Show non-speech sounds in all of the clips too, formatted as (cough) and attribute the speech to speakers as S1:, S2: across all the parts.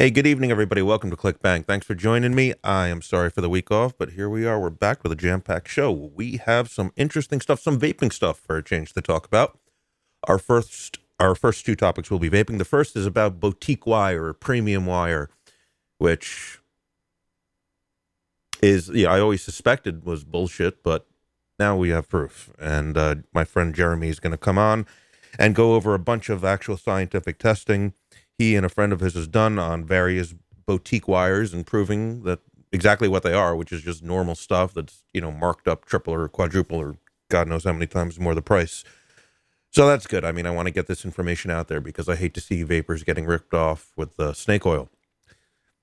S1: Hey, good evening, everybody. Welcome to ClickBank. Thanks for joining me. I am sorry for the week off, but here we are. We're back with a jam packed show. We have some interesting stuff, some vaping stuff for a change to talk about. Our first, our first two topics will be vaping. The first is about boutique wire or premium wire, which is, yeah, I always suspected was bullshit, but now we have proof. And uh, my friend Jeremy is going to come on and go over a bunch of actual scientific testing he and a friend of his has done on various boutique wires and proving that exactly what they are, which is just normal stuff that's, you know, marked up triple or quadruple or God knows how many times more the price. So that's good. I mean, I want to get this information out there because I hate to see vapors getting ripped off with uh, snake oil.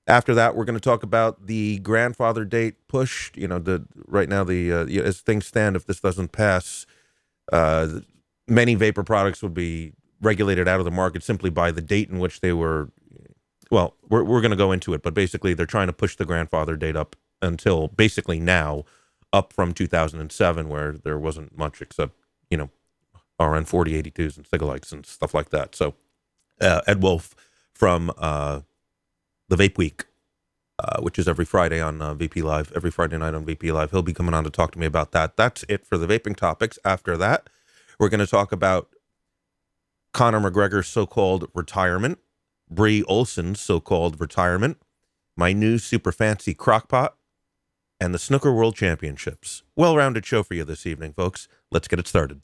S1: After that, we're going to talk about the grandfather date push. You know, the right now the uh, as things stand, if this doesn't pass, uh, many vapor products would be regulated out of the market simply by the date in which they were. Well, we're we're going to go into it, but basically they're trying to push the grandfather date up until basically now, up from 2007, where there wasn't much except you know RN 4082s and Cigalikes and stuff like that. So uh, Ed Wolf from uh, the Vape Week, uh, which is every Friday on uh, VP Live, every Friday night on VP Live. He'll be coming on to talk to me about that. That's it for the vaping topics. After that, we're going to talk about Conor McGregor's so-called retirement, Bree Olson's so-called retirement, my new super fancy crockpot, and the Snooker World Championships. Well-rounded show for you this evening, folks. Let's get it started.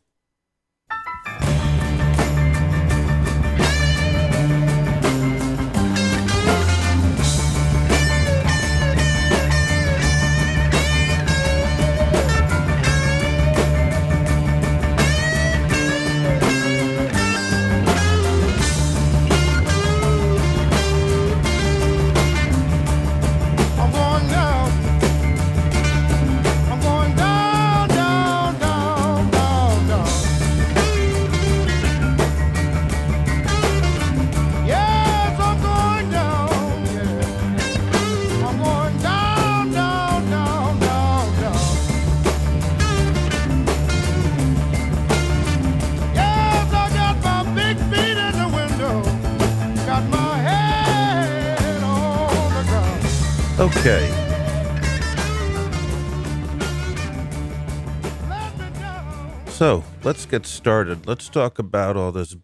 S1: So let's get started. Let's talk about all this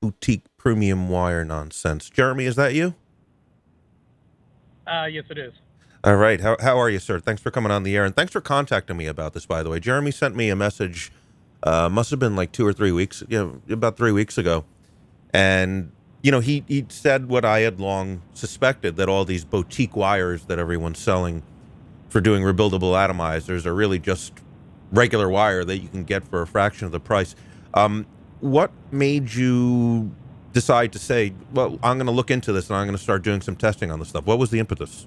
S1: boutique premium wire nonsense. Jeremy, is that you?
S2: Uh, yes, it is.
S1: All right. How, how are you, sir? Thanks for coming on the air. And thanks for contacting me about this, by the way. Jeremy sent me a message, uh, must have been like two or three weeks, yeah, about three weeks ago. And, you know, he, he said what I had long suspected that all these boutique wires that everyone's selling for doing rebuildable atomizers are really just regular wire that you can get for a fraction of the price. Um, what made you decide to say, well, I'm going to look into this and I'm going to start doing some testing on this stuff? What was the impetus?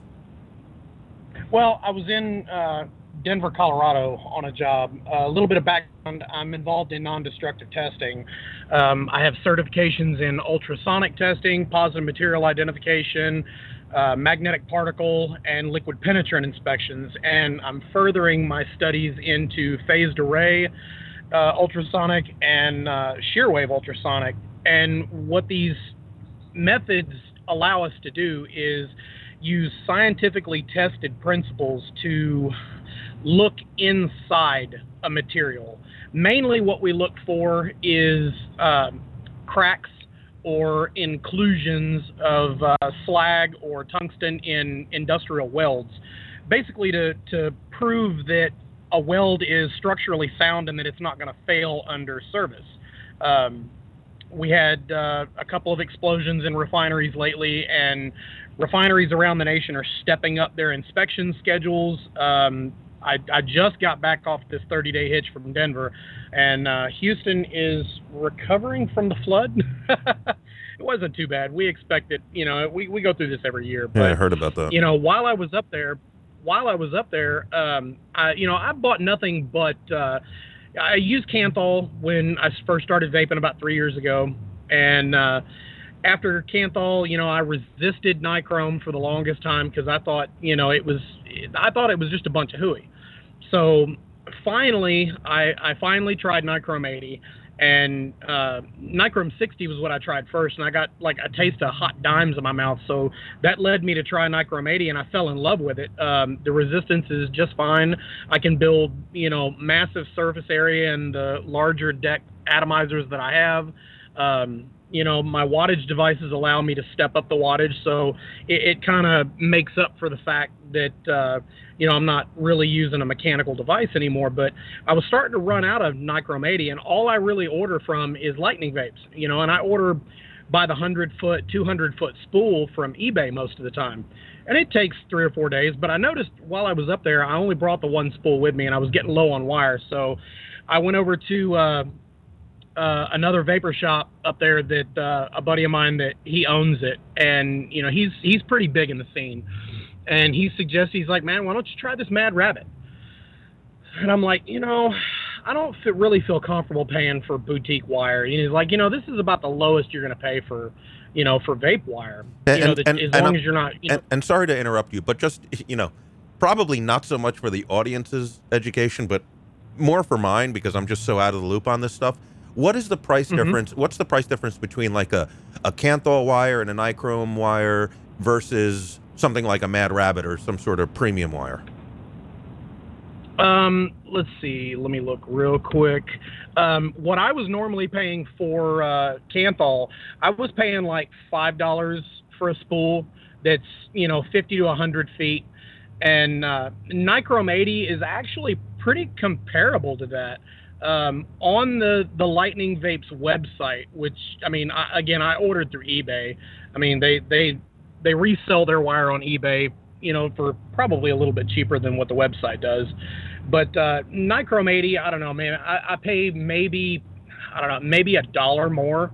S2: Well, I was in uh, Denver, Colorado on a job. Uh, a little bit of background I'm involved in non destructive testing. Um, I have certifications in ultrasonic testing, positive material identification, uh, magnetic particle, and liquid penetrant inspections. And I'm furthering my studies into phased array uh, ultrasonic and uh, shear wave ultrasonic. And what these methods allow us to do is use scientifically tested principles to look inside a material. Mainly, what we look for is um, cracks or inclusions of uh, slag or tungsten in industrial welds, basically to, to prove that a weld is structurally sound and that it's not going to fail under service. Um, we had uh, a couple of explosions in refineries lately, and refineries around the nation are stepping up their inspection schedules. Um, I, I just got back off this 30 day hitch from Denver, and uh, Houston is recovering from the flood. (laughs) it wasn't too bad. We expect it, you know, we, we go through this every year. But,
S1: Yeah, I heard about that.
S2: you know, while I was up there, while I was up there, um, I, you know, I bought nothing but uh, I used Kanthal when I first started vaping about three years ago, and uh, after Kanthal, you know, I resisted Nichrome for the longest time because I thought, you know, it was, I thought it was just a bunch of hooey. So finally, I, I finally tried Nichrome 80, and uh, Nichrome 60 was what I tried first, and I got like a taste of hot dimes in my mouth. So that led me to try Nichrome 80, and I fell in love with it. Um, the resistance is just fine. I can build, you know, massive surface area and the larger deck atomizers that I have. Um, you know, my wattage devices allow me to step up the wattage, so it, it kind of makes up for the fact that uh, you know I'm not really using a mechanical device anymore. But I was starting to run out of Nichrome 80, and all I really order from is Lightning vapes. You know, and I order by the 100 foot, 200 foot spool from eBay most of the time. And it takes three or four days. But I noticed while I was up there, I only brought the one spool with me, and I was getting low on wire. So I went over to uh, uh, another vapor shop up there that uh, a buddy of mine that he owns it, and you know he's he's pretty big in the scene, and he suggests he's like, man, why don't you try this Mad Rabbit? And I'm like, you know, I don't feel, really feel comfortable paying for boutique wire. And he's like, you know, this is about the lowest you're going to pay for, you know, for vape wire.
S1: And-
S2: you know,
S1: and-
S2: that,
S1: and-
S2: as
S1: and
S2: long as you're not, you know,
S1: and, sorry to interrupt you, but just (laughs) you know, probably not so much for the audience's education, but more for mine because I'm just so out of the loop on this stuff. What is the price
S2: Mhm.
S1: difference? What's the price difference between like a a Kanthal wire and a Nichrome wire versus something like a Mad Rabbit or some sort of premium wire?
S2: Um, let's see. Let me look real quick. Um, what I was normally paying for uh, Kanthal, I was paying like five dollars for a spool that's you know 50 to 100 feet, and uh, Nichrome 80 is actually pretty comparable to that. Um, on the the Lightning Vapes website, which I mean, I, again, I ordered through eBay. I mean, they they they resell their wire on eBay, you know, for probably a little bit cheaper than what the website does. But uh, Nichrome 80, I don't know, man. I, I pay maybe, I don't know, maybe a dollar more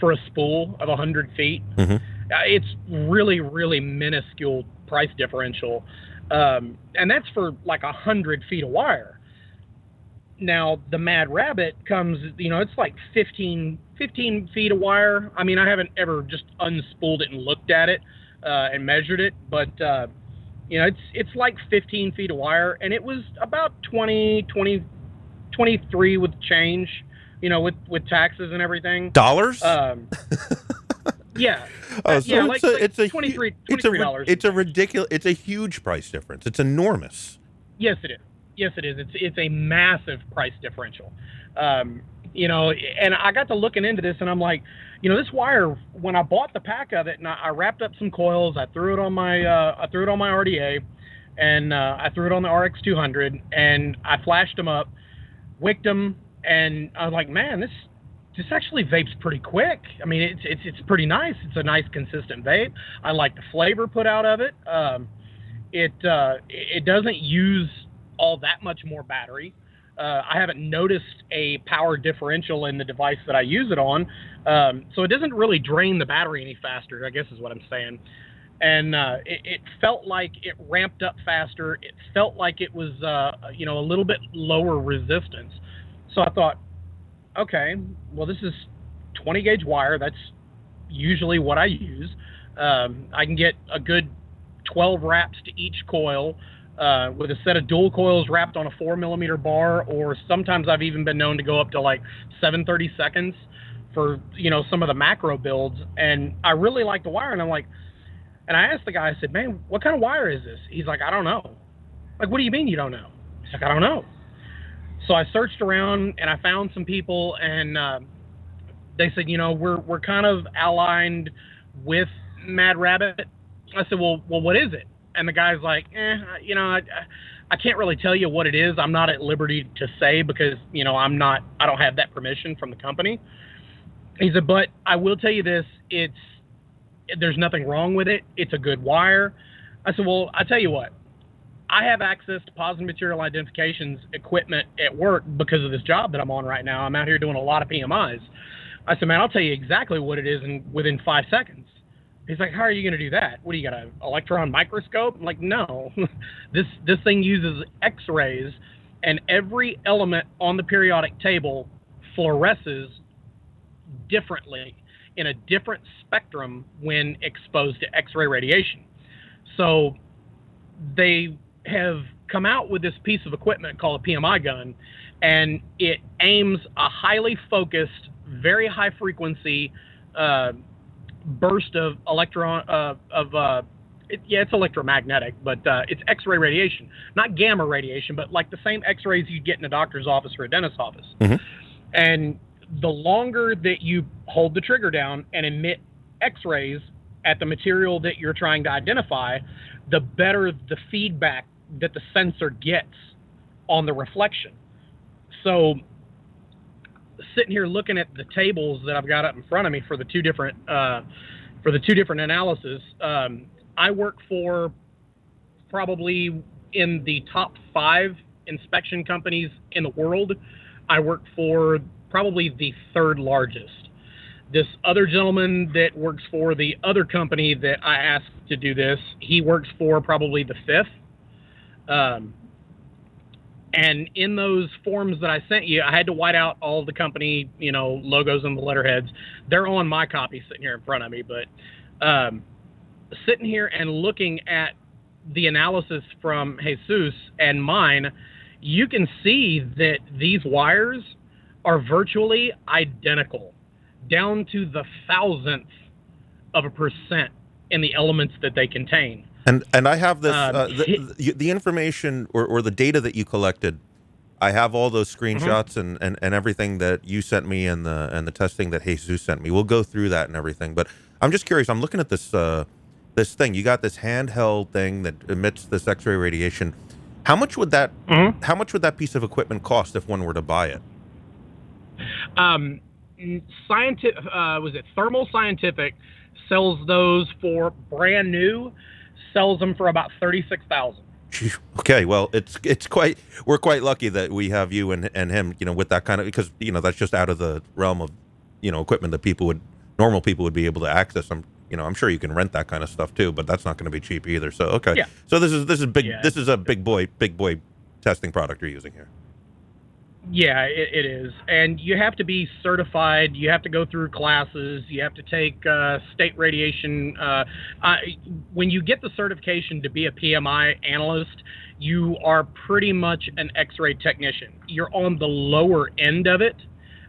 S2: for a spool of 100 feet.
S1: Mhm.
S2: Uh, it's really, really minuscule price differential. Um, and that's for like a 100 feet of wire. Now, the Mad Rabbit comes, you know, it's like 15, 15 feet of wire. I mean, I haven't ever just unspooled it and looked at it uh, and measured it, but uh, you know, it's it's like 15 feet of wire, and it was about 20, 20, 23 with change, you know, with with taxes and everything.
S1: Dollars?
S2: Um, (laughs) yeah,
S1: oh, so
S2: yeah,
S1: it's
S2: like-
S1: a
S2: like
S1: it's a
S2: 23
S1: hu- it's a ri-
S2: $23
S1: it's a ridiculous it's a huge price difference. It's enormous.
S2: yes, it is. Yes, it is. It's it's a massive price differential. Um, you know, and I got to looking into this, and I'm like, you know, this wire. When I bought the pack of it, and I, I wrapped up some coils, I threw it on my uh, I threw it on my RDA, and uh, I threw it on the RX200, and I flashed them up, wicked them, and I was like, man, this this actually vapes pretty quick. I mean, it's it's it's pretty nice. It's a nice consistent vape. I like the flavor put out of it. Um, it uh, it doesn't use all that much more battery. Uh, I haven't noticed a power differential in the device that I use it on, um, so it doesn't really drain the battery any faster. I guess is what I'm saying. And uh, it, it felt like it ramped up faster. It felt like it was, uh, you know, a little bit lower resistance. So I thought, okay, well, this is 20 gauge wire. That's usually what I use. Um, I can get a good 12 wraps to each coil uh, with a set of dual coils wrapped on a four millimeter bar, or sometimes I've even been known to go up to like 730 seconds for you know some of the macro builds. And I really like the wire, and I'm like, and I asked the guy, I said, man, what kind of wire is this? He's like, I don't know. Like, what do you mean you don't know? He's like, I don't know. So I searched around and I found some people, and uh, they said, you know, we're we're kind of aligned with Mad Rabbit. I said, well, well, what is it? And the guy's like, eh, you know, I, I can't really tell you what it is. I'm not at liberty to say because you know I'm not. I don't have that permission from the company. He said, but I will tell you this: it's there's nothing wrong with it. It's a good wire. I said, well, I tell you what. I have access to positive material identifications equipment at work because of this job that I'm on right now. I'm out here doing a lot of PMIs. I said, man, I'll tell you exactly what it is in within five seconds. He's like, how are you going to do that? What do you got an electron microscope? I'm like, no, (laughs) this this thing uses X-rays, and every element on the periodic table fluoresces differently in a different spectrum when exposed to X-ray radiation. So they have come out with this piece of equipment called a PMI gun, and it aims a highly focused, very high frequency uh, burst of electron uh, of uh, it, yeah, it's electromagnetic, but uh, it's X-ray radiation, not gamma radiation, but like the same X-rays you'd get in a doctor's office or a dentist's office.
S1: Mhm.
S2: And the longer that you hold the trigger down and emit X-rays at the material that you're trying to identify, the better the feedback that the sensor gets on the reflection. So, sitting here looking at the tables that I've got up in front of me for the two different uh, for the two different analyses. um, I work for probably in the top five inspection companies in the world. I work for probably the third largest. This other gentleman that works for the other company that I asked to do this, he works for probably the fifth. Um, and in those forms that I sent you, I had to white out all the company, you know, logos and the letterheads. They're on my copy sitting here in front of me, but um, sitting here and looking at the analysis from Jesus and mine, you can see that these wires are virtually identical, down to the thousandth of a percent in the elements that they contain.
S1: And and I have this
S2: Um,
S1: uh, the, the, the information or, or the data that you collected. I have all those screenshots and, and, and everything that you sent me and the and the testing that Jesus sent me. We'll go through that and everything. But I'm just curious. I'm looking at this uh, this thing. You got this handheld thing that emits this X-ray radiation. How much would that
S2: Mhm.
S1: How much would that piece of equipment cost if one were to buy it?
S2: Um, scientific uh, was it Thermo Scientific sells those for brand new, sells them for about thirty six thousand. (laughs)
S1: Okay, well, it's it's quite we're quite lucky that we have you and and him, you know, with that kind of because you know that's just out of the realm of you know equipment that people would normal people would be able to access. I'm you know I'm sure you can rent that kind of stuff too, but that's not going to be cheap either. So okay,
S2: Yeah.
S1: so this is this is big
S2: Yeah.
S1: this is a big boy big boy testing product you're using here.
S2: Yeah, it, it is, and you have to be certified. You have to go through classes. You have to take uh, state radiation. Uh, I, when you get the certification to be a PMI analyst, you are pretty much an X-ray technician. You're on the lower end of it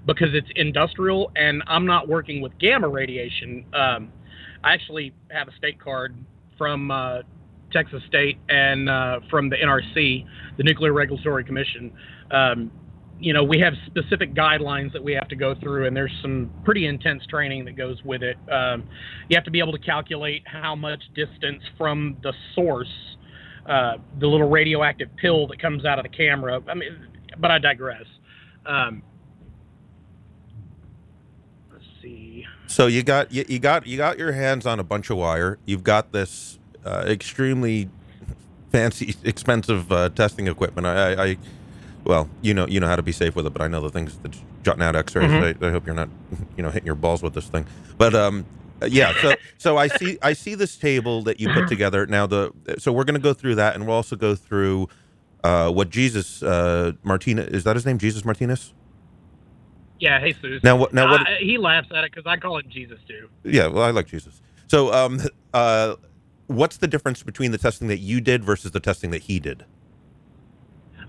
S2: because it's industrial, and I'm not working with gamma radiation. Um, I actually have a state card from uh, Texas State and uh, from the NRC, the Nuclear Regulatory Commission. Um, you know, we have specific guidelines that we have to go through, and there's some pretty intense training that goes with it. Um, you have to be able to calculate how much distance from the source, uh, the little radioactive pill that comes out of the camera. I mean, but I digress. Um, let's see.
S1: So you got you, you got you got your hands on a bunch of wire. You've got this uh, extremely (laughs) fancy, expensive uh, testing equipment. I, I, I, well, you know, you know how to be safe with it, but I know the things that jutting out X-rays.
S2: Mhm.
S1: I, I hope you're not, (laughs) you know, hitting your balls with this thing. But um, yeah. So so I see I see this table that you put together. Now the so we're going to go through that, and we'll also go through uh, what Jesus uh, Martinez is that his name? Jesus Martinez.
S2: Yeah, Jesus.
S1: Now what? Now what?
S2: I- he laughs at it because I call it Jesus too.
S1: Yeah, well, I like Jesus. So, um, (laughs) uh, what's the difference between the testing that you did versus the testing that he did?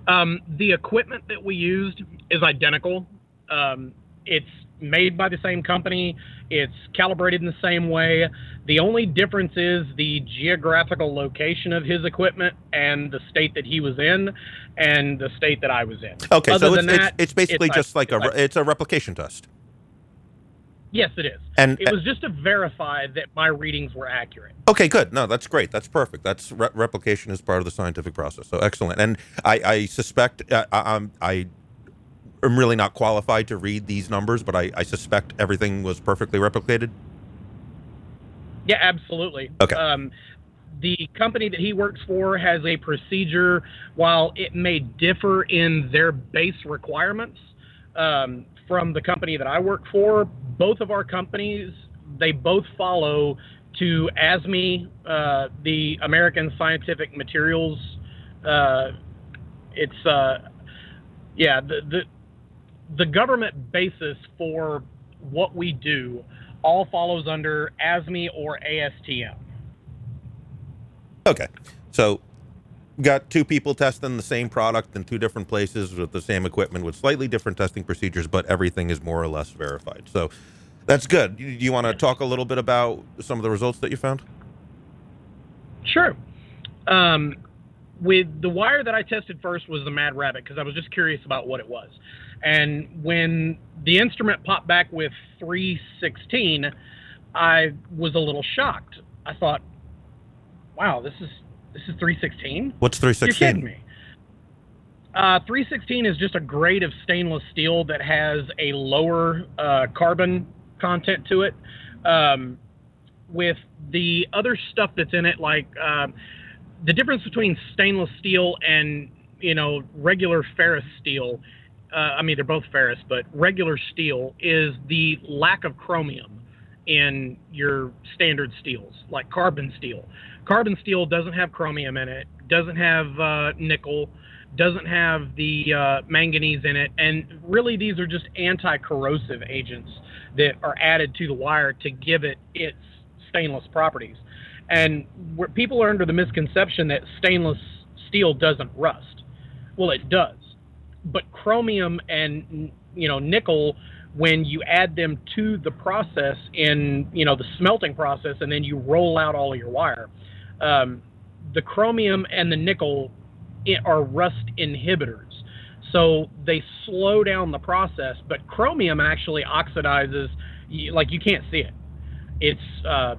S2: Um, the equipment that we used is identical. Um, it's made by the same company. It's calibrated in the same way. The only difference is the geographical location of his equipment and the state that he was in, and the state that I was in.
S1: Okay,
S2: Other
S1: so it's,
S2: than
S1: it's, it's basically
S2: it's
S1: just like a
S2: like-
S1: re- it's a replication test,
S2: Yes, it is.
S1: and
S2: It was just to verify that my readings were accurate.
S1: okay, good. No, that's great. That's perfect. That's re- replication is part of the scientific process. So excellent. And I, I suspect uh, I, I'm I am really not qualified to read these numbers, but I, I suspect everything was perfectly replicated.
S2: Yeah, absolutely.
S1: Okay.
S2: Um, the company that he works for has a procedure, while it may differ in their base requirements um, from the company that I work for, both of our companies, they both follow to ASME, uh, the American Scientific Materials. Uh, it's, uh, yeah, the, the, the government basis for what we do all follows under ASME or ASTM.
S1: Okay, so got two people testing the same product in two different places with the same equipment with slightly different testing procedures, but everything is more or less verified. So that's good. Do you want to talk a little bit about some of the results that you found?
S2: Sure. Um, with the wire that I tested first was the Mad Rabbit because I was just curious about what it was. And when the instrument popped back with 316, I was a little shocked. I thought, "Wow, this is this is 316."
S1: What's
S2: You're
S1: 316?
S2: kidding me. Uh, 316 is just a grade of stainless steel that has a lower uh, carbon content to it. Um, with the other stuff that's in it, like um, the difference between stainless steel and you know regular ferrous steel. Uh, I mean, they're both ferrous, but regular steel is the lack of chromium in your standard steels, like carbon steel. Carbon steel doesn't have chromium in it, doesn't have uh, nickel, doesn't have the uh, manganese in it, and really these are just anti-corrosive agents that are added to the wire to give it its stainless properties. And where people are under the misconception that stainless steel doesn't rust. Well, it does. But chromium and you know nickel when you add them to the process in you know the smelting process and then you roll out all your wire um, the chromium and the nickel are rust inhibitors. So they slow down the process but chromium actually oxidizes like you can't see it. It's uh,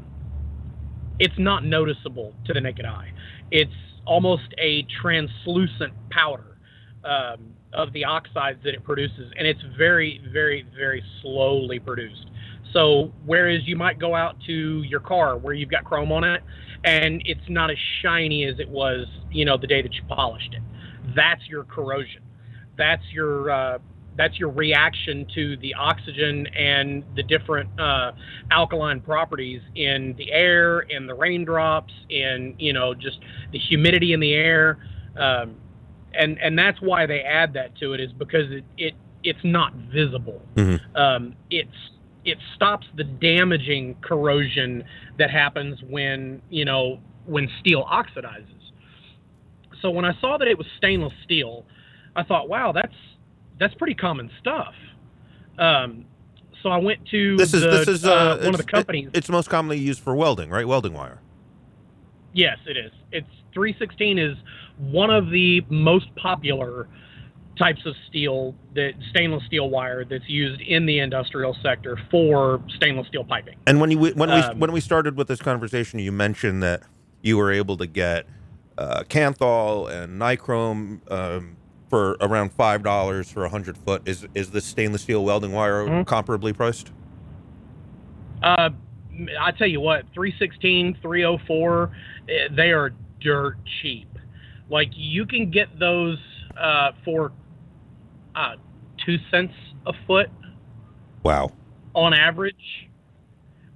S2: it's not noticeable to the naked eye. It's almost a translucent powder um, of the oxides that it produces, and it's very, very, very slowly produced. So, whereas you might go out to your car where you've got chrome on it, and it's not as shiny as it was, you know, the day that you polished it, that's your corrosion. That's your uh, that's your reaction to the oxygen and the different uh, alkaline properties in the air, in the raindrops, in you know just the humidity in the air. Um, and and that's why they add that to it is because it, it it's not visible.
S1: Mhm.
S2: Um, it's it stops the damaging corrosion that happens when you know when steel oxidizes. So when I saw that it was stainless steel, I thought, wow, that's that's pretty common stuff. Um, so I went to
S1: This is
S2: the,
S1: this is uh,
S2: one of the companies.
S1: It's most commonly used for welding, right? Welding wire.
S2: Yes, it is. It's 316 is one of the most popular types of steel that stainless steel wire that's used in the industrial sector for stainless steel piping.
S1: And when you when we
S2: Um,
S1: when we started with this conversation, you mentioned that you were able to get uh, Kanthal and Nichrome um, for around five dollars for a hundred foot. Is is this stainless steel welding wire
S2: Mhm.
S1: comparably priced?
S2: Uh, I tell you what, 316, 304, eh, they are dirt cheap. Like you can get those uh, for uh, two cents a foot
S1: Wow.
S2: on average.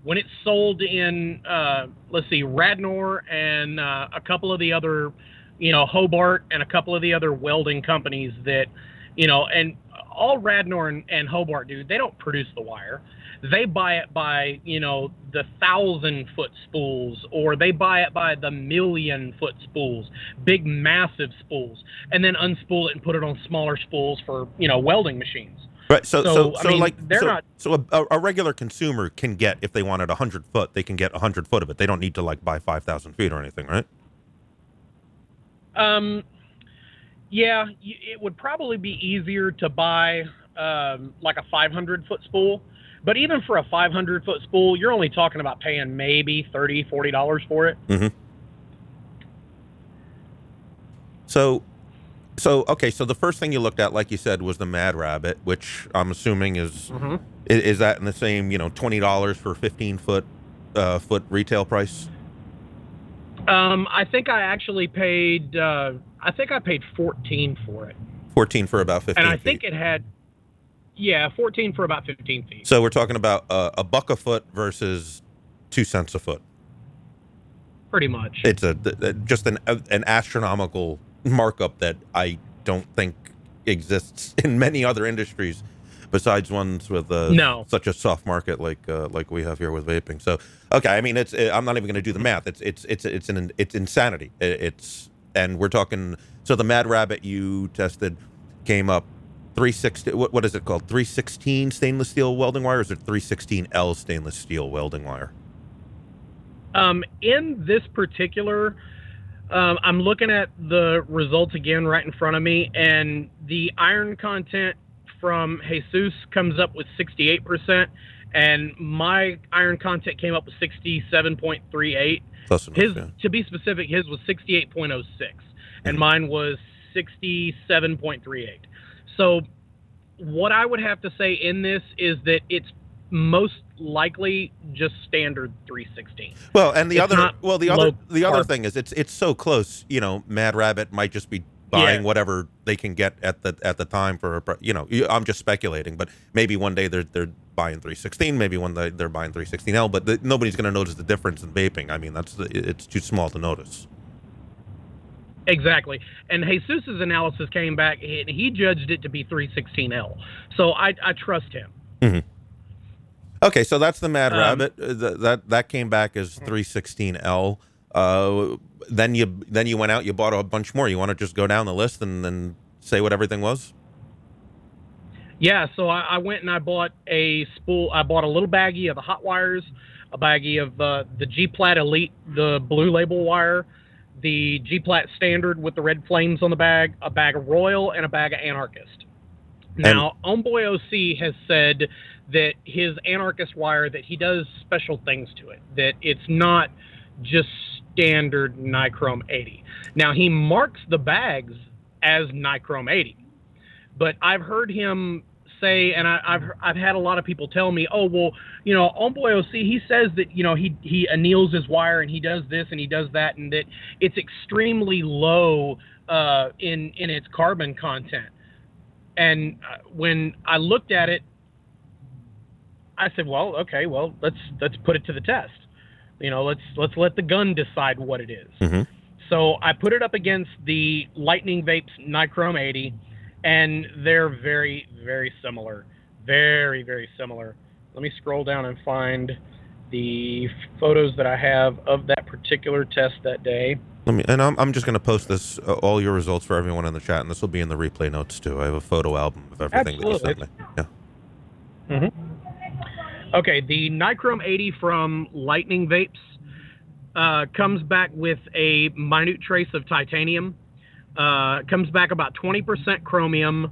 S2: When it's sold in, uh, let's see, Radnor and uh, a couple of the other, you know, Hobart and a couple of the other welding companies that, you know, and all Radnor and, and Hobart do, they don't produce the wire. They buy it by, you know, the thousand foot spools, or they buy it by the million foot spools, big, massive spools, and then unspool it and put it on smaller spools for, you know, welding machines.
S1: Right. So so
S2: So, mean,
S1: like
S2: they're
S1: so,
S2: not-
S1: so a, a regular consumer can get if they wanted a hundred foot, they can get a hundred foot of it. They don't need to like buy five thousand feet or anything, right?
S2: Um, yeah, it would probably be easier to buy um, like a 500 foot spool. But even for a 500 foot spool, you're only talking about paying maybe 30 40 dollars for it.
S1: So, so okay. So the first thing you looked at, like you said, was the Mad Rabbit, which I'm assuming is
S2: Mm-hmm.
S1: i- is that in the same you know twenty dollars for fifteen foot uh, foot retail price?
S2: Um, I think I actually paid. Uh, I think I paid 14 for it,
S1: Fourteen for about fifteen.
S2: and I
S1: feet.
S2: think it had. Yeah, 14 for about 15 feet.
S1: so. We're talking about uh, a buck a foot versus two cents a foot.
S2: Pretty much.
S1: It's a th- just an an astronomical markup that I don't think exists in many other industries besides ones with uh,
S2: No.
S1: such a soft market like uh, like we have here with vaping. So okay, I mean it's I'm not even going to do the math. It's it's it's it's an it's insanity. It- It's and we're talking. So the Mad Rabbit you tested came up 360. What, what is it called? 316 stainless steel welding wire? Or is it 316L stainless steel welding wire?
S2: Um, in this particular, um, I'm looking at the results again right in front of me, and the iron content from Jesus comes up with 68%, and my iron content came up with 67.38.
S1: Close enough.
S2: His,
S1: yeah.
S2: to be specific, his was 68.06, and mine was 67.38. So, what I would have to say in this is that it's most likely just standard 316.
S1: Well, and the
S2: It's
S1: other well the other the other
S2: carb.
S1: thing is it's it's so close. You know, Mad Rabbit might just be buying
S2: Yeah.
S1: whatever they can get at the at the time for a you know. I'm just speculating, but maybe one day they're they're buying 316, maybe one day they're buying 316L, but the, nobody's going to notice the difference in vaping. I mean, that's it's too small to notice.
S2: Exactly. And Jesus's analysis came back and he judged it to be 316L. So I, I trust him.
S1: Okay, so that's the Mad
S2: Um,
S1: Rabbit. Uh, that that came back as 316L. Uh, then you then you went out, you bought a bunch more. You want to just go down the list and then say what everything was?
S2: Yeah, so I, I went and I bought a spool. I bought a little baggie of the hot wires, a baggie of uh, the G Plat Elite, the blue label wire, the G Plat Standard with the red flames on the bag, a bag of Royal, and a bag of Anarchist. Now, Homeboy OC has said that his Anarchist wire that he does special things to it. That it's not just standard Nichrome 80. Now he marks the bags as Nichrome 80 but I've heard him say, and I, I've I've had a lot of people tell me, oh well, you know, Homeboy OC, he says that you know he he anneals his wire and he does this and he does that, and that it's extremely low uh, in in its carbon content. And uh, when I looked at it, I said, well, okay, well let's let's put it to the test. You know, let's let's let the gun decide what it is.
S1: Mhm.
S2: So I put it up against the Lightning Vapes Nichrome 80 and they're very very similar very very similar let me scroll down and find the photos that i have of that particular test that day
S1: Let me, and I'm, I'm just going to post this, uh, all your results for everyone in the chat, and this will be in the replay notes too. I have a photo album of everything that you sent me. Yeah. Mm-hmm.
S2: okay the nichrome 80 from lightning vapes uh, comes back with a minute trace of titanium uh, comes back about 20% chromium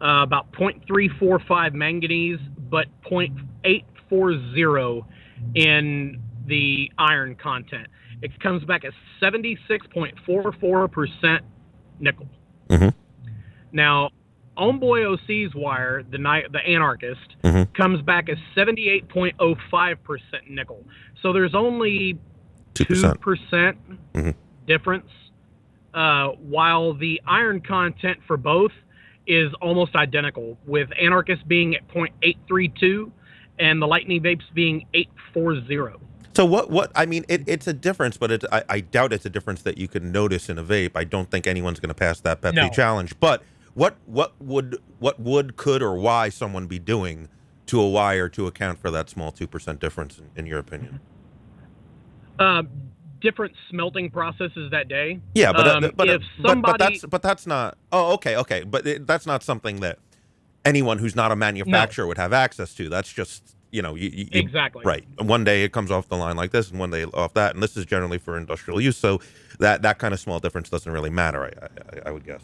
S2: uh, about 0.345 manganese but 0.840 in the iron content it comes back as 76.44% nickel
S1: Mhm.
S2: now Homeboy OC's wire, the the anarchist,
S1: Mhm.
S2: comes back as 78.05% nickel. So there's only
S1: Two
S2: two
S1: percent.
S2: percent
S1: Mhm.
S2: difference, uh, while the iron content for both is almost identical, with anarchist being at 0.832 and the lightning vapes being 840.
S1: So what? What? I mean, it, it's a difference, but it, I, I doubt it's a difference that you can notice in a vape. I don't think anyone's going to pass that Pepsi
S2: No.
S1: challenge. But what? What would? What would? Could or why someone be doing to a wire to account for that small two percent difference? In, in your opinion?
S2: Uh, different smelting processes that day.
S1: Yeah, but uh,
S2: Um,
S1: but, uh,
S2: if
S1: but but
S2: somebody-
S1: that's but that's not. Oh, okay, okay, but it, that's not something that anyone who's not a manufacturer would have access to. That's just you know you, you, you-
S2: Exactly.
S1: right. One day it comes off the line like this, and one day off that, and this is generally for industrial use. So that that kind of small difference doesn't really matter. I I, I would guess.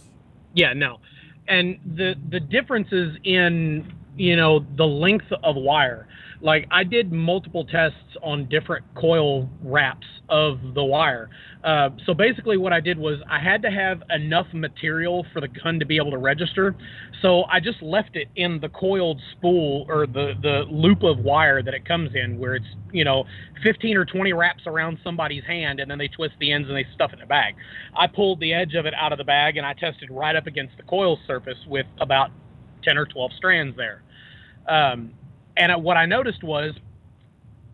S2: Yeah, no. And the the differences in you know the length of wire. Like I did multiple tests on different coil wraps of the wire. Uh, so basically, what I did was I had to have enough material for the gun to be able to register. So I just left it in the coiled spool or the the loop of wire that it comes in, where it's you know 15 or 20 wraps around somebody's hand, and then they twist the ends and they stuff it in a bag. I pulled the edge of it out of the bag and I tested right up against the coil surface with about 10 or 12 strands there. Um, and I, what I noticed was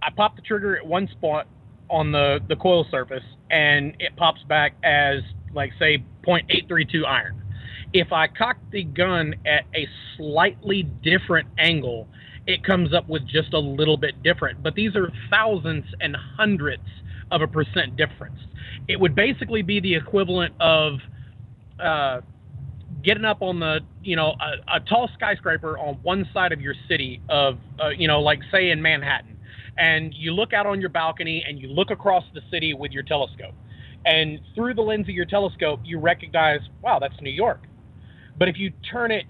S2: I popped the trigger at one spot on the, the coil surface and it pops back as, like, say, 0.832 iron. If I cock the gun at a slightly different angle, it comes up with just a little bit different. But these are thousands and hundreds of a percent difference. it would basically be the equivalent of uh, getting up on the you know a, a, tall skyscraper on one side of your city of uh, you know like say in Manhattan, and you look out on your balcony and you look across the city with your telescope, and through the lens of your telescope you recognize wow that's New York, but if you turn it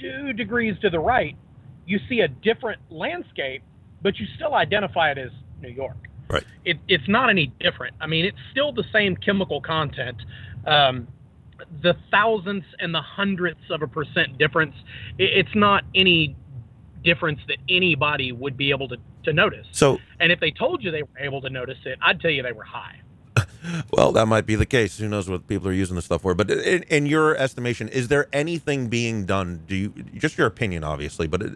S2: two degrees to the right, you see a different landscape, but you still identify it as New York.
S1: Right.
S2: It, it's not any different. I mean, it's still the same chemical content. Um, the thousandths and the hundredths of a percent difference. It's not any difference that anybody would be able to, to notice.
S1: So,
S2: and if they told you they were able to notice it, I'd tell you they were high. (laughs)
S1: well, that might be the case. Who knows what people are using this stuff for? But in, in your estimation, is there anything being done? Do you just your opinion, obviously, but uh,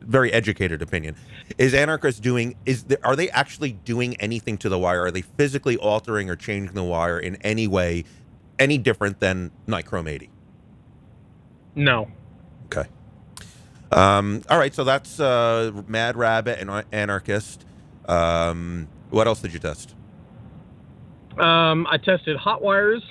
S1: very educated opinion? Is anarchists doing? Is there, are they actually doing anything to the wire? Are they physically altering or changing the wire in any way, any different than Nichrome 80?
S2: No.
S1: Okay. Um, all right. So that's uh, Mad Rabbit and Anarchist. Um, what else did you test?
S2: Um, I tested hot wires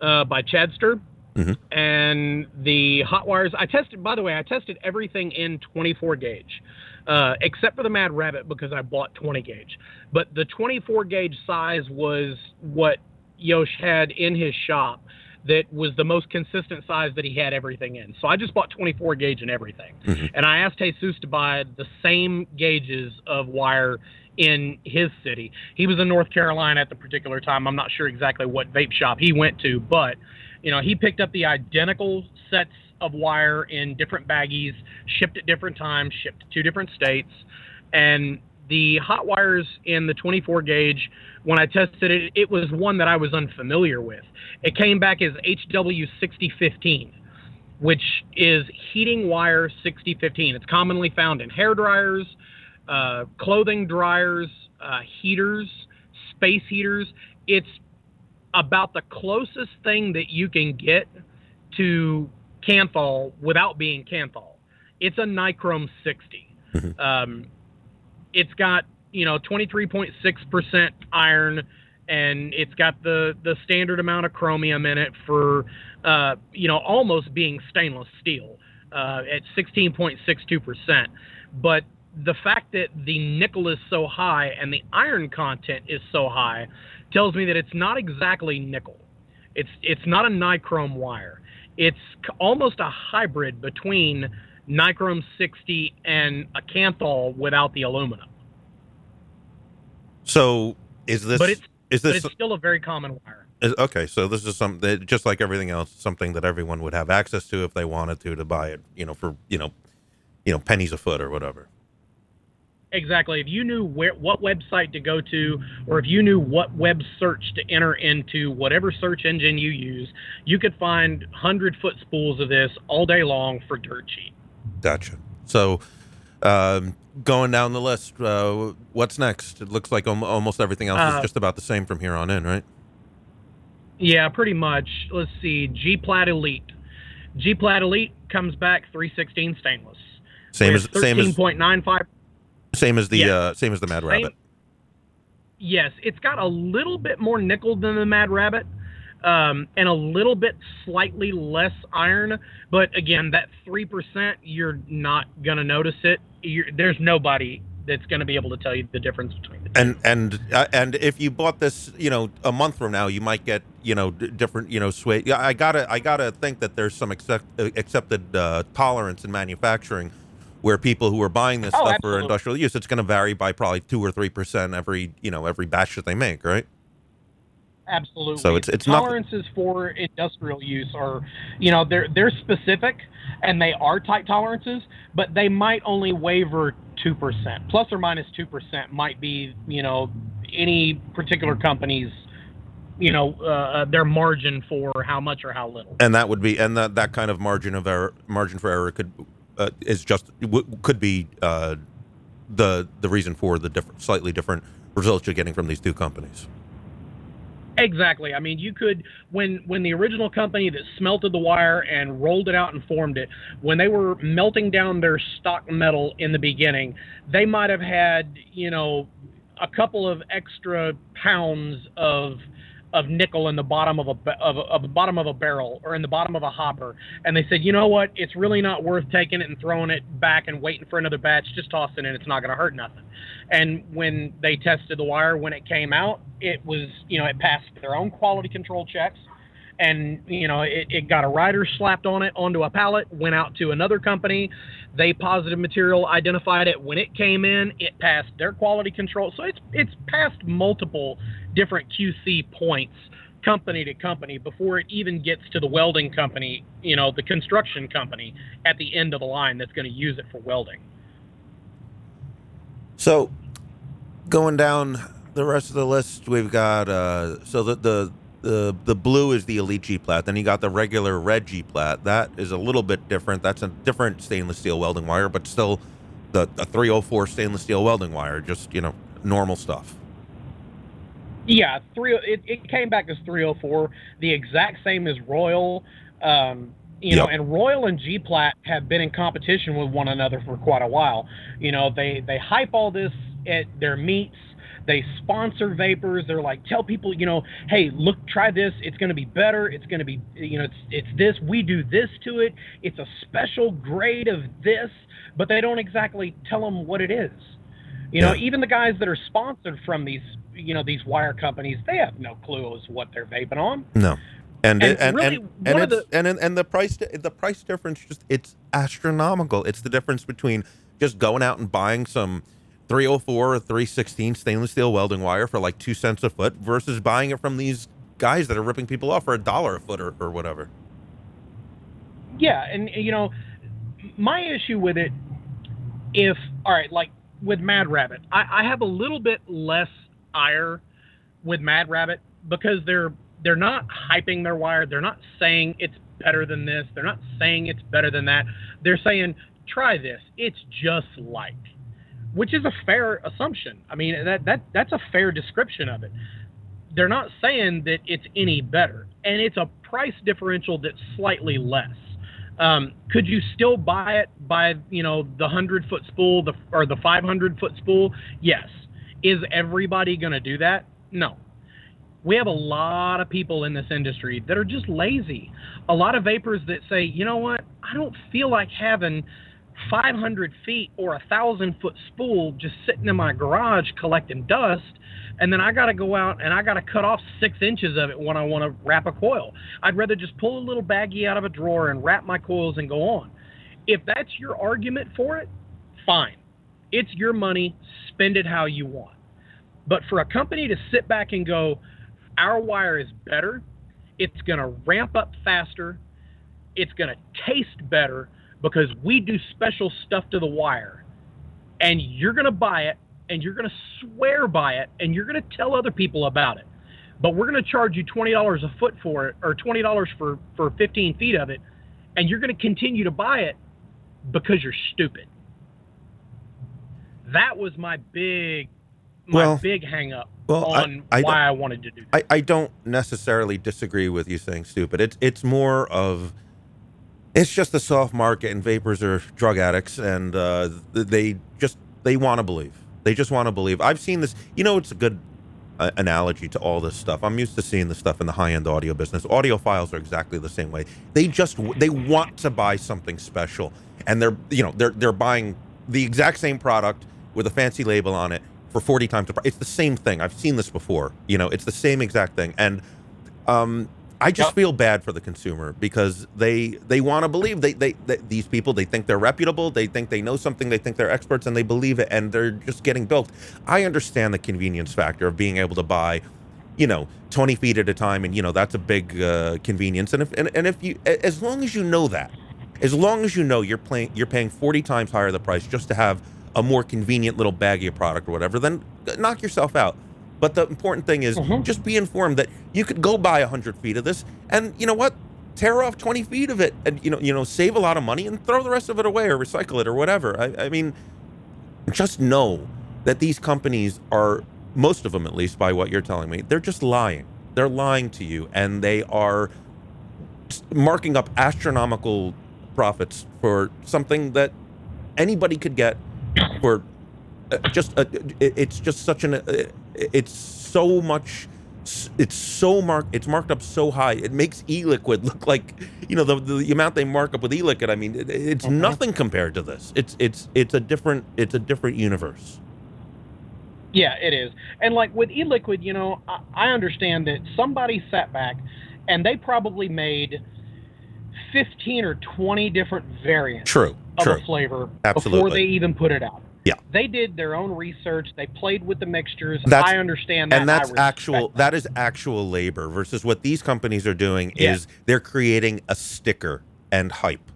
S2: uh, by Chadster.
S1: Mm-hmm.
S2: And the hot wires, I tested, by the way, I tested everything in 24 gauge, uh, except for the Mad Rabbit because I bought 20 gauge. But the 24 gauge size was what Yosh had in his shop that was the most consistent size that he had everything in. So I just bought 24 gauge and everything.
S1: Mm-hmm.
S2: And I asked Jesus to buy the same gauges of wire in his city. He was in North Carolina at the particular time. I'm not sure exactly what vape shop he went to, but you know, he picked up the identical sets of wire in different baggies, shipped at different times, shipped to two different states, and the hot wires in the 24 gauge when I tested it, it was one that I was unfamiliar with. It came back as HW6015, which is heating wire 6015. It's commonly found in hair dryers, uh, clothing dryers, uh, heaters, space heaters. It's about the closest thing that you can get to kanthal without being kanthal. It's a Nichrome 60.
S1: Mhm.
S2: Um, it's got you know 23.6% iron, and it's got the the standard amount of chromium in it for uh, you know almost being stainless steel uh, at 16.62%. But the fact that the nickel is so high and the iron content is so high tells me that it's not exactly nickel. It's it's not a nichrome wire. It's almost a hybrid between nichrome 60 and a Kanthal without the aluminum.
S1: So is this?
S2: But it's
S1: is this
S2: it's still a very common wire.
S1: is, okay? So this is something just like everything else, something that everyone would have access to if they wanted to to buy it. You know, for you know, you know, pennies a foot or whatever.
S2: Exactly. If you knew where what website to go to, or if you knew what web search to enter into whatever search engine you use, you could find hundred foot spools of this all day long for dirt cheap.
S1: Gotcha. So, um, going down the list, uh, what's next? It looks like al- almost everything else
S2: Uh,
S1: is just about the same from here on in, right?
S2: Yeah, pretty much. Let's see. G Plat Elite. G Plat Elite comes back 316 stainless.
S1: Same as same as
S2: 13.95.
S1: same as the
S2: Yeah.
S1: uh, same as the Mad
S2: Same-
S1: Rabbit.
S2: Yes, it's got a little bit more nickel than the Mad Rabbit, um, and a little bit slightly less iron. But again, that three percent, you're not gonna notice it. You're, there's nobody that's gonna be able to tell you the difference between the two.
S1: And and uh, and if you bought this, you know, a month from now, you might get, you know, d- different, you know, sway. Yeah, I gotta I gotta think that there's some accept, uh, accepted uh, tolerance in manufacturing, where people who are buying this
S2: Oh,
S1: stuff for industrial use, it's going to vary by probably two or three percent every, you know, every batch that they make, right?
S2: Absolutely.
S1: So it's- it's not-
S2: tolerances for industrial use are, you know, they're they're specific and they are tight tolerances, but they might only waver two percent, plus or minus two percent might be, you know, any particular company's, you know, uh, their margin for how much or how little.
S1: and that would be and that that kind of margin of error margin for error could uh, is just w- could be uh, the the reason for the different slightly different results you're getting from these two companies.
S2: Exactly. I mean, you could when when the original company that smelted the wire and rolled it out and formed it, when they were melting down their stock metal in the beginning, they might have had, you know, a couple of extra pounds of of nickel in the bottom of a of, of the bottom of a barrel or in the bottom of a hopper, and they said, you know what, it's really not worth taking it and throwing it back and waiting for another batch. Just toss it in; it's not going to hurt nothing. And when they tested the wire when it came out, it was you know it passed their own quality control checks. And you know it, it got a rider slapped on it onto a pallet went out to another company. They positive material identified it. When it came in it passed their quality control. So it's it's passed multiple different qc points company to company before it even gets to the welding company you know the construction company at the end of the line that's going to use it for welding
S1: So, going down the rest of the list, we've got uh, so the the the the blue is the elite G plat. Then you got the regular red G plat. That is a little bit different. That's a different stainless steel welding wire, but still the a 304 stainless steel welding wire. Just you know normal stuff.
S2: Yeah, three. It, it came back as 304, the exact same as Royal. Um, you know, and Royal and G Plat have been in competition with one another for quite a while. You know, they they hype all this at their meets. They sponsor vapers. They're like, tell people, you know, hey, look, try this. It's going to be better. It's going to be, you know, it's it's this. We do this to it. It's a special grade of this, but they don't exactly tell them what it is. You know,
S1: Yeah.
S2: even the guys that are sponsored from these, you know, these wire companies, they have no clue as what they're vaping on.
S1: No. And
S2: And
S1: it- and
S2: really,
S1: and, and, and and the price the price difference just it's astronomical. It's the difference between just going out and buying some 304 or 316 stainless steel welding wire for like two cents a foot versus buying it from these guys that are ripping people off for a dollar a foot or, or whatever.
S2: Yeah, and you know, my issue with it, if all right, like with Mad Rabbit, I, I have a little bit less ire with Mad Rabbit because they're they're not hyping their wire. They're not saying it's better than this. They're not saying it's better than that. They're saying try this. It's just like, which is a fair assumption. I mean that that that's a fair description of it. They're not saying that it's any better, and it's a price differential that's slightly less. Um, could you still buy it by you know the hundred foot spool, the or the five hundred foot spool? Yes. Is everybody going to do that? No. We have a lot of people in this industry that are just lazy. A lot of vapers that say, you know what, I don't feel like having 500 feet or a thousand foot spool just sitting in my garage collecting dust and then I got to go out and I got to cut off six inches of it when I want to wrap a coil. I'd rather just pull a little baggie out of a drawer and wrap my coils and go on. If that's your argument for it, fine. It's your money. Spend it how you want. But for a company to sit back and go, our wire is better, it's going to ramp up faster, it's going to taste better because we do special stuff to the wire, and you're going to buy it and you're going to swear by it and you're going to tell other people about it. But we're going to charge you $20 a foot for it or $20 for, for 15 feet of it, and you're going to continue to buy it because you're stupid. That was my big, my
S1: Well-
S2: big hang up
S1: well, I-
S2: on
S1: I
S2: why I wanted to do that.
S1: I, I don't necessarily disagree with you saying stupid. It's it's more of it's just a soft market and vapers are drug addicts and uh, they just they want to believe. They just want to believe. I've seen this. You know, it's a good uh, analogy to all this stuff. I'm used to seeing this stuff in the high end audio business. Audiophiles are exactly the same way. They just they want to buy something special, and they're you know they're they're buying the exact same product with a fancy label on it for 40 times the price. It's the same thing. I've seen this before. You know, it's the same exact thing. And um, I just
S2: Yep.
S1: feel bad for the consumer because they they want to believe they, they they these people they think they're reputable. They think they know something. They think they're experts, and they believe it, and they're just getting bilked. I understand the convenience factor of being able to buy. You know, twenty feet at a time, and you know that's a big uh, convenience. And if and, and if you, as long as you know that, as long as you know you're playing, you're paying forty times higher the price just to have a more convenient little baggy product or whatever, then knock yourself out. But the important thing is
S2: Mhm.
S1: just be informed that you could go buy hundred feet of this, and you know what, tear off twenty feet of it, and you know, you know, save a lot of money and throw the rest of it away or recycle it or whatever. I, I mean, just know that these companies are most of them, at least by what you're telling me, they're just lying. They're lying to you, and they are marking up astronomical profits for something that anybody could get for uh, just uh, it, it's just such an uh, it's so much it's so marked it's marked up so high. It makes e-liquid look like you know the, the amount they mark up with e-liquid i mean it, it's nothing compared to this. It's it's it's a different it's a different universe.
S2: Yeah, it is. And like with e-liquid, you know, I, I understand that somebody sat back and they probably made 15 or 20 different variants
S1: true
S2: of
S1: true
S2: a flavor before they even put it out.
S1: Yeah.
S2: They did their own research. They played with the mixtures.
S1: That's-
S2: I understand that.
S1: and that's actual that is actual labor versus what these companies are doing
S2: Yeah.
S1: is they're creating a sticker and hype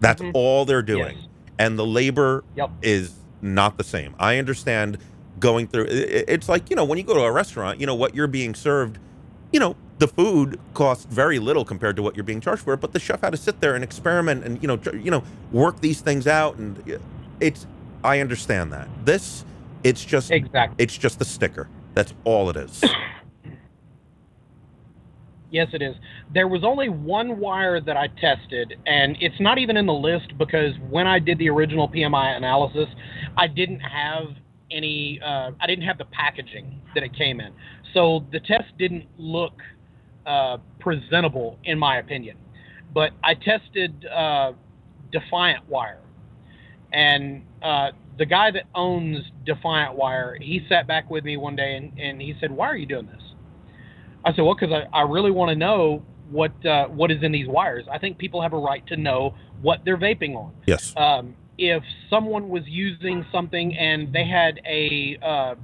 S1: that's
S2: Mhm.
S1: all they're doing
S2: Yes.
S1: and the labor
S2: Yep.
S1: is not the same i understand going through it's like you know when you go to a restaurant you know what you're being served you know the food costs very little compared to what you're being charged for but the chef had to sit there and experiment and you know you know work these things out and it's i understand that this it's just
S2: Exactly.
S1: it's just the sticker. That's all it is. (coughs)
S2: Yes, it is. There was only one wire that I tested, and it's not even in the list because when I did the original PMI analysis, I didn't have any. Uh, I didn't have the packaging that it came in, so the test didn't look uh, presentable, in my opinion. But I tested uh, Defiant Wire, and uh, the guy that owns Defiant Wire, he sat back with me one day and, and he said, "Why are you doing this?" I said, well, because I, I really want to know what uh, what is in these wires. I think people have a right to know what they're vaping on.
S1: Yes.
S2: Um, if someone was using something and they had a, uh,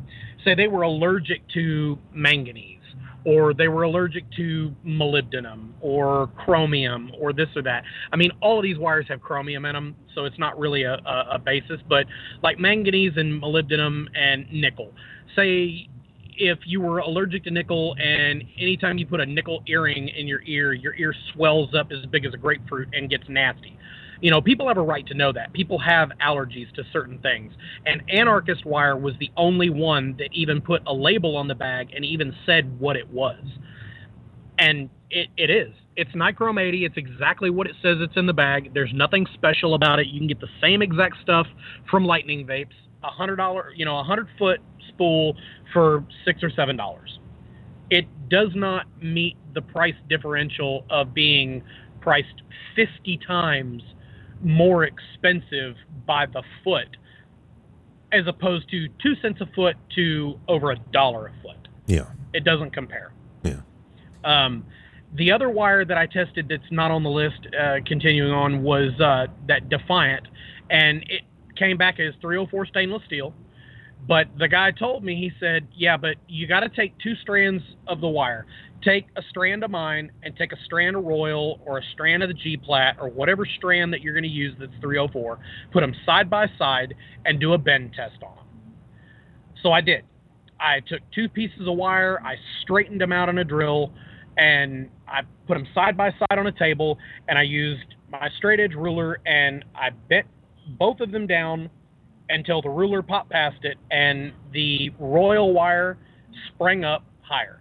S2: say they were allergic to manganese, or they were allergic to molybdenum, or chromium, or this or that. I mean, all of these wires have chromium in them, so it's not really a, a, a basis. But like manganese and molybdenum and nickel, say if you were allergic to nickel and anytime you put a nickel earring in your ear, your ear swells up as big as a grapefruit and gets nasty. You know, people have a right to know that. People have allergies to certain things. And Anarchist Wire was the only one that even put a label on the bag and even said what it was. And it, it is. It's Nichrome 80. It's exactly what it says it's in the bag. There's nothing special about it. You can get the same exact stuff from Lightning Vapes. A hundred dollar, you know, a hundred foot spool for six or seven dollars. It does not meet the price differential of being priced 50 times more expensive by the foot as opposed to two cents a foot to over a dollar a foot.
S1: Yeah.
S2: It doesn't compare.
S1: Yeah.
S2: Um, the other wire that I tested that's not on the list, uh, continuing on, was uh, that Defiant, and it came back as 304 stainless steel. But the guy told me, he said, yeah, but you got to take two strands of the wire. Take a strand of mine and take a strand of Royal or a strand of the G Plat or whatever strand that you're going to use that's 304. Put them side by side and do a bend test on them. So I did. I took two pieces of wire, I straightened them out on a drill, and I put them side by side on a table, and I used my straight edge ruler and I bent both of them down until the ruler popped past it, and the royal wire sprang up higher.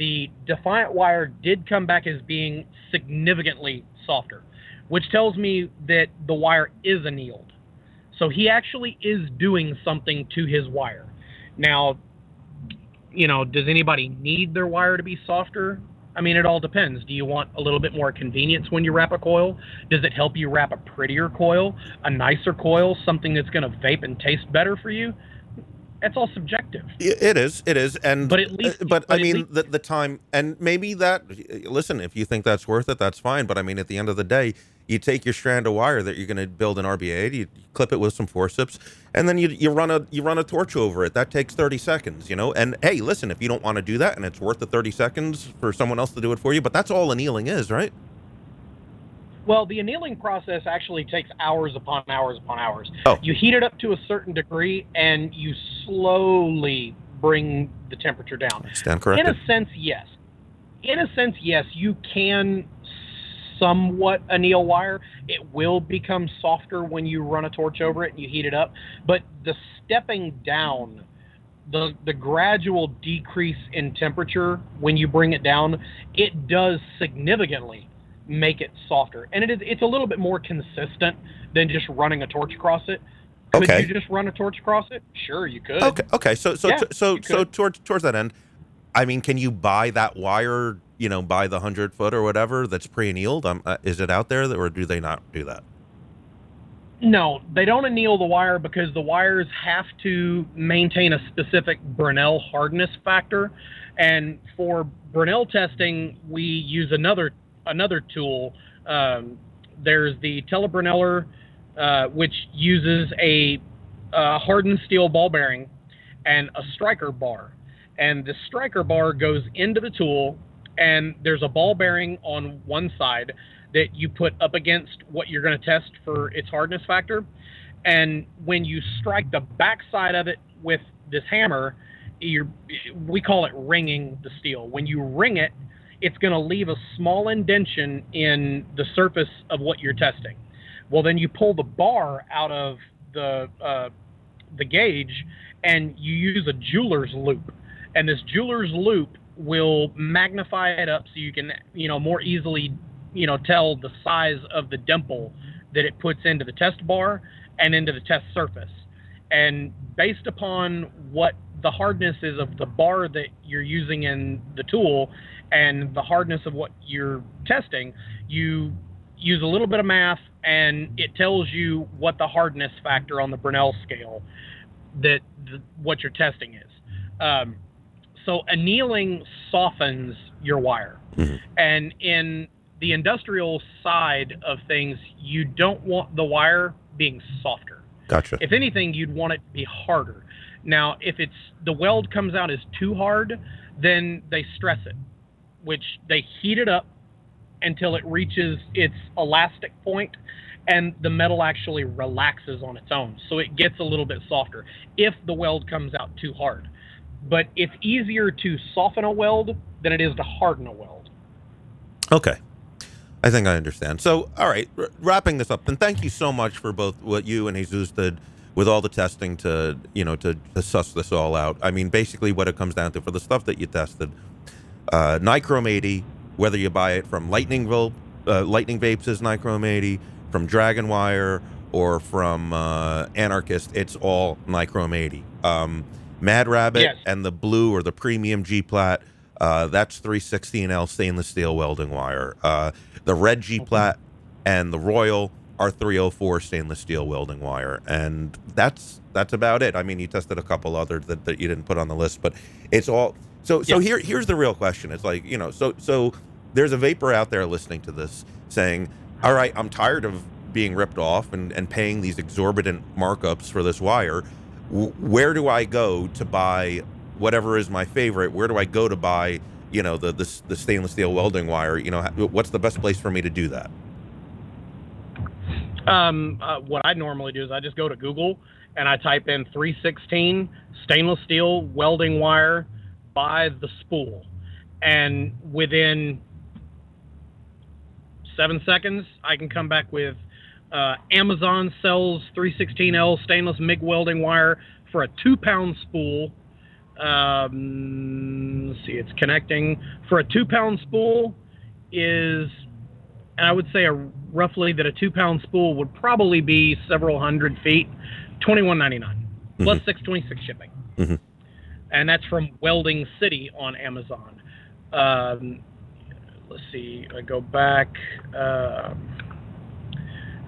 S2: The Defiant wire did come back as being significantly softer, which tells me that the wire is annealed. So he actually is doing something to his wire. Now, you know, does anybody need their wire to be softer? I mean, it all depends. Do you want a little bit more convenience when you wrap a coil? Does it help you wrap a prettier coil, a nicer coil, something that's going to vape and taste better for you? That's all subjective.
S1: It is. It is. And
S2: But at least-
S1: uh, but,
S2: but
S1: I mean
S2: least-
S1: the the time and maybe that listen, if you think that's worth it, that's fine, but I mean at the end of the day, you take your strand of wire that you're going to build an RBA, you clip it with some forceps, and then you you run a you run a torch over it. That takes 30 seconds, you know? And hey, listen, if you don't want to do that and it's worth the 30 seconds for someone else to do it for you, but that's all annealing is, right?
S2: Well, the annealing process actually takes hours upon hours upon hours.
S1: Oh.
S2: You heat it up to a certain degree and you slowly bring the temperature down.
S1: Stand
S2: In a sense, yes. In a sense, yes, you can somewhat anneal wire. It will become softer when you run a torch over it and you heat it up. But the stepping down, the the gradual decrease in temperature when you bring it down, it does significantly make it softer. And it is it's a little bit more consistent than just running a torch across it. Could
S1: Okay.
S2: you just run a torch across it? Sure, you could.
S1: Okay. Okay. So so
S2: Yeah,
S1: so so towards towards that end, I mean, can you buy that wire? You know, buy the hundred foot or whatever that's pre-annealed. Um, uh, is it out there, that, or do they not do that?
S2: No, they don't anneal the wire because the wires have to maintain a specific Brinell hardness factor. And for Brinell testing, we use another another tool. Um, there's the Telebrineller, uh, which uses a uh, hardened steel ball bearing and a striker bar. And the striker bar goes into the tool, and there's a ball bearing on one side that you put up against what you're going to test for its hardness factor. And when you strike the backside of it with this hammer, we call it ringing the steel. When you ring it, it's going to leave a small indention in the surface of what you're testing. Well, then you pull the bar out of the uh, the gauge, and you use a jeweler's loupe, and this jeweler's loupe will magnify it up so you can you know more easily you know tell the size of the dimple that it puts into the test bar and into the test surface and based upon what the hardness is of the bar that you're using in the tool and the hardness of what you're testing you use a little bit of math and it tells you what the hardness factor on the Brinell scale that the, what you're testing is um, so annealing softens your wire
S1: Mhm.
S2: and in the industrial side of things, you don't want the wire being softer.
S1: Gotcha.
S2: If anything, you'd want it to be harder. Now, if it's the weld comes out as too hard, then they stress it, which they heat it up until it reaches its elastic point and the metal actually relaxes on its own. So it gets a little bit softer if the weld comes out too hard. But it's easier to soften a weld than it is to harden a weld.
S1: Okay. I think I understand. So, all right, r- wrapping this up, and thank you so much for both what you and Jesus did with all the testing to, you know, to, to suss this all out. I mean, basically what it comes down to for the stuff that you tested, uh, Nichrome 80, whether you buy it from Lightning Vape, uh, Lightning Vapes' is Nichrome 80, from Dragon Wire, or from uh, Anarchist, it's all Nichrome 80. Um, Mad Rabbit
S2: Yes.
S1: and the blue or the premium G Plat, uh, that's 316L stainless steel welding wire. Uh, the red G Plat and the Royal are 304 stainless steel welding wire, and that's that's about it. I mean, you tested a couple others that, that you didn't put on the list, but it's all. So so here here's the real question. It's like you know so so there's a vaper out there listening to this saying, all right, I'm tired of being ripped off and, and paying these exorbitant markups for this wire. W- where do I go to buy whatever is my favorite? Where do I go to buy, you know, the the, the stainless steel welding wire? You know, what's the best place for me to do that?
S2: Um, uh, what I normally do is I just go to Google and I type in 316 stainless steel welding wire by the spool. And within seven seconds, I can come back with uh, Amazon sells 316L stainless MIG welding wire for a two pound spool. Um, let's see, it's connecting. For a two pound spool is and I would say a, roughly that a two pound spool would probably be several hundred feet, twenty one ninety nine plus six twenty six shipping,
S1: Mhm.
S2: and that's from Welding City on Amazon. Um, let's see, I go back. Uh,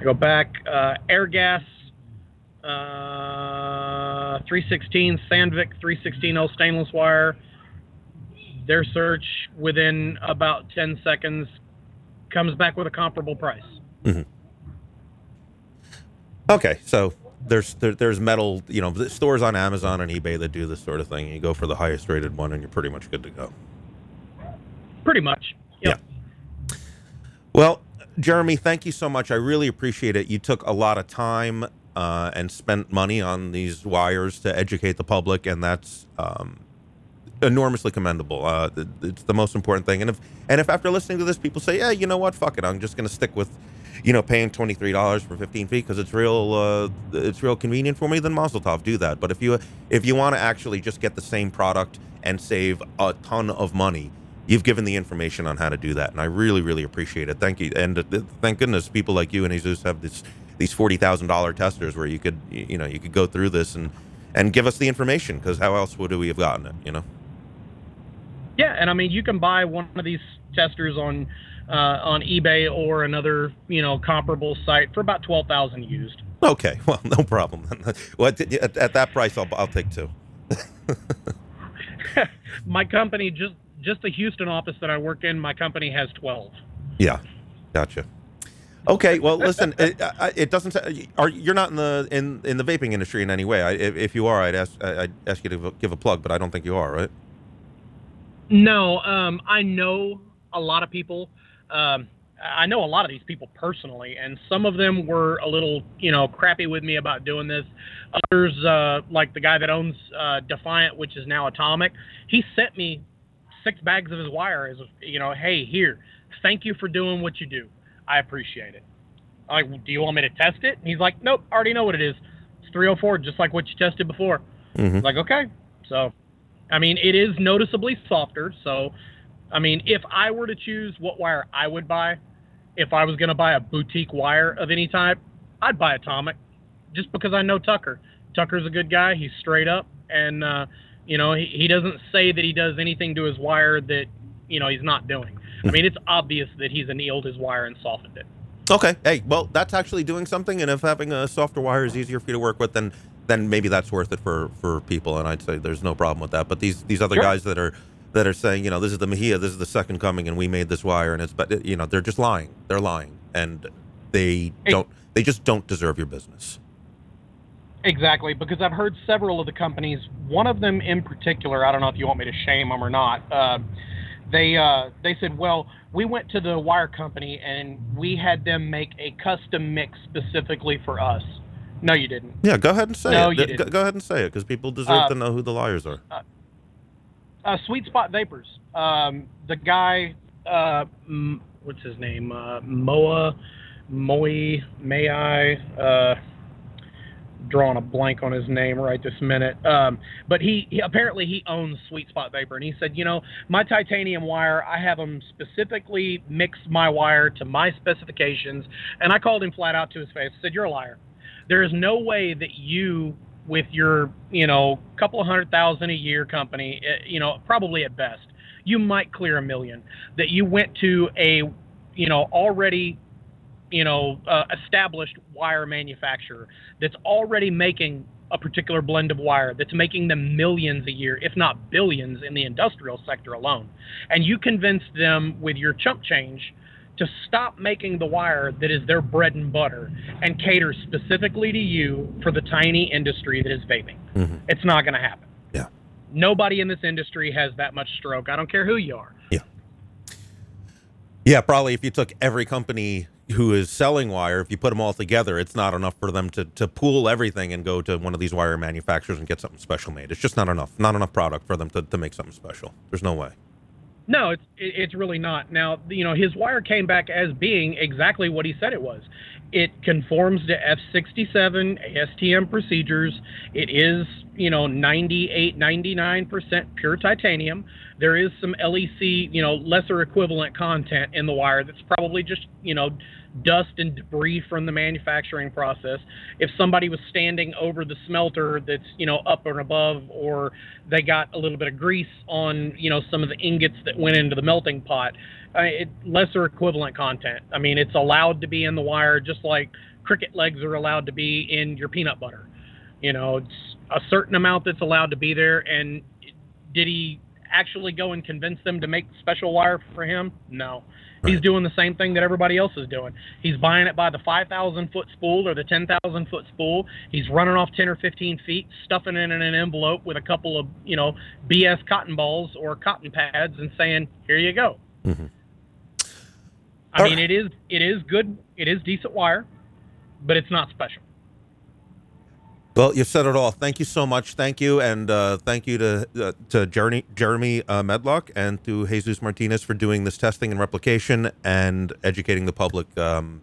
S2: I go back. Uh, Airgas. Uh, 316 Sandvik 316L stainless wire. Their search within about 10 seconds comes back with a comparable price.
S1: Okay, so there's there, there's metal, you know, stores on Amazon and eBay that do this sort of thing. You go for the highest rated one, and you're pretty much good to go.
S2: Pretty much. Yep.
S1: Well, Jeremy, thank you so much. I really appreciate it. You took a lot of time uh, and spent money on these wires to educate the public, and that's um, enormously commendable. Uh, it's the most important thing. And if and if after listening to this, people say, "Yeah, you know what? Fuck it. I'm just going to stick with." You know, paying twenty three dollars for fifteen feet because it's real, uh, it's real convenient for me. Then Mazel Tov, do that. But if you if you want to actually just get the same product and save a ton of money, you've given the information on how to do that, and I really, really appreciate it. Thank you, and uh, thank goodness people like you and Jesus have this these forty thousand dollar testers where you could you know you could go through this and and give us the information because how else would we have gotten it? You know.
S2: Yeah, and I mean you can buy one of these testers on uh, on eBay or another you know comparable site for about twelve thousand used.
S1: Okay, (laughs) well, no problem. well, at, at, at that price, I'll I'll take two. (laughs)
S2: my company just just the Houston office that I work in, my company has twelve.
S1: Yeah, gotcha. Okay, well, (laughs) listen, it, it doesn't. Are you're not in the in in the vaping industry in any way? I, if, if you are, I'd ask I'd ask you to give a plug, but I don't think you are, right?
S2: No, um, I know a lot of people. Um, I know a lot of these people personally, and some of them were a little, you know, crappy with me about doing this. Others, uh, like the guy that owns uh, Defiant, which is now Atomic, he sent me six bags of his wire as, you know, hey, here, thank you for doing what you do. I appreciate it. I'm like, do you want me to test it? And he's like, nope, I already know what it is. It's 304, just like what you tested before.
S1: Mm-hmm.
S2: Like, okay. So, I mean, it is noticeably softer. So, I mean, if I were to choose what wire I would buy, if I was going to buy a boutique wire of any type, I'd buy Atomic just because I know Tucker. Tucker's a good guy. He's straight up. And, uh, you know, he, he doesn't say that he does anything to his wire that, you know, he's not doing. I mean, it's obvious that he's annealed his wire and softened it.
S1: Okay. Hey, well, that's actually doing something, and if having a softer wire is easier for you to work with, then then maybe that's worth it for for people. And I'd say there's no problem with that. But these these other
S2: Sure.
S1: guys that are that are saying, you know, this is the Mahia, this is the second coming, and we made this wire, and it's but you know, they're just lying. They're lying, and they don't. They just don't deserve your business.
S2: Exactly, because I've heard several of the companies. One of them in particular, I don't know if you want me to shame them or not. Uh, they uh, they said, well, we went to the wire company and we had them make a custom mix specifically for us. No, you didn't.
S1: Yeah, go ahead and say
S2: No,
S1: it.
S2: you
S1: Go-
S2: didn't.
S1: Go ahead and say it because people deserve
S2: Uh,
S1: to know who the liars are.
S2: Uh, Sweet Spot Vapors. Um, the guy, uh, m- what's his name? Uh, Moa, Moe, May I? Uh, drawing a blank on his name right this minute. Um, but he, he apparently he owns Sweet Spot Vapor, and he said, you know, my titanium wire, I have them specifically mix my wire to my specifications, and I called him flat out to his face. Said, you're a liar. There is no way that you, with your, you know, couple of hundred thousand a year company, eh, you know, probably at best, you might clear a million. That you went to a, you know, already you know, uh, established wire manufacturer that's already making a particular blend of wire that's making them millions a year, if not billions, in the industrial sector alone. And you convince them with your chump change to stop making the wire that is their bread and butter and cater specifically to you for the tiny industry that is vaping.
S1: Mhm.
S2: It's not going to happen.
S1: Yeah.
S2: Nobody in this industry has that much stroke. I don't care who you are.
S1: Yeah. Yeah, probably if you took every company who is selling wire, if you put them all together, it's not enough for them to, to pool everything and go to one of these wire manufacturers and get something special made. It's just not enough. Not enough product for them to, to make something special. There's no way.
S2: No, it's it, it's really not. Now, you know, his wire came back as being exactly what he said it was. It conforms to F67 ASTM procedures. It is, you know, 98, 99% pure titanium. There is some LEC, you know, lesser equivalent content in the wire that's probably just, you know, dust and debris from the manufacturing process. If somebody was standing over the smelter that's, you know, up and above, or they got a little bit of grease on, you know, some of the ingots that went into the melting pot, uh, it, lesser equivalent content. I mean, it's allowed to be in the wire just like cricket legs are allowed to be in your peanut butter. You know, it's a certain amount that's allowed to be there. And did he actually go and convince them to make special wire for him? No. He's doing the same thing that everybody else is doing. He's buying it by the 5,000 foot spool or the 10,000 foot spool. He's running off 10 or 15 feet, stuffing it in an envelope with a couple of, you know, BS cotton balls or cotton pads and saying, here you go.
S1: Mhm.
S2: I
S1: All
S2: mean, it is it is good. It is decent wire, but it's not special.
S1: Well, you've said it all. Thank you so much. Thank you, and uh, thank you to uh, to Jeremy, Jeremy uh, Medlock and to Jesus Martinez for doing this testing and replication and educating the public. Um,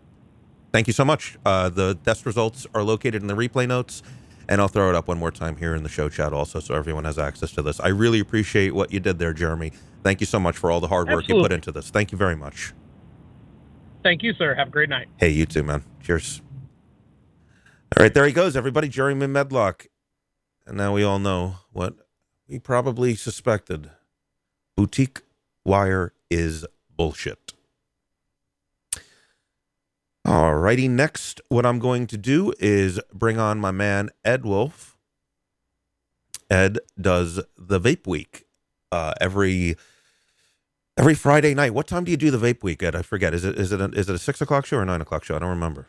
S1: thank you so much. Uh, the test results are located in the replay notes, and I'll throw it up one more time here in the show chat also, so everyone has access to this. I really appreciate what you did there, Jeremy. Thank you so much for all the hard work you put into this. Thank you very much.
S2: Thank you, sir. Have a great night.
S1: Hey, you too, man. Cheers. All right, there he goes, everybody. Jeremy Medlock. And now we all know what we probably suspected. Boutique wire is bullshit. All righty, next, what I'm going to do is bring on my man Ed Wolff. Ed does the Vape Week uh, every every Friday night. What time do you do the Vape Week, Ed? I forget. Is it is it a, is it a six o'clock show or nine o'clock show? I don't remember.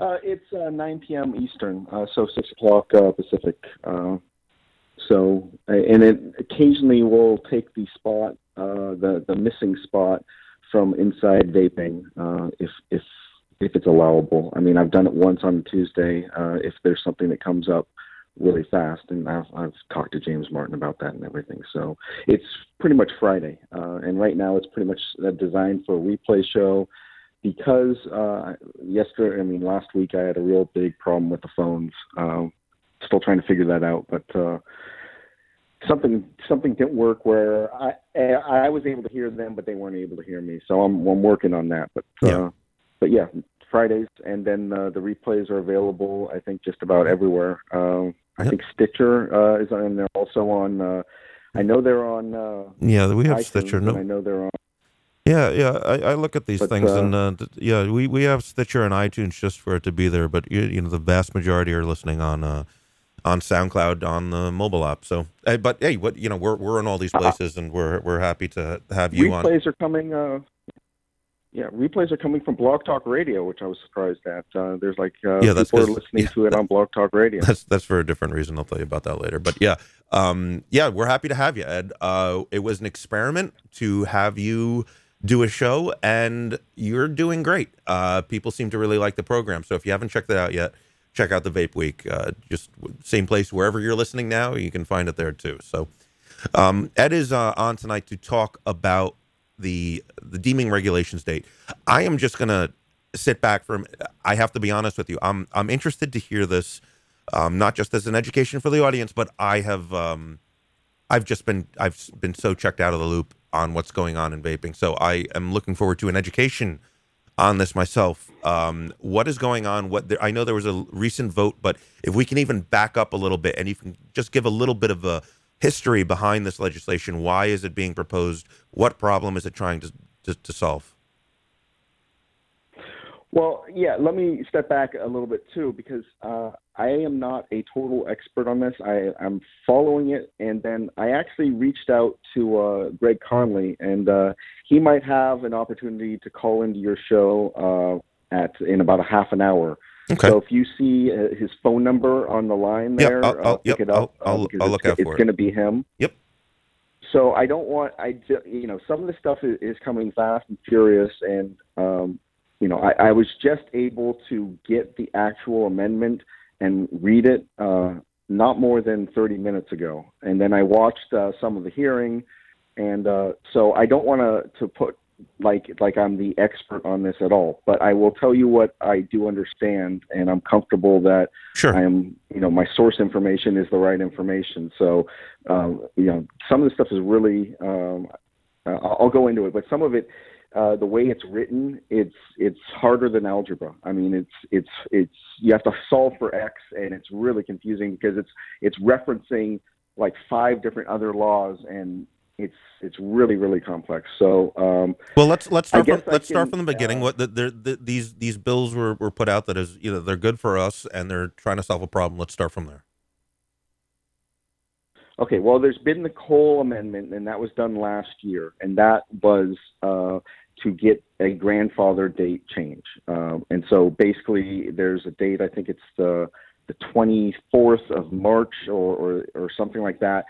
S3: Uh, it's uh, 9 p.m. Eastern, uh, so 6 o'clock uh, Pacific. Uh, so, uh, and it occasionally will take the spot, the the missing spot, from inside vaping, if if if it's allowable. I mean, I've done it once on Tuesday. If there's something that comes up really fast, and I've, I've talked to James Martin about that and everything. So it's pretty much Friday, and right now it's pretty much designed for a replay show because uh, yesterday, I mean, last week I had a real big problem with the phones. Um, still trying to figure that out, but uh, something something didn't work where I I was able to hear them, but they weren't able to hear me. So I'm I'm working on that. But uh,
S1: Yeah.
S3: but yeah, Fridays, and then uh, the replays are available. I think just about everywhere. Um, I
S1: Yep.
S3: think Stitcher uh, is on there, also on. Uh, I know they're on. Uh,
S1: Yeah, we have
S3: iTunes,
S1: Stitcher. No,
S3: I know they're on.
S1: Yeah, yeah. I, I look at these
S3: But,
S1: things,
S3: uh,
S1: and uh, yeah, we, we have Stitcher and iTunes just for it to be there. But you, you know, the vast majority are listening on uh, on SoundCloud on the mobile app. So, hey, but hey, what you know, we're we're in all these
S3: Uh,
S1: places, and we're we're happy to have you on.
S3: replays are coming. Uh, yeah, replays are coming from Blog Talk Radio, which I was surprised at. Uh, there's like uh,
S1: Yeah, that's
S3: people are listening
S1: yeah,
S3: to it on Blog Talk Radio.
S1: That's that's for a different reason. I'll tell you about that later. But yeah, um, yeah, we're happy to have you, Ed. Uh, it was an experiment to have you do a show, and you're doing great. Uh, people seem to really like the program. So if you haven't checked that out yet, check out the Vape Week. Uh, just same place wherever you're listening now, you can find it there too. So um, Ed is uh, on tonight to talk about the the deeming regulations date. I am just gonna sit back from. I have to be honest with you. I'm I'm interested to hear this, um, not just as an education for the audience, but I have um, I've just been I've been so checked out of the loop on what's going on in vaping. So I am looking forward to an education on this myself. Um, what is going on? What there, I know there was a recent vote, but if we can even back up a little bit and you can just give a little bit of a history behind this legislation. Why is it being proposed? What problem is it trying to to, to solve?
S3: Well, yeah, let me step back a little bit too, because uh, I am not a total expert on this. I, I'm following it, and then I actually reached out to uh, Greg Conley, and uh, he might have an opportunity to call into your show uh, at in about a half an hour.
S1: Okay.
S3: So if you see uh, his phone number on the line
S1: Yep,
S3: there,
S1: I'll-
S3: uh,
S1: I'll-
S3: pick
S1: yep,
S3: it up.
S1: I'll- I'll-
S3: because
S1: I'll
S3: it's,
S1: look out for it.
S3: It's going to be him.
S1: Yep.
S3: So I don't want I you know some of the stuff is, is coming fast and furious, and um, you know I, I was just able to get the actual amendment and read it uh, not more than 30 minutes ago, and then I watched uh, some of the hearing, and uh, so I don't want to to put like like I'm the expert on this at all, but I will tell you what I do understand, and I'm comfortable that
S1: Sure.
S3: I am, you know, my source information is the right information. So, um, you know, some of the stuff is really, um, uh, I'll go into it, but some of it, uh, the way it's written, it's it's harder than algebra. I mean, it's it's it's you have to solve for x, and it's really confusing because it's it's referencing like five different other laws, and it's it's really really complex. So, um,
S1: Well, let's let's start from let's start from the beginning.
S3: uh,
S1: what the, the, the, these these bills were, were put out that is you know they're good for us and they're trying to solve a problem. Let's start from there.
S3: Okay, well, there's been the Cole Amendment, and that was done last year, and that was uh, to get a grandfather date change. Um, and so basically, there's a date. I think it's the the 24th of March or, or or something like that,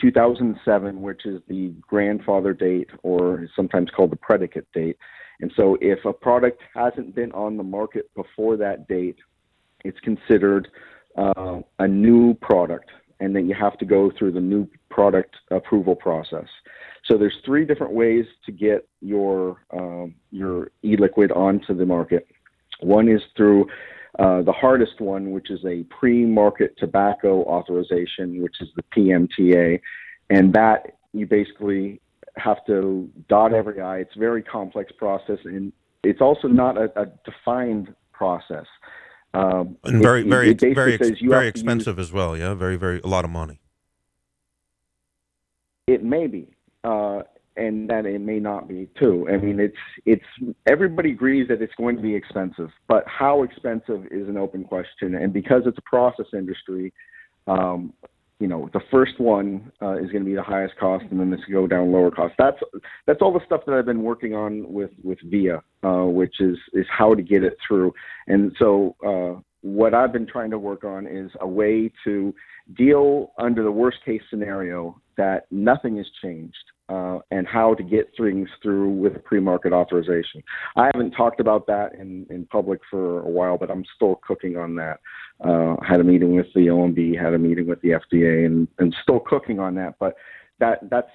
S3: 2007, which is the grandfather date, or sometimes called the predicate date. And so, if a product hasn't been on the market before that date, it's considered uh, a new product, and then you have to go through the new product approval process. So there's three different ways to get your um, your e-liquid onto the market. One is through uh, the hardest one, which is a pre-market tobacco authorization, which is the PMTA, and that you basically have to dot every I. It's a very complex process, and it's also not a, a defined process. Um,
S1: and very
S3: it-
S1: very
S3: it
S1: very ex- very
S3: to use-
S1: expensive as well. Yeah, very very a lot of money.
S3: It may be, uh, and that it may not be too. I mean, it's it's everybody agrees that it's going to be expensive, but how expensive is an open question. And because it's a process industry, um, you know, the first one uh, is going to be the highest cost, and then this go down lower cost. That's that's all the stuff that I've been working on with with VIA, uh, which is is how to get it through. And so, uh, what I've been trying to work on is a way to deal under the worst case scenario that nothing has changed uh, and how to get things through with pre-market authorization. I haven't talked about that in, in public for a while, but I'm still cooking on that. Uh, had a meeting with the OMB, had a meeting with the FDA, and, and still cooking on that. But that that's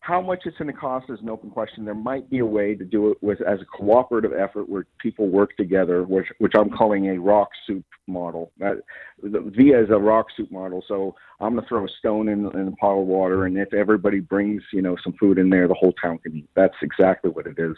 S3: how much it's going to cost is an open question. There might be a way to do it with as a cooperative effort where people work together, which which I'm calling a rock soup model. The, VIA is a rock soup model, so I'm going to throw a stone in, in a pot of water, and if everybody brings you know some food in there, the whole town can eat. That's exactly what it is.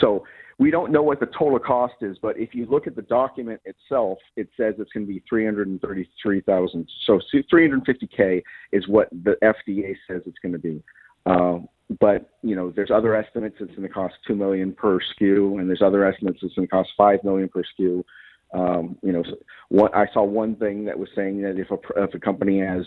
S3: So we don't know what the total cost is, but if you look at the document itself, it says it's going to be 333,000. So 350k is what the FDA says it's going to be. Uh, but you know, there's other estimates it's going to cost two million per SKU, and there's other estimates it's going to cost five million per SKU. Um, you know, what I saw one thing that was saying that if a if a company has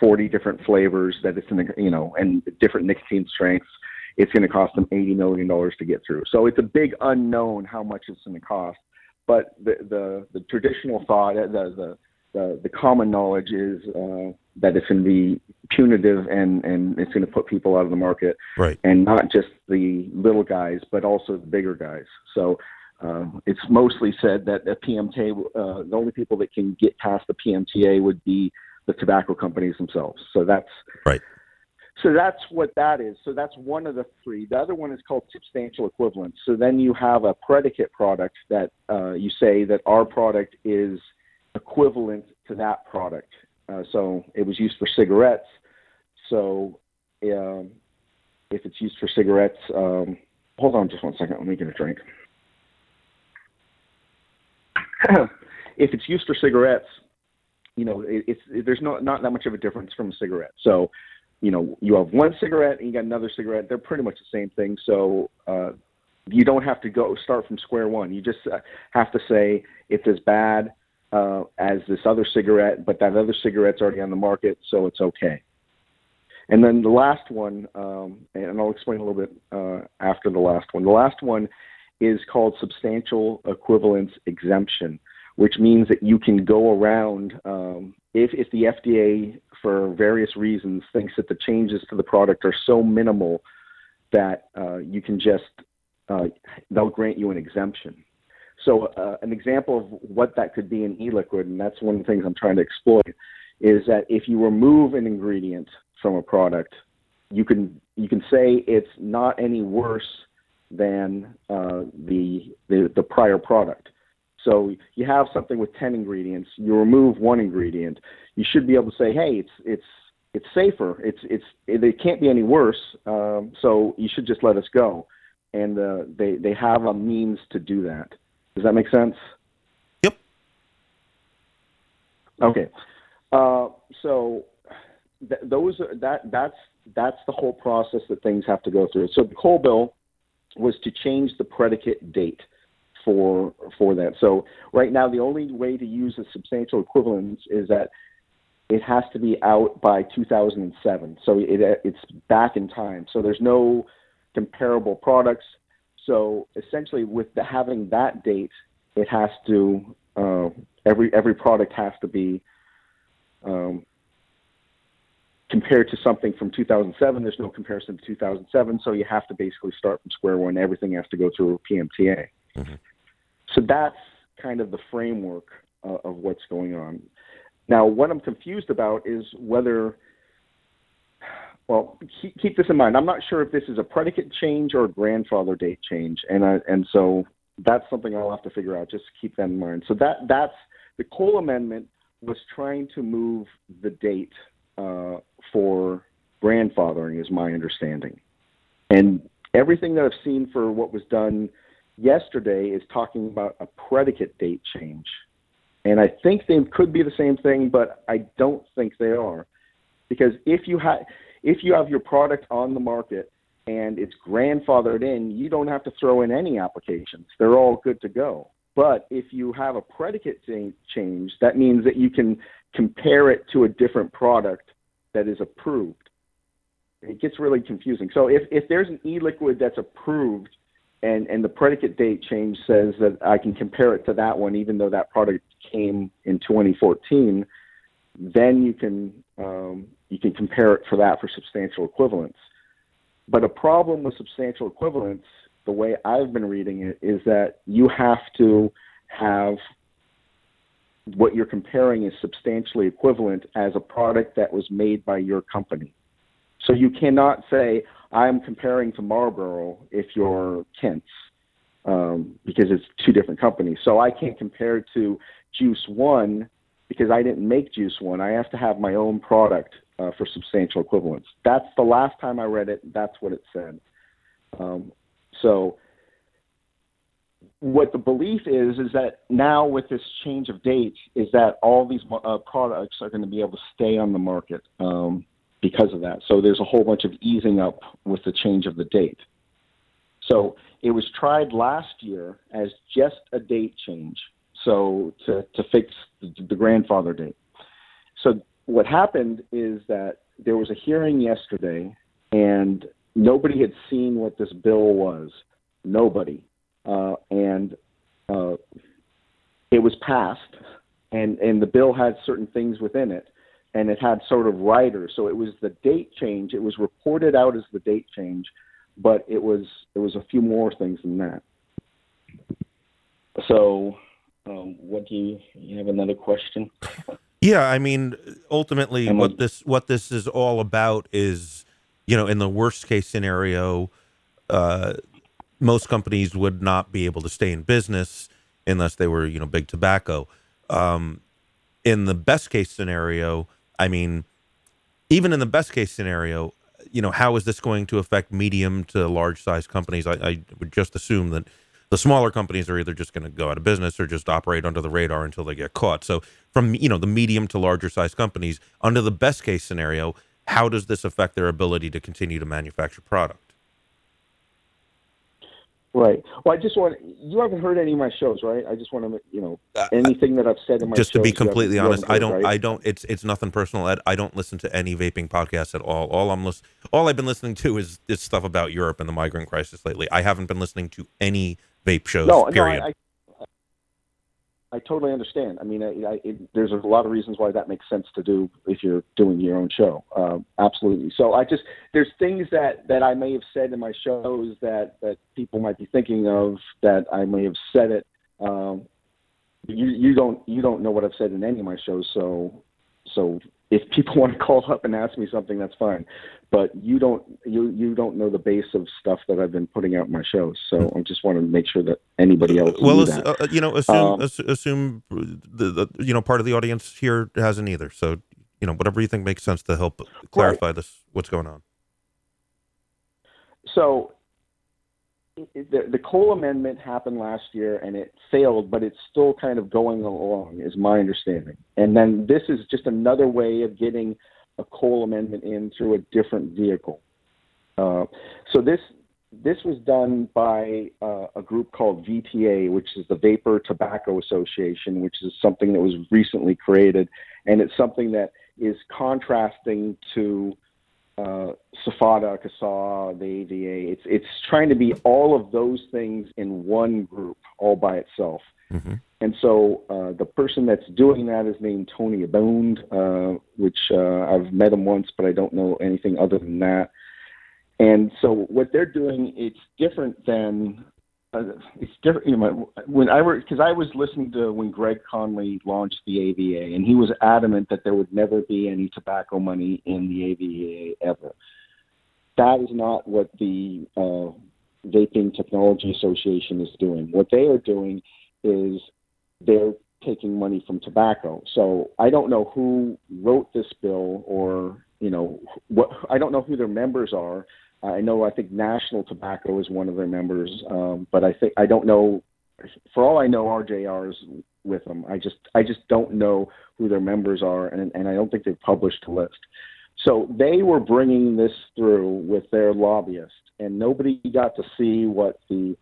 S3: 40 different flavors, that it's in the you know, and different nicotine strengths, it's going to cost them 80 million dollars to get through. So it's a big unknown how much it's going to cost. But the the, the traditional thought, the the the, the common knowledge is uh, that it's going to be punitive and, and it's going to put people out of the market,
S1: Right.
S3: and not just the little guys, but also the bigger guys. So um, it's mostly said that the PMTA, uh, the only people that can get past the PMTA would be the tobacco companies themselves. So that's
S1: Right.
S3: So that's what that is. So that's one of the three. The other one is called substantial equivalence. So then you have a predicate product that uh, you say that our product is equivalent to that product. Uh, so it was used for cigarettes. So um, if it's used for cigarettes, um, hold on just one second. Let me get a drink. (clears throat) if it's used for cigarettes, you know, it, it's it, there's not not that much of a difference from a cigarette. So, you know, you have one cigarette and you got another cigarette. They're pretty much the same thing. So, uh, you don't have to go start from square one. You just uh, have to say it's as bad uh, as this other cigarette, but that other cigarette's already on the market, so it's okay. And then the last one, um, and I'll explain a little bit uh, after the last one. The last one is called substantial equivalence exemption, which means that you can go around um, if, if the FDA, for various reasons, thinks that the changes to the product are so minimal that uh, you can just uh, they'll grant you an exemption. So uh, an example of what that could be in e-liquid, and that's one of the things I'm trying to exploit, is that if you remove an ingredient from a product, you can you can say it's not any worse than uh, the, the the prior product. So you have something with 10 ingredients, you remove one ingredient, you should be able to say, hey, it's it's it's safer. It's it's it, can't be any worse. Um, so you should just let us go. And uh, they they have a means to do that. Does that make sense?
S1: Yep.
S3: Okay. Uh, so th- those are, that that's that's the whole process that things have to go through. So the Cole bill was to change the predicate date for for that. So right now, the only way to use a substantial equivalence is that it has to be out by 2007. So it it's back in time. So there's no comparable products. So essentially, with the, having that date, it has to uh, every every product has to be um, compared to something from 2007. There's no comparison to 2007, so you have to basically start from square one. Everything has to go through PMTA. So that's kind of the framework uh, of what's going on. Now, what I'm confused about is whether, well, keep, keep this in mind. I'm not sure if this is a predicate change or a grandfather date change, and I, and so that's something I'll have to figure out. Just keep that in mind. So that that's the Cole Amendment was trying to move the date uh, for grandfathering, is my understanding, and everything that I've seen for what was done yesterday is talking about a predicate date change. And I think they could be the same thing, but I don't think they are. Because if you have if you have your product on the market and it's grandfathered in, you don't have to throw in any applications. They're all good to go. But if you have a predicate change, that means that you can compare it to a different product that is approved. It gets really confusing. So if, if there's an e-liquid that's approved and, and the predicate date change says that I can compare it to that one, even though that product came in 2014, then you can um, you can compare it for that for substantial equivalence. But a problem with substantial equivalence, the way I've been reading it, is that you have to have what you're comparing is substantially equivalent as a product that was made by your company. So you cannot say, I'm comparing to Marlboro if you're Kent's, um, because it's two different companies. So I can't compare to Juice One because I didn't make Juice One. I have to have my own product uh, for substantial equivalence. That's the last time I read it. That's what it said. Um, so what the belief is is that now with this change of date is that all these uh, products are going to be able to stay on the market um, because of that. So there's a whole bunch of easing up with the change of the date. So it was tried last year as just a date change, so to, to fix the, the grandfather date. So what happened is that there was a hearing yesterday, and nobody had seen what this bill was. Nobody uh, and uh, it was passed, and and the bill had certain things within it, and it had sort of riders. So it was the date change. It was reported out as the date change, but it was it was a few more things than that. So, um, what do you, you have another question?
S1: Yeah, I mean, ultimately, what this what this is all about is, you know, in the worst case scenario, uh, most companies would not be able to stay in business unless they were, you know, big tobacco. Um, in the best case scenario, I mean, even in the best case scenario, you know, how is this going to affect medium to large size companies? I, I would just assume that the smaller companies are either just going to go out of business or just operate under the radar until they get caught. So, from you know the medium to larger size companies, under the best case scenario, how does this affect their ability to continue to manufacture product?
S3: Right. Well, I just want you haven't heard any of my shows, right? I just want to, you know, uh, anything that I've said in my
S1: just to be completely
S3: you haven't- you
S1: honest,
S3: haven't
S1: I don't,
S3: right?
S1: I don't. It's it's nothing personal. Ed. I don't listen to any vaping podcasts at all. All I'm listen, all I've been listening to is is stuff about Europe and the migrant crisis lately. I haven't been listening to any vape shows.
S3: no,
S1: period.
S3: no, I, I, I totally understand. I mean, I, I, it, there's a lot of reasons why that makes sense to do if you're doing your own show. Um, absolutely. So I just there's things that that I may have said in my shows that that people might be thinking of that I may have said it. Um, you you don't you don't know what I've said in any of my shows, so so if people (laughs) want to call up and ask me something, that's fine. But you don't you you don't know the base of stuff that I've been putting out in my shows. So I just want to make sure that anybody else
S1: well, uh, you know, assume
S3: Um,
S1: assume the, the you know part of the audience here hasn't either. So you know, whatever you think makes sense to help clarify this, what's going on.
S3: so the, the Cole Amendment happened last year and it failed, but it's still kind of going along, is my understanding. And then this is just another way of getting a Cole Amendment in through a different vehicle. Uh, so this this was done by uh, a group called VTA, which is the Vapor Tobacco Association, which is something that was recently created, and it's something that is contrasting to uh, SFATA, CASAA, the AVA. It's it's trying to be all of those things in one group, all by itself.
S1: hmm
S3: And so uh, the person that's doing that is named Tony Abond, uh, which uh, I've met him once, but I don't know anything other than that. And so what they're doing, it's different than it's different. You know, when I were because I was listening to when Greg Conley launched the AVA, and he was adamant that there would never be any tobacco money in the AVA ever. That is not what the uh, Vaping Technology Association is doing. What they are doing is they're taking money from tobacco. So I don't know who wrote this bill or you know what I don't know who their members are. I know I think National Tobacco is one of their members, um, but I think I don't know. For all I know, RJR is with them. I just I just don't know who their members are, and and I don't think they've published a list. So they were bringing this through with their lobbyist, and nobody got to see what the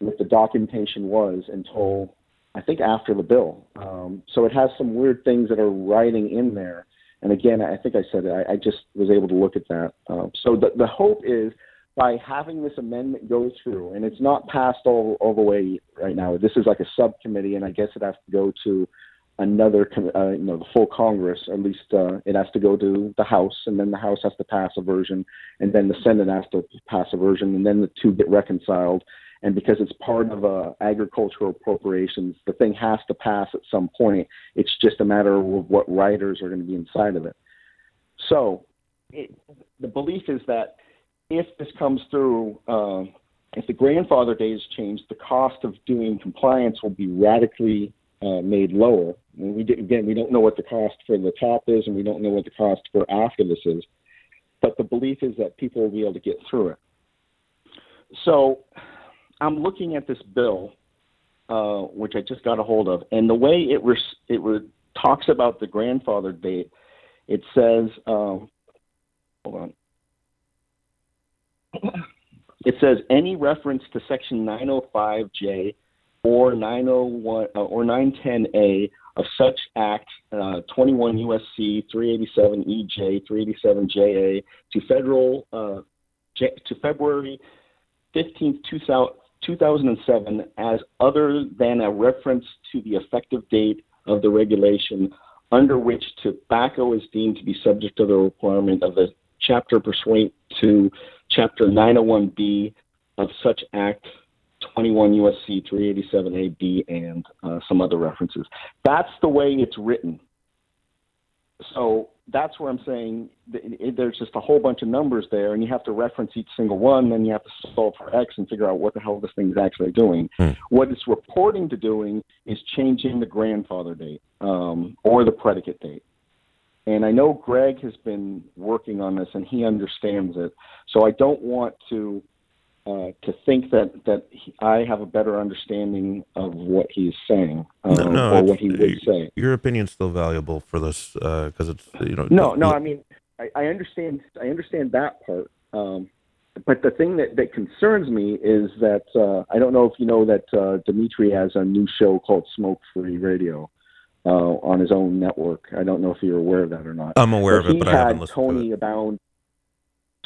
S3: what the documentation was until I think after the bill. Um, so it has some weird things that are writing in there. And again, I think I said it, I, I just was able to look at that. Um, so the, the hope is by having this amendment go through, and it's not passed all, all the way right now. This is like a subcommittee, and I guess it has to go to another, uh, you know, the full Congress. At least uh, it has to go to the House, and then the House has to pass a version, and then the Senate has to pass a version, and then the two get reconciled and because it's part of uh, agricultural appropriations, the thing has to pass at some point. It's just a matter of what riders are going to be inside of it. So, it, the belief is that if this comes through, uh, if the grandfather days change, the cost of doing compliance will be radically uh, made lower. And we did, again, we don't know what the cost for the top is, and we don't know what the cost for after this is. But the belief is that people will be able to get through it. So I'm looking at this bill, uh, which I just got a hold of, and the way it it re- talks about the grandfather date, it says, um, hold on. It says any reference to Section 905J or 901 uh, or 910A of such Act uh, 21 USC 387 EJ 387 JA to federal uh, J- to February 15th, 2000, 2007 as other than a reference to the effective date of the regulation under which tobacco is deemed to be subject to the requirement of the chapter pursuant to Chapter 901B of such Act 21 USC 387AB, and uh, some other references. That's the way it's written. So that's where I'm saying there's just a whole bunch of numbers there, and you have to reference each single one. Then you have to solve for X and figure out what the hell this thing is actually doing. Hmm. What it's reporting to doing is changing the grandfather date um, or the predicate date. And I know Greg has been working on this, and he understands it. So I don't want to uh, to think that that he, I have a better understanding of what he's saying um, no, no, or what he would say.
S1: Your opinion's still valuable for this because uh, it's you know.
S3: No, no, I mean I, I understand I understand that part. Um, but the thing that, that concerns me is that uh, I don't know if you know that uh, Dimitri has a new show called Smoke Free Radio uh, on his own network. I don't know if you're aware of that or not.
S1: I'm aware but of it, but I haven't listened
S3: Tony
S1: to
S3: it. Abound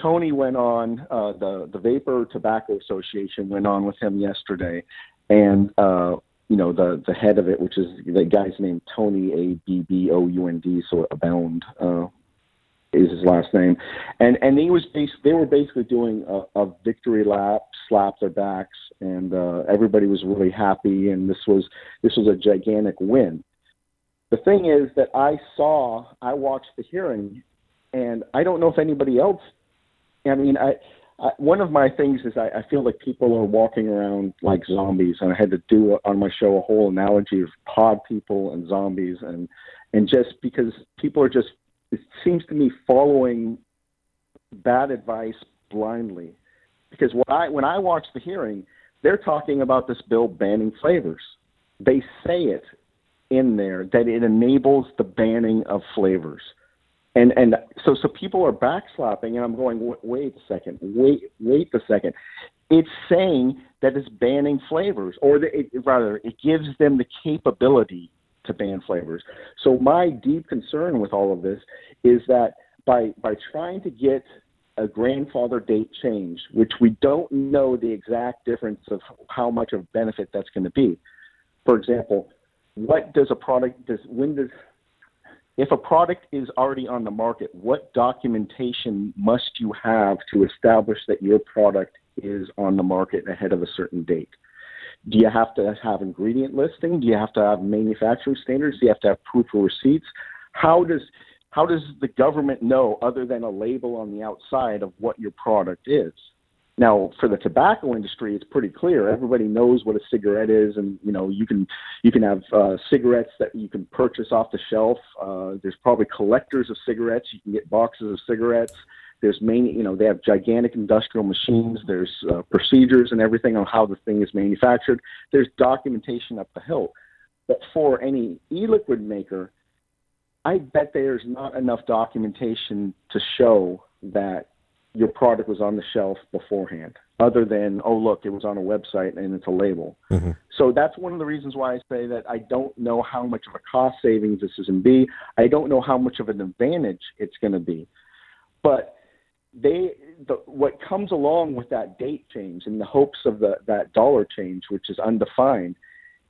S3: Tony went on uh, the the Vapor Tobacco Association went on with him yesterday, and uh, you know the the head of it, which is the guy's name Tony A B B O U N D, so Abound uh, is his last name, and and he was bas- they were basically doing a, a victory lap, slap their backs, and uh, everybody was really happy, and this was this was a gigantic win. The thing is that I saw, I watched the hearing, and I don't know if anybody else I mean, I, I one of my things is I, I feel like people are walking around like zombies, and I had to do on my show a whole analogy of pod people and zombies, and and just because people are just it seems to me following bad advice blindly. Because when I when I watch the hearing, they're talking about this bill banning flavors. They say it in there that it enables the banning of flavors and and so so people are backslapping, and I'm going, wait a second, wait wait a second. It's saying that it's banning flavors, or the, it, rather, it gives them the capability to ban flavors. So my deep concern with all of this is that by by trying to get a grandfather date change, which we don't know the exact difference of how much of benefit that's going to be. For example, what does a product does when does if a product is already on the market, what documentation must you have to establish that your product is on the market ahead of a certain date? Do you have to have ingredient listing? Do you have to have manufacturing standards? Do you have to have proof of receipts? How does how does the government know other than a label on the outside of what your product is? Now, for the tobacco industry, it's pretty clear. Everybody knows what a cigarette is, and you know you can you can have uh, cigarettes that you can purchase off the shelf. Uh, there's probably collectors of cigarettes. You can get boxes of cigarettes. There's many, you know, they have gigantic industrial machines. There's uh, procedures and everything on how the thing is manufactured. There's documentation up the hill. But for any e-liquid maker, I bet there's not enough documentation to show that your product was on the shelf beforehand, other than, oh, look, it was on a website and it's a label.
S1: Mm-hmm.
S3: So that's one of the reasons why I say that I don't know how much of a cost savings this is going to be. I don't know how much of an advantage it's going to be. But they, the, what comes along with that date change in the hopes of the, that dollar change, which is undefined,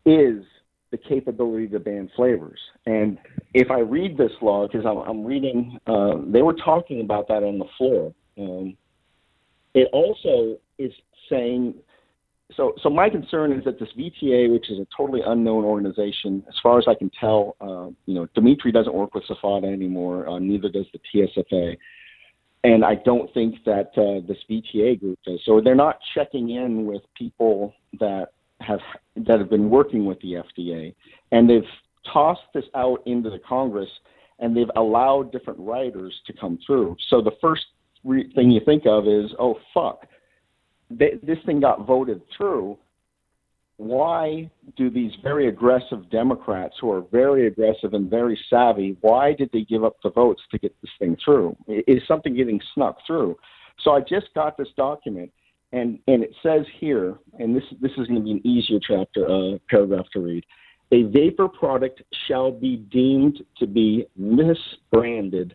S3: is the capability to ban flavors. And if I read this law, because I'm, I'm reading, uh, they were talking about that on the floor. Um, it also is saying so. So my concern is that this VTA, which is a totally unknown organization, as far as I can tell, uh, you know, Dimitri doesn't work with SFATA anymore. Uh, neither does the TSFA, and I don't think that uh, this VTA group does. So they're not checking in with people that have that have been working with the FDA, and they've tossed this out into the Congress, and they've allowed different writers to come through. So the first re- thing you think of is, oh fuck, they, this thing got voted through. Why do these very aggressive Democrats, who are very aggressive and very savvy, why did they give up the votes to get this thing through? Is something getting snuck through? So I just got this document, and and it says here, and this this is going to be an easier chapter uh, paragraph to read. A vapor product shall be deemed to be misbranded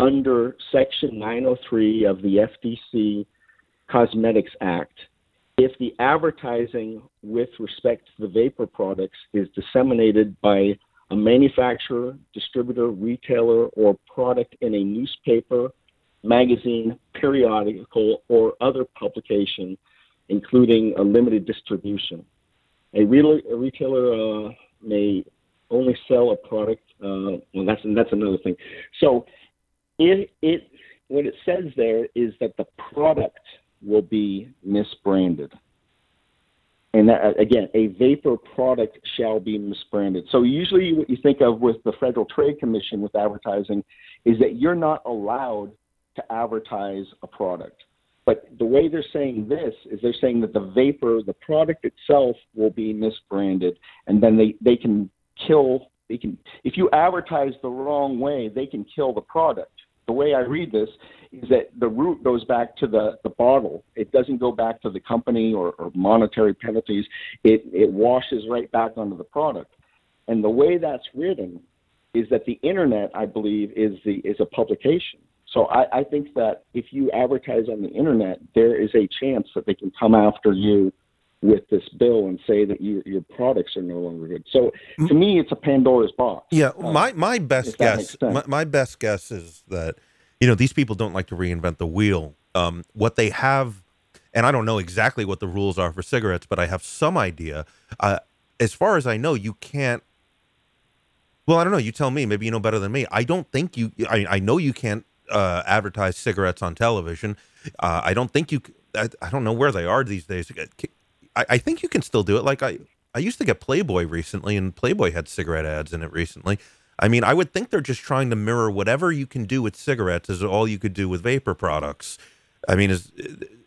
S3: under Section 903 of the FDC Cosmetics Act if the advertising with respect to the vapor products is disseminated by a manufacturer, distributor, retailer, or product in a newspaper, magazine, periodical, or other publication, including a limited distribution. A, re- a retailer uh, may only sell a product. Uh, well, that's that's another thing. So it, it what it says there is that the product will be misbranded. And that, uh, again, a vapor product shall be misbranded. So usually, what you think of with the Federal Trade Commission with advertising is that you're not allowed to advertise a product. But the way they're saying this is they're saying that the vapor, the product itself, will be misbranded, and then they, they can kill. They can if you advertise the wrong way, they can kill the product the way I read this is that the root goes back to the, the bottle. It doesn't go back to the company or, or monetary penalties. It, it washes right back onto the product. And the way that's written is that the internet, I believe, is the is a publication. So I, I think that if you advertise on the internet, there is a chance that they can come after you with this bill and say that you, your products are no longer good. So to me, it's a Pandora's box.
S1: Yeah,
S3: uh,
S1: my my best guess my, my, best guess is that you know these people don't like to reinvent the wheel. Um, what they have, and I don't know exactly what the rules are for cigarettes, but I have some idea. Uh, as far as I know, you can't. Well, I don't know. You tell me. Maybe you know better than me. I don't think you. I, I know you can't uh, advertise cigarettes on television. Uh, I don't think you. I, I, don't know where they are these days. I, I think you can still do it. Like I, I used to get Playboy recently, and Playboy had cigarette ads in it recently. I mean, I would think they're just trying to mirror whatever you can do with cigarettes is all you could do with vapor products. I mean, is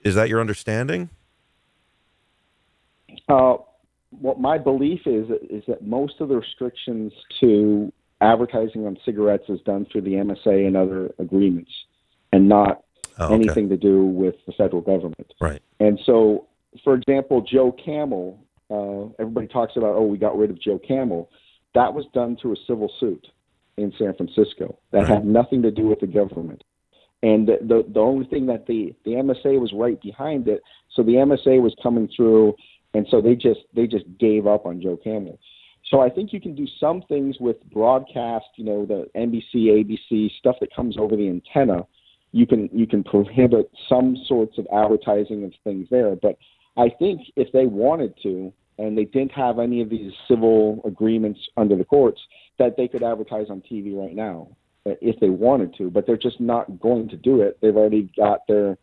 S1: is that your understanding?
S3: Uh, what my belief is is that most of the restrictions to advertising on cigarettes is done through the MSA and other agreements, and not oh, okay. anything to do with the federal government.
S1: Right.
S3: And so for example, Joe Camel, uh, everybody talks about, oh, we got rid of Joe Camel. That was done through a civil suit in San Francisco that right. had nothing to do with the government. And the, the, the only thing that the, the MSA was right behind it, so the MSA was coming through, and so they just they just gave up on Joe Camel. So I think you can do some things with broadcast, you know, the NBC, ABC stuff that comes over the antenna. You can you can prohibit some sorts of advertising of things there, but I think if they wanted to, and they didn't have any of these civil agreements under the courts, that they could advertise on TV right now uh, if they wanted to. But they're just not going to do it. They've already got their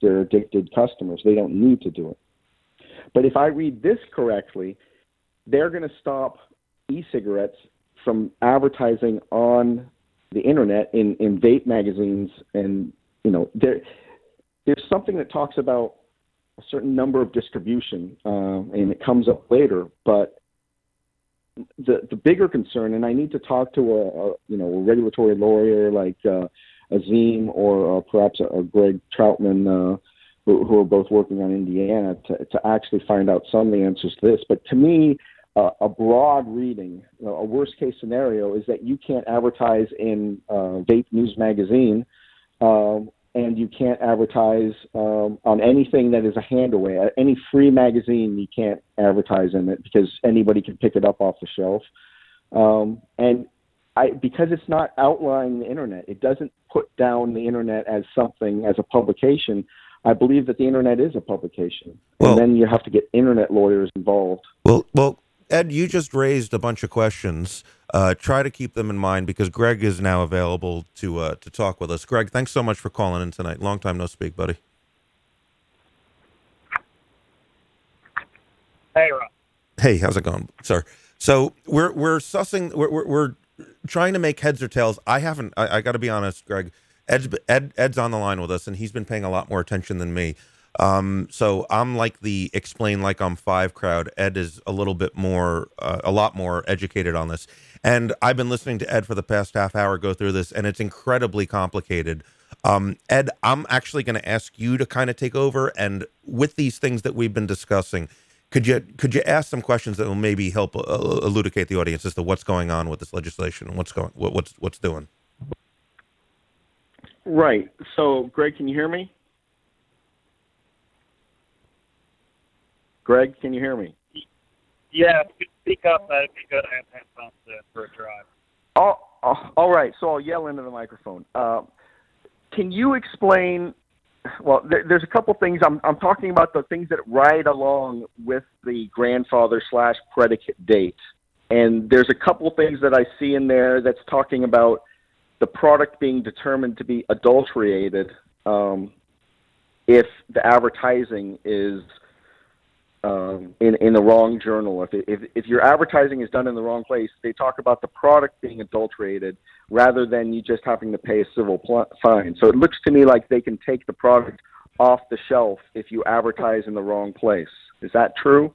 S3: their addicted customers. They don't need to do it. But if I read this correctly, they're going to stop e-cigarettes from advertising on the internet in, in vape magazines and you know there there's something that talks about a certain number of distribution, uh, and it comes up later. But the the bigger concern, and I need to talk to a, a you know a regulatory lawyer like uh, Azim or uh, perhaps a, a Greg Troutman, uh, who, who are both working on Indiana, to to actually find out some of the answers to this. But to me, a broad reading, you know, a worst case scenario is that you can't advertise in uh, Vape News magazine. And you can't advertise um, on anything that is a hand away. Any free magazine, you can't advertise in it because anybody can pick it up off the shelf. Um, and I, because it's not outlining the internet, it doesn't put down the internet as something as a publication. I believe that the internet is a publication,
S1: Well-
S3: and then you have to get internet lawyers involved.
S1: Well, well, Ed, you just raised a bunch of questions. Uh, try to keep them in mind because Greg is now available to uh, to talk with us. Greg, thanks so much for calling in tonight. Long time no speak, buddy.
S4: Hey, Rob.
S1: Hey, how's it going, sir? So we're we're sussing. We're we're, we're trying to make heads or tails. I haven't. I, I got to be honest, Greg. Ed's Ed Ed's on the line with us, and he's been paying a lot more attention than me. Um, so I'm like the explain like I'm five crowd. Ed is a little bit more, uh, a lot more educated on this. And I've been listening to Ed for the past half hour go through this, and it's incredibly complicated. Um, Ed, I'm actually going to ask you to kind of take over, and with these things that we've been discussing, could you could you ask some questions that will maybe help uh, elucidate the audience as to what's going on with this legislation and what's going what, what's what's doing?
S3: Right. So, Greg, can you hear me? Greg, can you hear me?
S4: Yeah, speak up, that'd be good. I have headphones uh, for a drive.
S3: Oh, oh, all right. So I'll yell into the microphone. Uh, can you explain? Well, there, there's a couple things. I'm, I'm talking about the things that ride along with the grandfather slash predicate date. And there's a couple things that I see in there that's talking about the product being determined to be adulterated um, if the advertising is um, in in the wrong journal. If, if if your advertising is done in the wrong place, they talk about the product being adulterated rather than you just having to pay a civil pl- fine. So it looks to me like they can take the product off the shelf if you advertise in the wrong place. Is that true?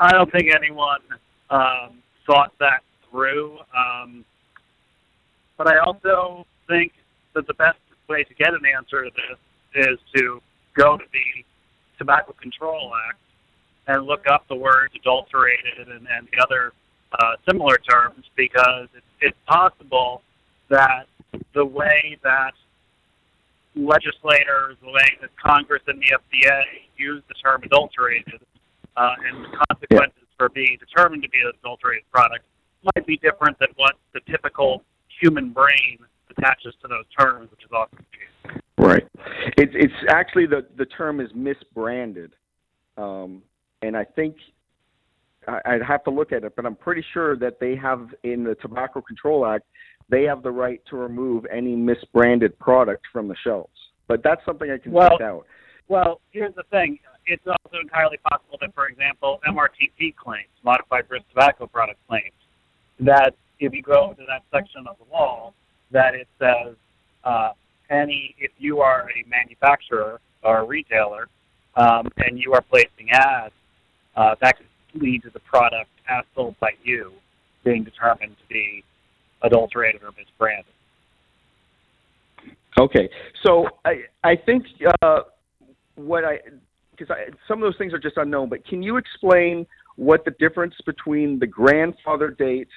S4: I don't think anyone um, thought that through. Um, but I also think that the best way to get an answer to this is to go to the Tobacco Control Act and look up the words adulterated and, and the other uh, similar terms because it's, it's possible that the way that legislators, the way that Congress and the FDA use the term adulterated uh, and the consequences for being determined to be an adulterated product might be different than what the typical human brain attaches to those terms, which is often case.
S3: Right. It's it's actually the the term is misbranded, um, and I think I, I'd have to look at it, but I'm pretty sure that they have in the Tobacco Control Act they have the right to remove any misbranded product from the shelves. But that's something I can
S4: Well-
S3: check out.
S4: Well, here's the thing. It's also entirely possible that, for example, MRTP claims, modified risk tobacco product claims, that if you go to that section of the wall, that it says uh, any, if you are a manufacturer or a retailer um, and you are placing ads, uh, that could lead to the product as sold by you being determined to be adulterated or misbranded.
S3: Okay, so I I think uh, what I because some of those things are just unknown, but can you explain what the difference between the grandfather date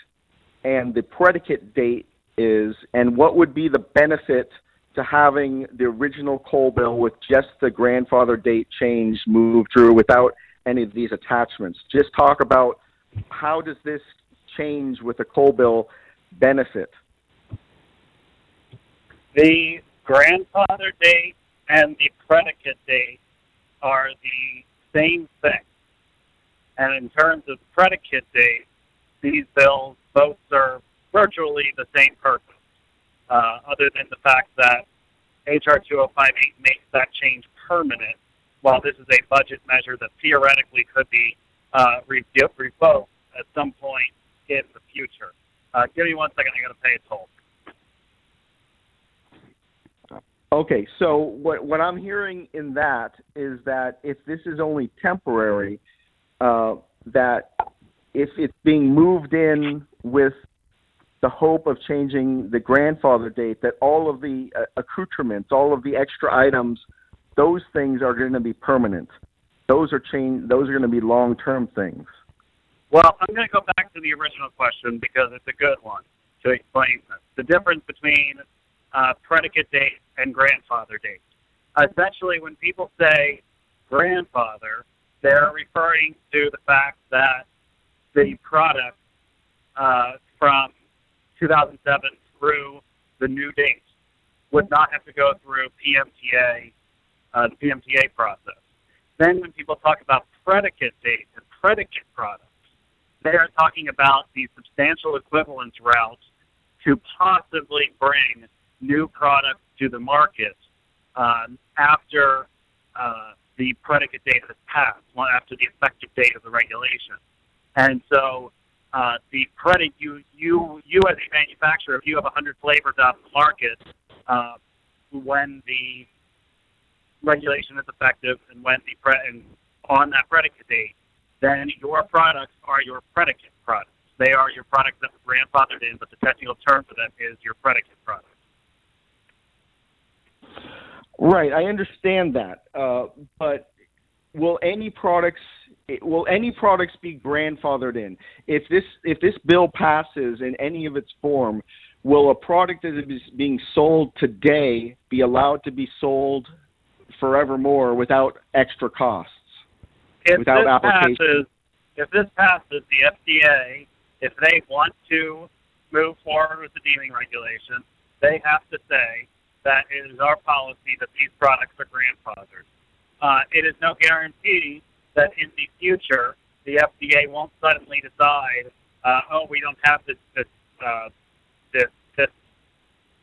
S3: and the predicate date is, and what would be the benefit to having the original Cole bill with just the grandfather date change moved through without any of these attachments? Just talk about how does this change with the Cole bill benefit?
S4: The grandfather date and the predicate date are the same thing. And in terms of predicate date, these bills both serve virtually the same purpose, uh, other than the fact that H.R. 2058 makes that change permanent, while this is a budget measure that theoretically could be uh, re- revoked at some point in the future. Uh, give me one second, I got to pay a toll.
S3: Okay, so what what I'm hearing in that is that if this is only temporary, uh, that if it's being moved in with the hope of changing the grandfather date, that all of the uh, accoutrements, all of the extra items, those things are going to be permanent. Those are change. Those are going to be long-term things.
S4: Well, I'm going to go back to the original question because it's a good one to explain. The difference between uh, predicate date and grandfather date. Essentially, when people say grandfather, they're referring to the fact that the product uh, from 2007 through the new date would not have to go through PMTA, uh, the PMTA process. Then, when people talk about predicate date and predicate products, they are talking about the substantial equivalence route to possibly bring new products to the market um, after uh, the predicate date has passed, after the effective date of the regulation. And so uh, the credit you you you as a manufacturer, if you have 100 flavors out in the market, uh, when the regulation is effective and when the pre- and on that predicate date, then your products are your predicate products. They are your products that were grandfathered in, but the technical term for them is your predicate product.
S3: Right, I understand that, uh, but will any products will any products be grandfathered in? If this if this bill passes in any of its form, will a product that is being sold today be allowed to be sold forevermore without extra costs?
S4: If
S3: Without
S4: this
S3: application.
S4: passes, if this passes, the FDA, if they want to move forward with the deeming regulation, they have to say that it is our policy that these products are grandfathered. Uh, it is no guarantee that in the future the FDA won't suddenly decide, uh, oh, we don't have this this uh, this, this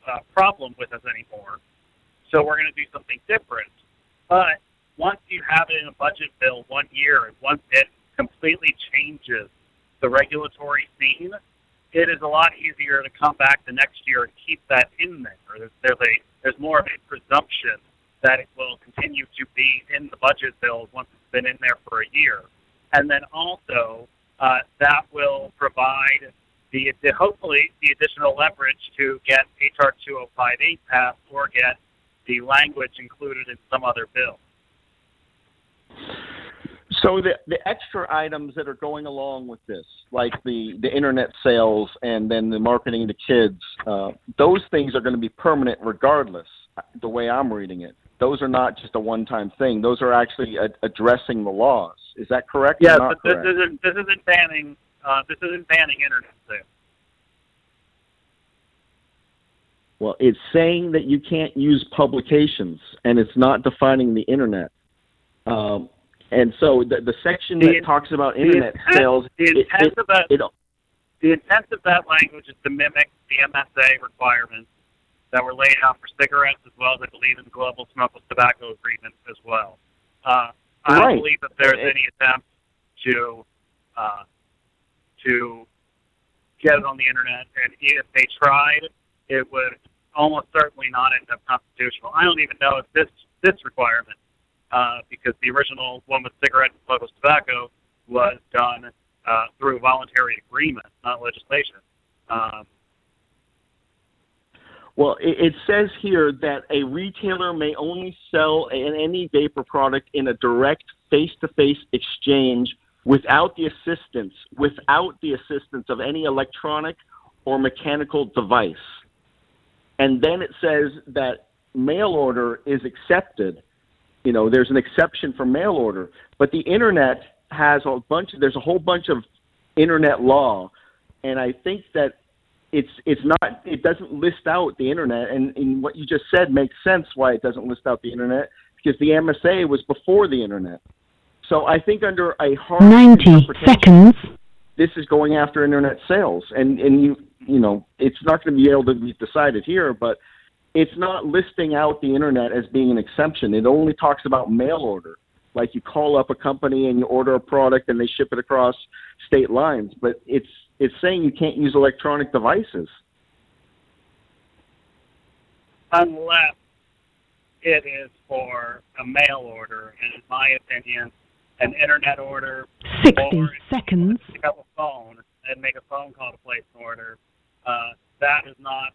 S4: uh, problem with us anymore, so we're going to do something different. But once you have it in a budget bill one year, and once it completely changes the regulatory scene, it is a lot easier to come back the next year and keep that in there. There's, there's a there's more of a presumption that it will continue to be in the budget bills once it's been in there for a year, and then also uh, that will provide the, the hopefully the additional leverage to get HR 2058 passed or get the language included in some other bill.
S3: So the the extra items that are going along with this, like the the internet sales and then the marketing to kids, uh, those things are going to be permanent regardless. The way I'm reading it, those are not just a one-time thing. Those are actually a- addressing the laws. Is that correct? or
S4: Yes,
S3: not
S4: but this
S3: correct?
S4: isn't this isn't banning uh, this isn't banning internet sales.
S3: Well, it's saying that you can't use publications, and it's not defining the internet. Um, and so the, the section
S4: The-
S3: that talks about internet
S4: intent-
S3: sales,
S4: The intent
S3: it,
S4: of that
S3: it,
S4: the intent of that language is to mimic the MSA requirements that were laid out for cigarettes, as well as I believe in the Global Smokeless Tobacco Agreement as well. Uh, I
S3: Right.
S4: don't believe that there's
S3: It-
S4: any attempt to uh, to get it on the internet, and if they tried, it would almost certainly not end up constitutional. I don't even know if this this requirement, uh, because the original one with cigarettes and smokeless tobacco was done uh, through voluntary agreement, not legislation. Um,
S3: Well, it, it says here that a retailer may only sell an, any vapor product in a direct face-to-face exchange without the assistance, without the assistance of any electronic or mechanical device. And then it says that mail order is accepted. You know, there's an exception for mail order, but the internet has a bunch. Of, There's a whole bunch of internet law, and I think that it's it's not it doesn't list out the internet and, and what you just said makes sense why it doesn't list out the internet because the MSA was before the internet. So I think under a hard
S5: 90 seconds.
S3: this is going after internet sales and and you you know it's not going to be able to be decided here but it's not listing out the internet as being an exemption it only talks about mail order like you call up a company and you order a product and they ship it across state lines but it's it's saying you can't use electronic devices
S4: unless it is for a mail order, and in my opinion, an internet order
S5: 60
S4: or
S5: seconds.
S4: pick up a phone and make a phone call to place an order. Uh, that is not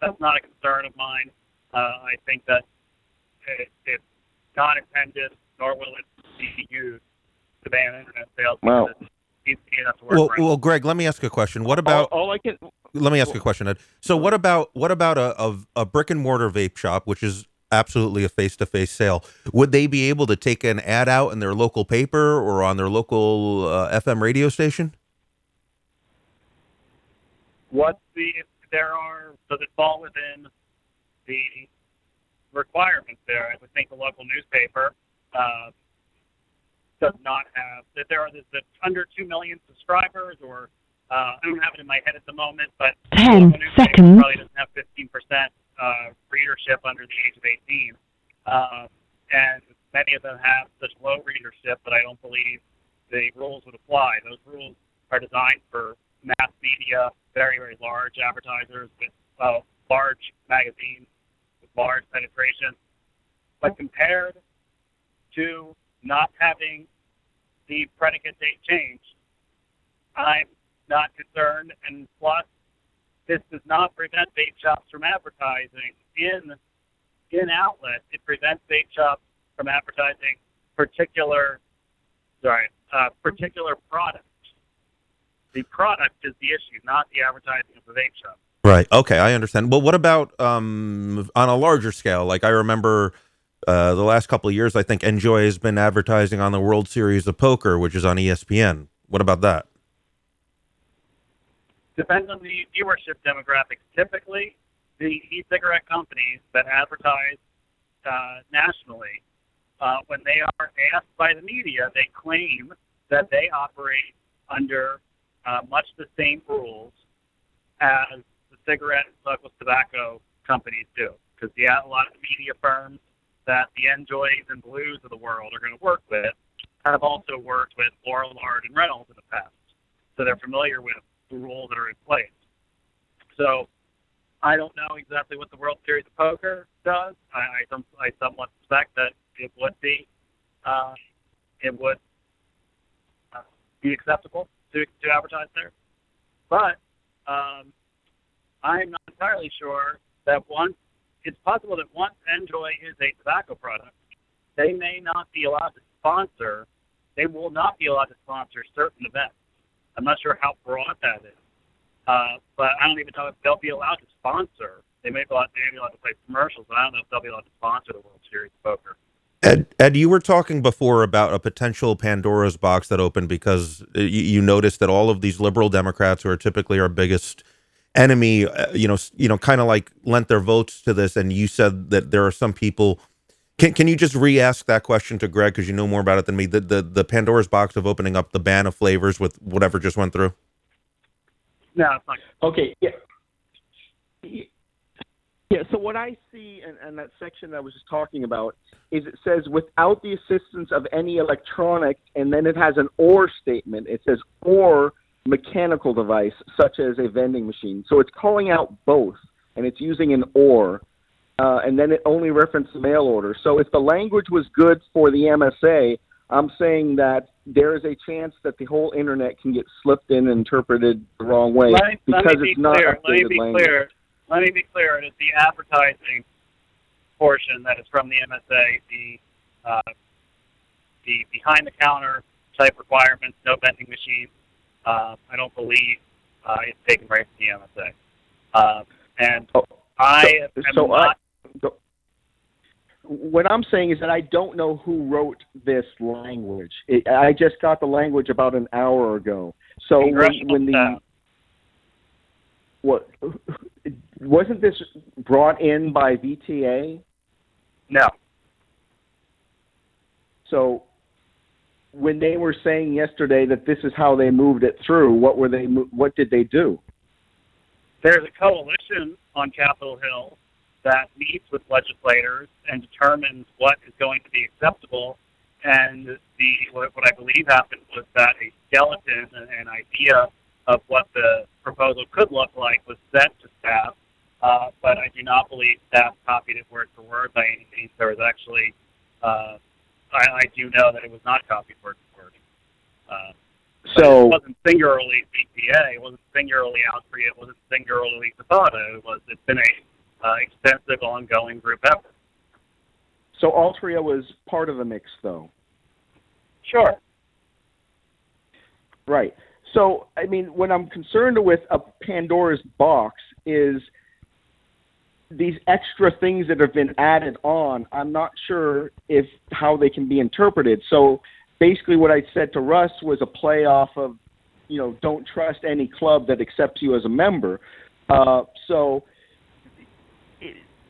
S4: that's not a concern of mine. Uh, I think that it, it's not intended, nor will it be used to ban internet sales.
S3: Well-
S4: because it needs to be enough to work
S1: Well,
S4: around.
S1: well, Greg, let me ask a question. What about
S3: all, all I can
S1: let me ask you a question, Ed. So what about what about a, a, a brick and mortar vape shop, which is absolutely a face to face sale? Would they be able to take an ad out in their local paper or on their local uh, FM radio station?
S4: what the if there are does it fall within the requirements there? I would think the local newspaper uh, does not have that there are the, the under two million subscribers, or uh, I don't have it in my head at the moment, but the
S5: 10
S4: local
S5: seconds.
S4: probably doesn't have fifteen percent uh, readership under the age of eighteen, uh, and many of them have such low readership that I don't believe the rules would apply. Those rules are designed for mass media, very, very large advertisers with uh, large magazines with large penetration. But compared to not having the predicate date change, I'm not concerned. And plus, this does not prevent vape shops from advertising in in outlets. It prevents vape shops from advertising particular, sorry, uh, particular products. The product is the issue, not the advertising of the vape shop.
S1: Right. Okay, I understand. Well, what about um, on a larger scale? Like I remember uh, the last couple of years, I think NJOY has been advertising on the World Series of Poker, which is on ESPN. What about that?
S4: Depends on the viewership demographics. Typically, the e-cigarette companies that advertise uh, nationally, uh, when they are asked by the media, they claim that they operate under uh, much the same rules as the cigarette and smokeless tobacco companies do. Because yeah, a lot of media firms that the NJOYs and Blues of the world are going to work with have also worked with Lorillard and Reynolds in the past, so they're familiar with the rules that are in place. So I don't know exactly what the World Series of Poker does. I, I, I somewhat suspect that it would be uh, it would uh, be acceptable to, to advertise there. But um, I'm not entirely sure that once it's possible that once NJOY is a tobacco product, they may not be allowed to sponsor. They will not be allowed to sponsor certain events. I'm not sure how broad that is, uh, but I don't even know if they'll be allowed to sponsor. They may be allowed, they may be allowed to play commercials, but I don't know if they'll be allowed to sponsor the World Series of Poker.
S1: Ed, Ed, you were talking before about a potential Pandora's box that opened because uh, you, you noticed that all of these liberal Democrats, who are typically our biggest enemy, uh, you know, you know, kind of like lent their votes to this. And you said that there are some people. Can Can you just re-ask that question to Greg because you know more about it than me? The, the the Pandora's box of opening up the ban of flavors with whatever just went through.
S4: No, it's not.
S3: Okay. Yeah. Yeah. So what I see in, in that section I was just talking about is it says without the assistance of any electronic, and then it has an or statement. It says or mechanical device such as a vending machine. So it's calling out both, and it's using an or. Uh, and then it only referenced mail order. So if the language was good for the MSA, I'm saying that there is a chance that the whole internet can get slipped in and interpreted the wrong way
S4: Let let
S3: because
S4: be
S3: it's not
S4: clear. Let me
S3: updated
S4: be
S3: language.
S4: clear. Let me be clear. It is the advertising portion that is from the MSA, the uh, the behind the counter type requirements, no vending machines. Uh, I don't believe uh, it's taken right from the MSA. Uh, and
S3: Oh,
S4: I am
S3: so I-
S4: not.
S3: What I'm saying is that I don't know who wrote this language. It, I just got the language about an hour ago. So when, when the what wasn't this brought in by VTA?
S4: No.
S3: So when they were saying yesterday that this is how they moved it through, what were they? What did they do?
S4: There's a coalition on Capitol Hill that meets with legislators and determines what is going to be acceptable. And the what, what I believe happened was that a skeleton, an, an idea of what the proposal could look like, was sent to staff. Uh, but I do not believe staff copied it word for word by any means. There was actually uh, I, I do know that it was not copied word for word. Uh,
S3: So
S4: it wasn't singularly CPA. It wasn't singularly Altria. It wasn't singularly SFATA. It was. It's been a uh, extensive, ongoing group effort.
S3: so Altria was part of the mix, though.
S4: Sure.
S3: Right. So, I mean, what I'm concerned with a Pandora's box is these extra things that have been added on. I'm not sure if how they can be interpreted. So, basically, what I said to Russ was a play off of, you know, don't trust any club that accepts you as a member. Uh, so,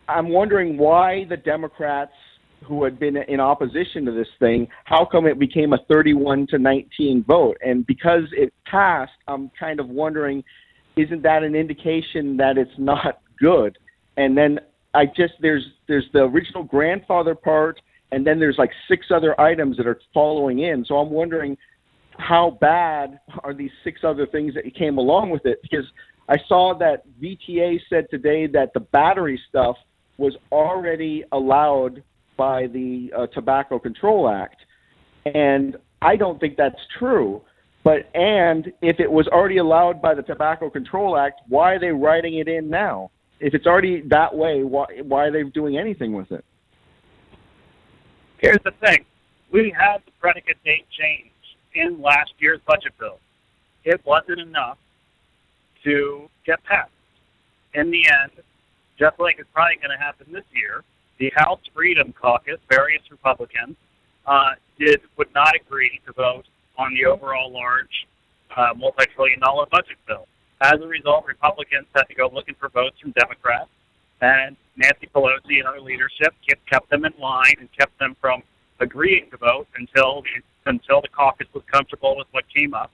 S3: I'm wondering why the Democrats who had been in opposition to this thing, how come it became a 31 to 19 vote? And because it passed, I'm kind of wondering, isn't that an indication that it's not good? And then I just there's there's the original grandfather part, and then there's like six other items that are following in. So I'm wondering how bad are these six other things that came along with it? Because I saw that VTA said today that the battery stuff was already allowed by the uh, Tobacco Control Act, and I don't think that's true. But and if it was already allowed by the Tobacco Control Act, why are they writing it in now? If it's already that way, why why are they doing anything with it?
S4: Here's the thing: we had the predicate date change in last year's budget bill. It wasn't enough to get passed. In the end, just like it's probably going to happen this year, the House Freedom Caucus, various Republicans, uh, did would not agree to vote on the overall large uh, multi-trillion-dollar budget bill. As a result, Republicans had to go looking for votes from Democrats, and Nancy Pelosi and her leadership kept, them in line and kept them from agreeing to vote until until the caucus was comfortable with what came up.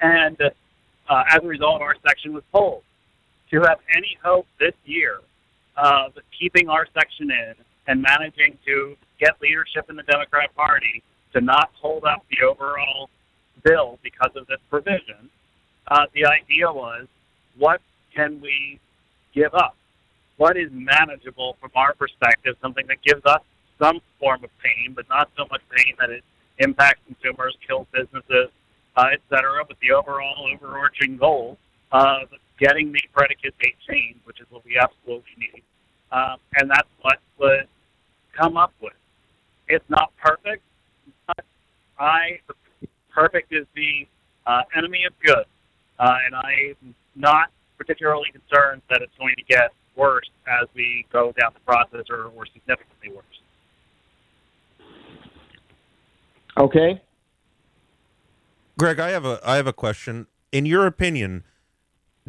S4: And uh, as a result, our section was pulled. To have any hope this year of keeping our section in and managing to get leadership in the Democrat Party to not hold up the overall bill because of this provision, uh, the idea was what can we give up? What is manageable from our perspective, something that gives us some form of pain, but not so much pain that it impacts consumers, kills businesses, uh, et cetera, but the overall overarching goal of getting the predicate date change, which is what we absolutely need. Um, and that's what was come up with. It's not perfect, but I perfect is the uh, enemy of good, uh, and I'm not particularly concerned that it's going to get worse as we go down the process, or, or significantly worse.
S3: Okay.
S1: Greg, I have a I have a question. In your opinion,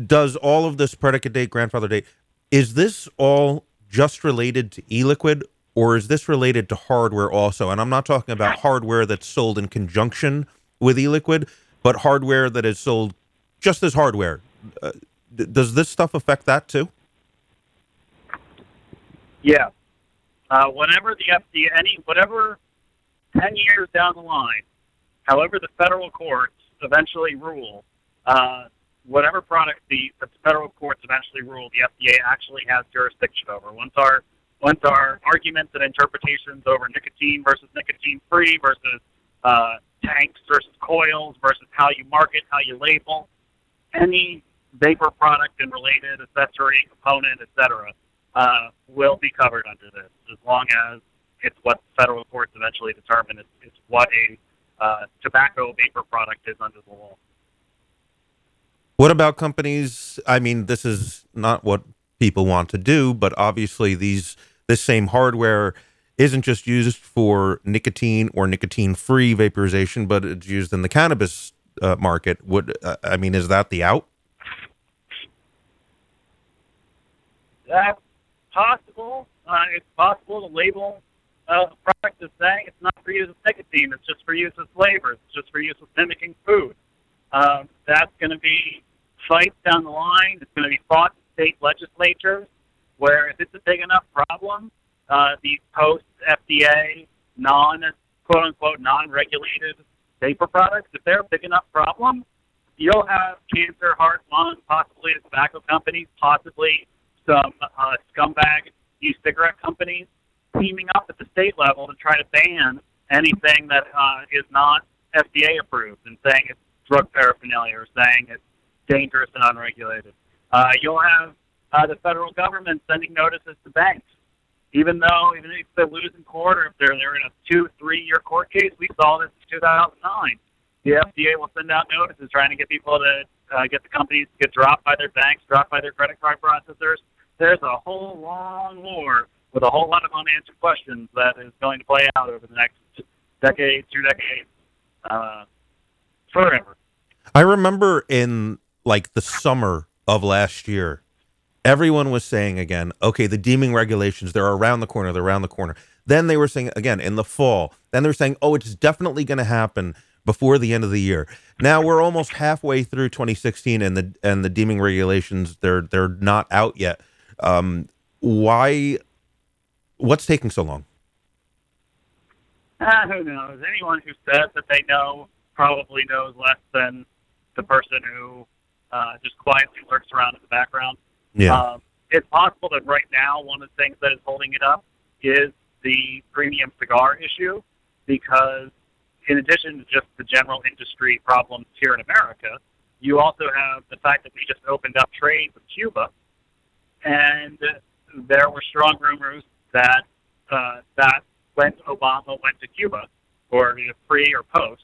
S1: does all of this predicate date, grandfather date, is this all just related to e-liquid or is this related to hardware also? And I'm not talking about hardware that's sold in conjunction with e-liquid, but hardware that is sold just as hardware. Uh, does this stuff affect that too?
S4: Yeah. Uh, whenever the FDA, any whatever, ten years down the line, however the federal courts eventually rule, uh, whatever product the, the federal courts eventually rule, the FDA actually has jurisdiction over. Once our once our arguments and interpretations over nicotine versus nicotine free versus uh, tanks versus coils versus how you market, how you label, any vapor product and related accessory component, etc., uh, will be covered under this as long as it's what federal courts eventually determine is, is what a uh, tobacco vapor product is under the law.
S1: What about companies? I mean, this is not what people want to do, but obviously these this same hardware isn't just used for nicotine or nicotine-free vaporization, but it's used in the cannabis uh, market. Would uh, I mean, is that the out?
S4: That's possible. Uh, it's possible to label uh, a product as saying it's not for use with nicotine, it's just for use as flavors, it's just for use as mimicking food. Um, that's going to be fights down the line. It's going to be fought in state legislatures where if it's a big enough problem, uh, these post FDA non quote unquote non regulated vapor products, if they're a big enough problem, you'll have cancer, heart, lung, possibly the tobacco companies, possibly some uh, scumbag e-cigarette companies teaming up at the state level to try to ban anything that uh, is not FDA approved and saying it's drug paraphernalia or saying it's dangerous and unregulated. Uh, you'll have uh, the federal government sending notices to banks, even though even if they lose in court or if they're they're in a two three year court case. We saw this in 2009. The FDA will send out notices trying to get people to uh, get the companies to get dropped by their banks, dropped by their credit card processors. There's a whole long war with a whole lot of unanswered questions that is going to play out over the next decade, two decades, uh, forever.
S1: I remember in like the summer of last year, everyone was saying again, okay, the deeming regulations, they're around the corner, they're around the corner. Then they were saying again in the fall, then they were saying, oh, it's definitely going to happen before the end of the year. Now we're almost halfway through 2016 and the and the deeming regulations they're they're not out yet. Um, why what's taking so long?
S4: Ah, who knows? Anyone who says that they know probably knows less than the person who uh, just quietly lurks around in the background.
S1: Yeah.
S4: Um, it's possible that right now one of the things that is holding it up is the premium cigar issue, because in addition to just the general industry problems here in America, you also have the fact that we just opened up trade with Cuba, and there were strong rumors that uh, that when Obama went to Cuba, or you know, pre or post,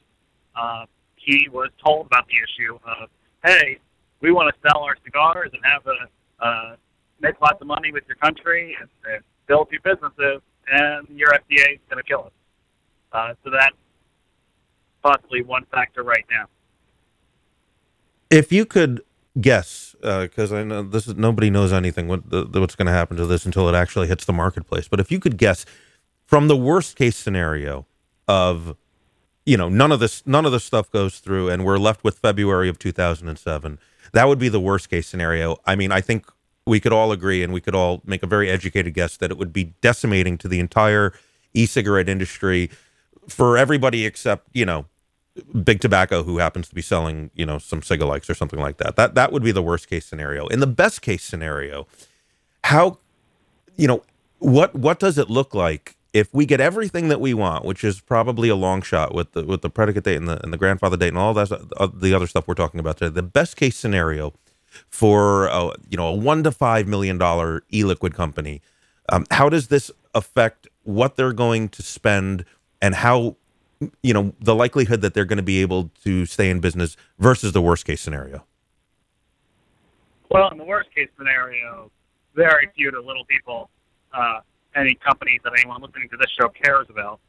S4: uh, he was told about the issue of, hey, we want to sell our cigars and have a uh, make lots of money with your country and, and build your businesses, and your FDA is going to kill us. Uh, so that's possibly one factor right now.
S1: if you could guess, because I know this is nobody knows anything what the, what's going to happen to this until it actually hits the marketplace. But if you could guess from the worst case scenario of, you know, none of this none of this stuff goes through, and we're left with February of 2007, that would be the worst case scenario. I mean, I think we could all agree, and we could all make a very educated guess that it would be decimating to the entire e-cigarette industry for everybody except you know big tobacco who happens to be selling, you know, some cigalikes or something like that. That that would be the worst case scenario. In the best case scenario, how you know, what what does it look like if we get everything that we want, which is probably a long shot with the with the predicate date and the and the grandfather date and all that uh, the other stuff we're talking about today. The best case scenario for a, you know, a 1 to 5 million dollar e-liquid company. Um, how does this affect what they're going to spend and how you know the likelihood that they're going to be able to stay in business versus the worst case scenario
S4: Well, in the worst case scenario, very few to little people, uh, any companies that anyone listening to this show cares about,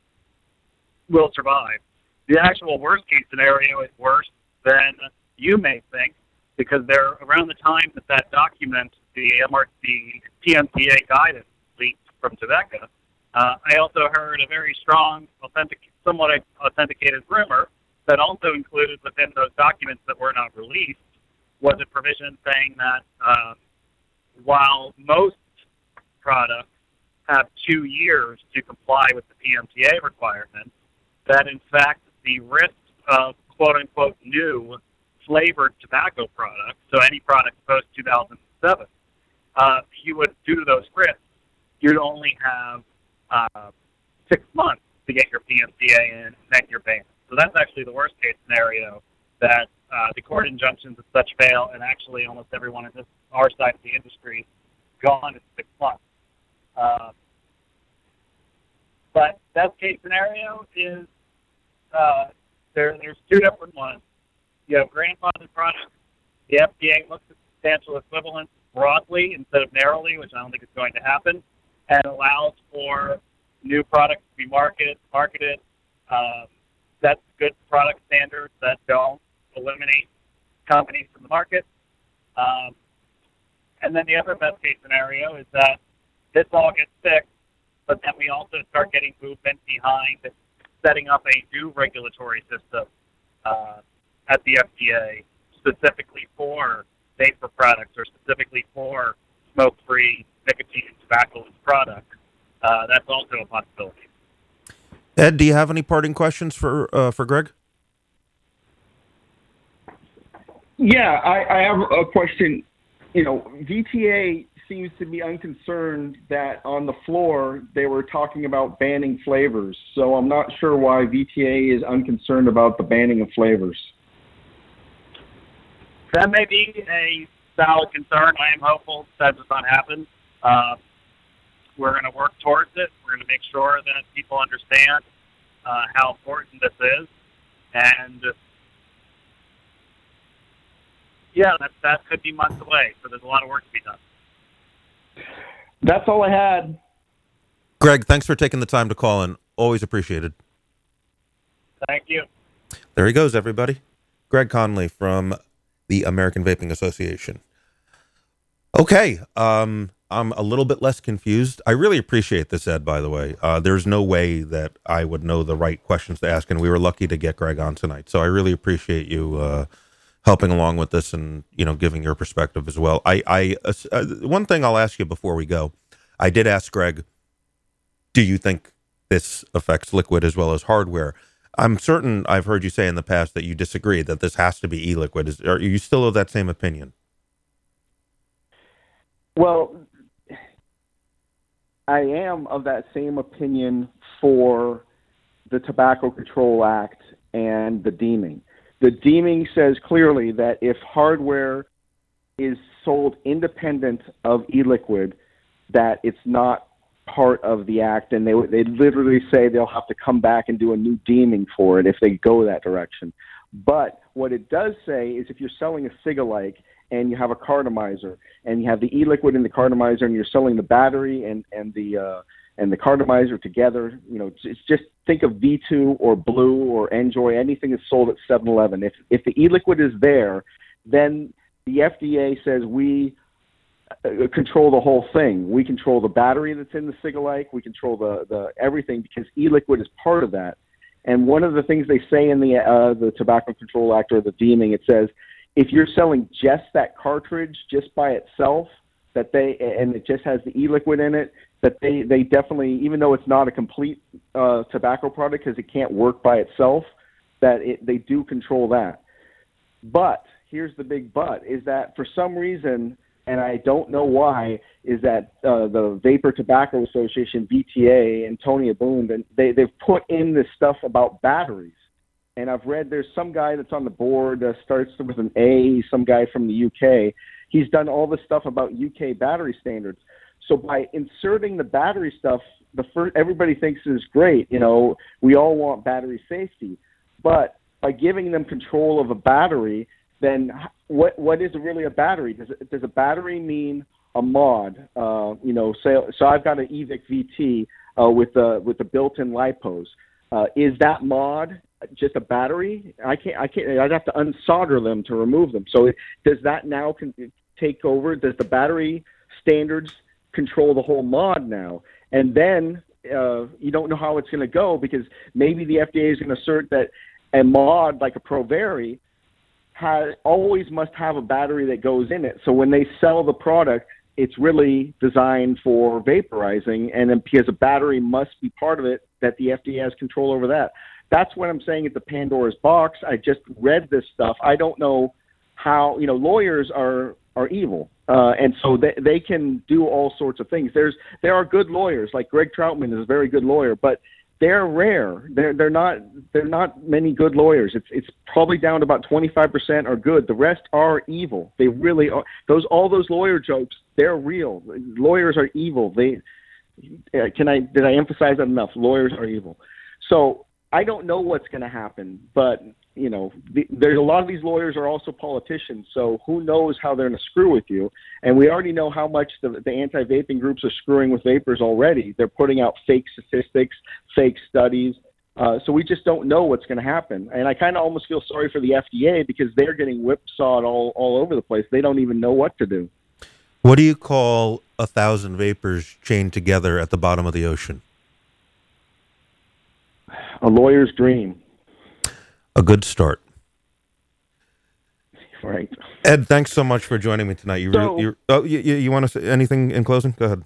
S4: will survive. The actual worst case scenario is worse than you may think because they're around the time that that document, the MR, the PMTA guidance leaked from Tobacco. Uh, I also heard a very strong, authentic, somewhat authenticated rumor that also included within those documents that were not released was a provision saying that um, while most products have two years to comply with the PMTA requirements, that in fact the risk of quote unquote new flavored tobacco products, so any product post 2007, uh, you would, due to those risks, you'd only have uh, six months to get your PMTA in, and then your ban. So that's actually the worst case scenario that uh, the court injunctions of such fail, and actually almost everyone in this our side of the industry gone in six months. Uh, but best case scenario is uh, there. There's two different ones. You have grandfathered products. The FDA looks at substantial equivalence broadly instead of narrowly, which I don't think is going to happen, and allows for new products to be marketed. Marketed. Um, sets good product standards that don't eliminate companies from the market. Um, and then the other best case scenario is that this all gets fixed, but then we also start getting movement behind setting up a new regulatory system uh, at the FDA specifically for vapor products or specifically for smoke-free nicotine and tobacco products. Uh, that's also a possibility.
S1: ed do you have any parting questions for uh, for greg
S3: Yeah, I, I have a question. You know, VTA seems to be unconcerned that on the floor they were talking about banning flavors. So I'm not sure why VTA is unconcerned about the banning of flavors.
S4: That may be a valid concern. I am hopeful that does not happen. Uh, we're going to work towards it. We're going to make sure that people understand uh, how important this is, and yeah, that that could be months away. So there's a lot of work to be done.
S3: That's all I had.
S1: Greg, thanks for taking the time to call in. Always appreciated.
S4: Thank you.
S1: There he goes, everybody. Greg Conley from the American Vaping Association. Okay, um, I'm a little bit less confused. I really appreciate this, Ed, by the way. Uh, there's no way that I would know the right questions to ask, and we were lucky to get Greg on tonight. So I really appreciate you uh, helping along with this and, you know, giving your perspective as well. I, I uh, One thing I'll ask you before we go I did ask Greg, do you think this affects liquid as well as hardware? I'm certain I've heard you say in the past that you disagree that this has to be e-liquid. Is, are you still of that same opinion?
S3: Well, I am of that same opinion for the Tobacco Control Act and the deeming. The deeming says clearly that if hardware is sold independent of e-liquid, that it's not part of the act, and they they literally say they'll have to come back and do a new deeming for it if they go that direction. But what it does say is if you're selling a Cigalike and you have a cartomizer and you have the e-liquid in the cartomizer and you're selling the battery and and the uh, and the cartomizer together, you know, it's just think of V2 or Blue or NJOY, anything that's sold at 7-Eleven. If if the e-liquid is there, then the FDA says we uh, control the whole thing. We control the battery that's in the Cigalike. We control the the everything because e-liquid is part of that. And one of the things they say in the uh, the Tobacco Control Act or the deeming, it says if you're selling just that cartridge just by itself, that they and it just has the e-liquid in it, that they they definitely, even though it's not a complete uh, tobacco product because it can't work by itself, that it, they do control that. But here's the big but: is that for some reason, and I don't know why, is that uh, the Vapor Tobacco Association (VTA) and Tony Abboud, and they they've put in this stuff about batteries and I've read there's some guy that's on the board uh, starts with an A, some guy from the UK. He's done all this stuff about UK battery standards. So by inserting the battery stuff, the first, everybody thinks is great. You know, we all want battery safety, but by giving them control of a battery, then what what is really a battery? Does it, does a battery mean a mod? Uh, you know, so so I've got an EVIC VT uh, with the with the built-in lipos. Uh, is that mod just a battery? I can't. I can't. I'd have to unsolder them to remove them. So does that now con- take over? Does the battery standards control the whole mod now? And then uh, you don't know how it's going to go because maybe the FDA is going to assert that a mod like a Provari has always must have a battery that goes in it. So when they sell the product, it's really designed for vaporizing, and then because a battery must be part of it, that the FDA has control over that. That's what I'm saying. It's a Pandora's box. I just read this stuff. I don't know how. You know, lawyers are are evil, uh, and so they they can do all sorts of things. There's there are good lawyers, like Greg Troutman is a very good lawyer, but they're rare. They're they're not they're not many good lawyers. It's it's probably down to about 25% are good. The rest are evil. They really are. Those all those lawyer jokes, they're real. Lawyers are evil. They uh, can I did I emphasize that enough? Lawyers are evil. So I don't know what's going to happen, but you know, the, there's a lot of these lawyers are also politicians, so who knows how they're going to screw with you? And we already know how much the, the anti-vaping groups are screwing with vapers already. They're putting out fake statistics, fake studies. Uh, so we just don't know what's going to happen. And I kind of almost feel sorry for the FDA because they're getting whipsawed all all over the place. They don't even know what to do.
S1: What do you call a thousand vapers chained together at the bottom of the ocean?
S3: A lawyer's dream.
S1: A good start.
S3: Right.
S1: Ed, thanks so much for joining me tonight. You,
S3: So-
S1: oh, you, you, you want to say anything in closing? Go ahead.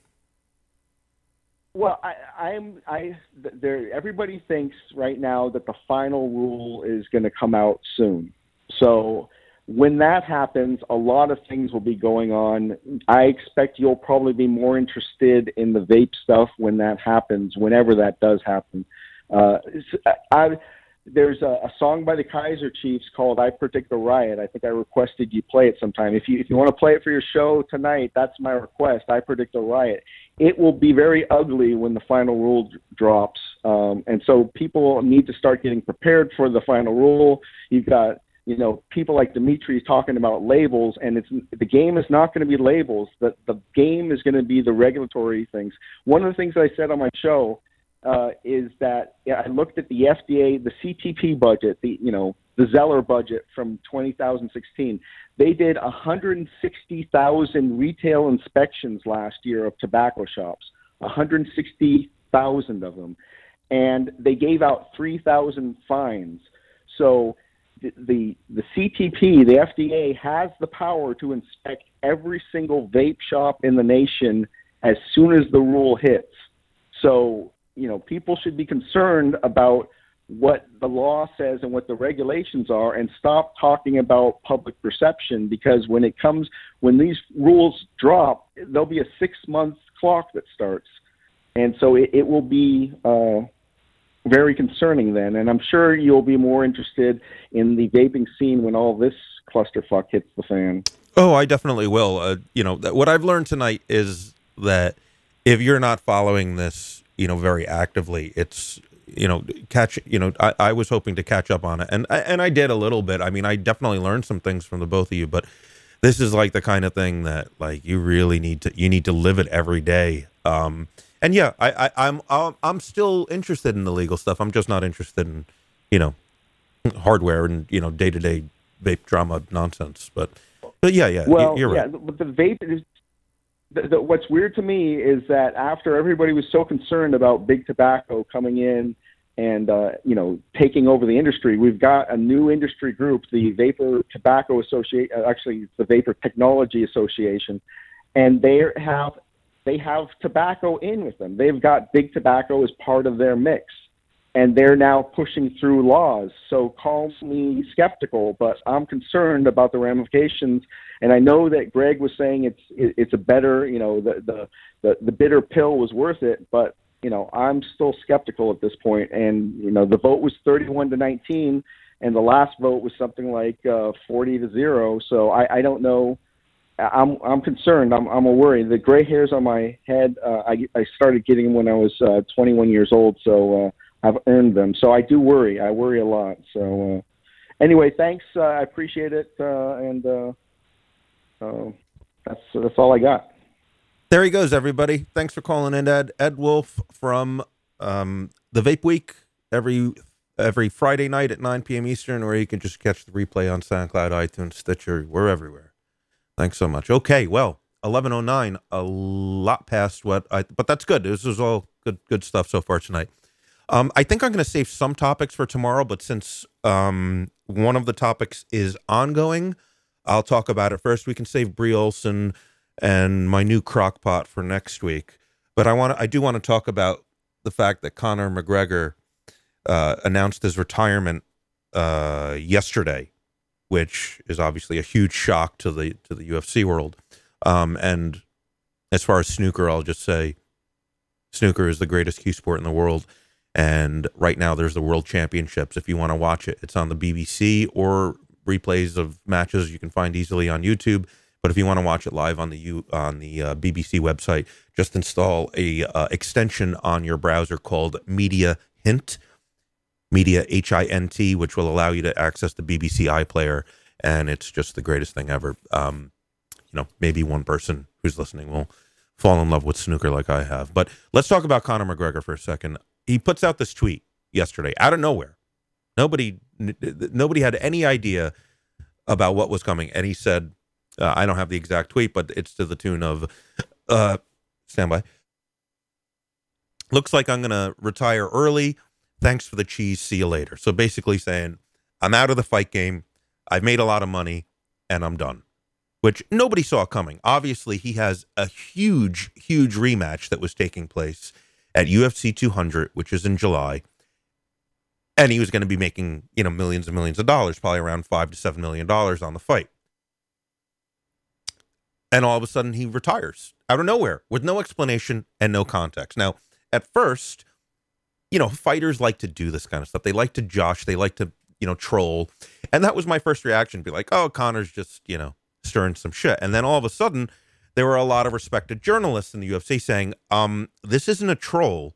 S3: Well, I, I'm I there. Everybody thinks right now that the final rule is going to come out soon. So when that happens, a lot of things will be going on. I expect you'll probably be more interested in the vape stuff when that happens, whenever that does happen. Uh, I, there's a, a song by the Kaiser Chiefs called "I Predict a Riot." I think I requested you play it sometime. If you if you want to play it for your show tonight, that's my request. I predict a riot. It will be very ugly when the final rule drops, um, and so people need to start getting prepared for the final rule. You've got you know people like Dimitri talking about labels, and it's the game is not going to be labels. The the game is going to be the regulatory things. One of the things I said on my show uh, is that yeah, I looked at the FDA, the CTP budget, the you know the Zeller budget from 2016. They did 160,000 retail inspections last year of tobacco shops, 160,000 of them, and they gave out 3,000 fines. So the, the the CTP, the FDA, has the power to inspect every single vape shop in the nation as soon as the rule hits. So you know, people should be concerned about what the law says and what the regulations are and stop talking about public perception because when it comes when these rules drop there'll be a six month clock that starts. And so it, it will be uh, very concerning then. And i'm sure you'll be more interested in the vaping scene when all this clusterfuck hits the fan.
S1: Oh, I definitely will. Uh, you know, what I've learned tonight is that if you're not following this, you know, very actively, it's you know, catch. You know, I, I was hoping to catch up on it, and I- and I did a little bit. I mean, I definitely learned some things from the both of you, but this is like the kind of thing that like you really need to you need to live it every day. Um, and yeah, I, I I'm I'm I'm still interested in the legal stuff. I'm just not interested in you know hardware and you know day to day vape drama nonsense. But but yeah, yeah,
S3: Well,
S1: you're right yeah,
S3: but the vape is. The, the, what's weird to me is that after everybody was so concerned about big tobacco coming in and uh, you know taking over the industry, we've got a new industry group, the Vapor Tobacco Association. Actually, it's the Vapor Technology Association, and they have they have tobacco in with them. They've got big tobacco as part of their mix, and they're now pushing through laws. So call me skeptical, but I'm concerned about the ramifications. And I know that Greg was saying it's it, it's a better, you know, the, the the the bitter pill was worth it, but you know I'm still skeptical at this point. And you know the vote was 31 to 19, and the last vote was something like uh, 40 to zero. So I, I don't know. I'm I'm concerned. I'm I'm a worry. The gray hairs on my head. Uh, I I started getting them when I was uh, 21 years old. So. Uh, I've earned them. So I do worry. I worry a lot. So uh, anyway, thanks. Uh, I appreciate it, uh, and uh, that's that's all I got.
S1: There he goes, everybody. Thanks for calling in, Ed. Ed Wolff from um, the Vape Week every every Friday night at 9 p.m. Eastern, or you can just catch the replay on SoundCloud, iTunes, Stitcher. We're everywhere. Thanks so much. Okay, well, 11:09, a lot past what I, but that's good. This is all good good stuff so far tonight. Um, I think I'm going to save some topics for tomorrow, but since um, one of the topics is ongoing, I'll talk about it first. We can save Bree Olson and my new crock pot for next week. But I want I do want to talk about the fact that Conor McGregor uh, announced his retirement uh, yesterday, which is obviously a huge shock to the to the UFC world. Um, and as far as snooker, I'll just say snooker is the greatest cue sport in the world. And right now, there's the World Championships. If you want to watch it, it's on the BBC or replays of matches you can find easily on YouTube. But if you want to watch it live on the U, on the uh, BBC website, just install a uh, extension on your browser called Media Hint, Media H I N T, which will allow you to access the BBC iPlayer, and it's just the greatest thing ever. Um, you know, maybe one person who's listening will fall in love with snooker like I have. But let's talk about Conor McGregor for a second. He puts out this tweet yesterday out of nowhere. Nobody, nobody had any idea about what was coming, and he said, uh, "I don't have the exact tweet, but it's to the tune of, uh, stand by. Looks like I'm gonna retire early. Thanks for the cheese. See you later." So basically saying, "I'm out of the fight game. I've made a lot of money, and I'm done." which nobody saw coming. Obviously, he has a huge, huge rematch that was taking place at UFC 200, which is in July. and he was going to be making you know millions and millions of dollars, probably around five to seven million dollars on the fight. And all of a sudden, he retires out of nowhere with no explanation and no context. Now, at first, you know, fighters like to do this kind of stuff. They like to josh. They like to you know troll, and that was my first reaction: be like, "Oh, Conor's just you know stirring some shit." And then all of a sudden, there were a lot of respected journalists in the UFC saying, um, "This isn't a troll."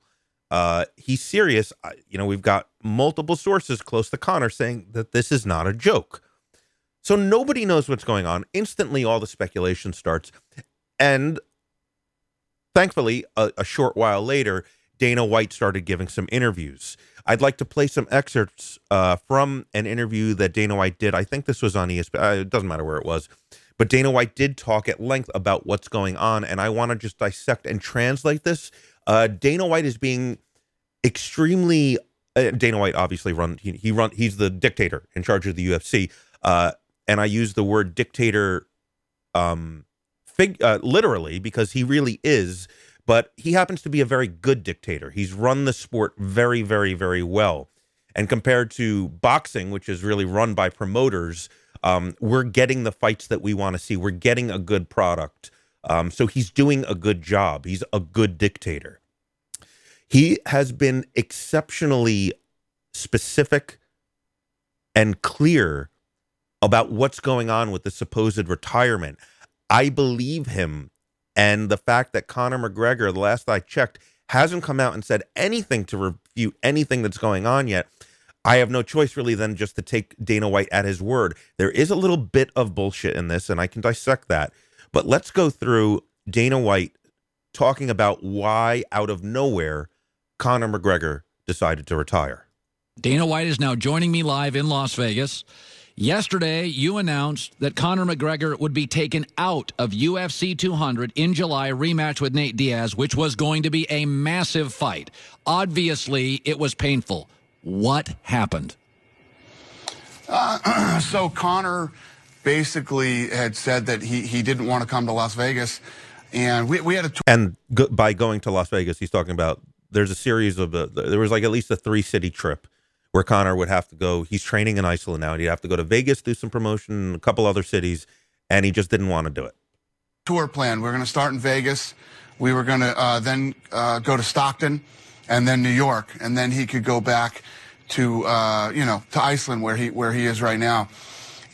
S1: Uh, he's serious. You know, we've got multiple sources close to Conor saying that this is not a joke. So nobody knows what's going on. Instantly, all the speculation starts. And thankfully, a, a short while later, Dana White started giving some interviews. I'd like to play some excerpts uh, from an interview that Dana White did. I think this was on ESPN. Uh, it doesn't matter where it was. But Dana White did talk at length about what's going on. And I want to just dissect and translate this uh, Dana White is being extremely. Uh, Dana White obviously run. He, he run. He's the dictator in charge of the UFC. Uh, and I use the word dictator, um, fig, uh, literally because he really is. But he happens to be a very good dictator. He's run the sport very, very, very well. And compared to boxing, which is really run by promoters, um, we're getting the fights that we want to see. We're getting a good product. Um, so he's doing a good job. He's a good dictator. He has been exceptionally specific and clear about what's going on with the supposed retirement. I believe him. And the fact that Conor McGregor, the last I checked, hasn't come out and said anything to refute anything that's going on yet. I have no choice really than just to take Dana White at his word. There is a little bit of bullshit in this, and I can dissect that. But let's go through Dana White talking about why, out of nowhere, Conor McGregor decided to retire.
S5: Dana White is now joining me live in Las Vegas. Yesterday, you announced that Conor McGregor would be taken out of UFC 200 in July rematch with Nate Diaz, which was going to be a massive fight. Obviously, it was painful. What happened?
S6: Uh, (clears throat) so Conor basically had said that he, he didn't want to come to Las Vegas. And we, we had a tour.
S1: And go, by going to Las Vegas, he's talking about there's a series of, uh, there was like at least a three city trip where Conor would have to go. He's training in Iceland now. and He'd have to go to Vegas, do some promotion, a couple other cities, and he just didn't want to do it.
S6: Tour plan. We are going to start in Vegas. We were going to uh, then uh, go to Stockton and then New York. And then he could go back to, uh, you know, to Iceland where he, where he is right now.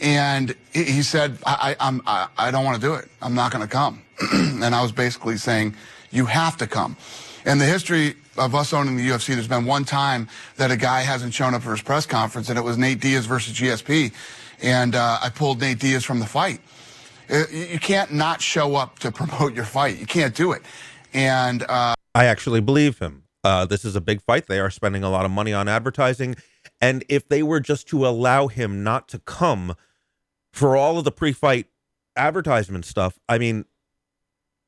S6: And he said, I, I, I'm, I, I don't want to do it. I'm not going to come. (clears throat) and I was basically saying, you have to come. And the history of us owning the UFC, there's been one time that a guy hasn't shown up for his press conference, and it was Nate Diaz versus GSP. And uh, I pulled Nate Diaz from the fight. Uh, you can't not show up to (laughs) promote your fight. You can't do it. And uh,
S1: I actually believe him. Uh, this is a big fight. They are spending a lot of money on advertising. And if they were just to allow him not to come for all of the pre fight advertisement stuff, I mean,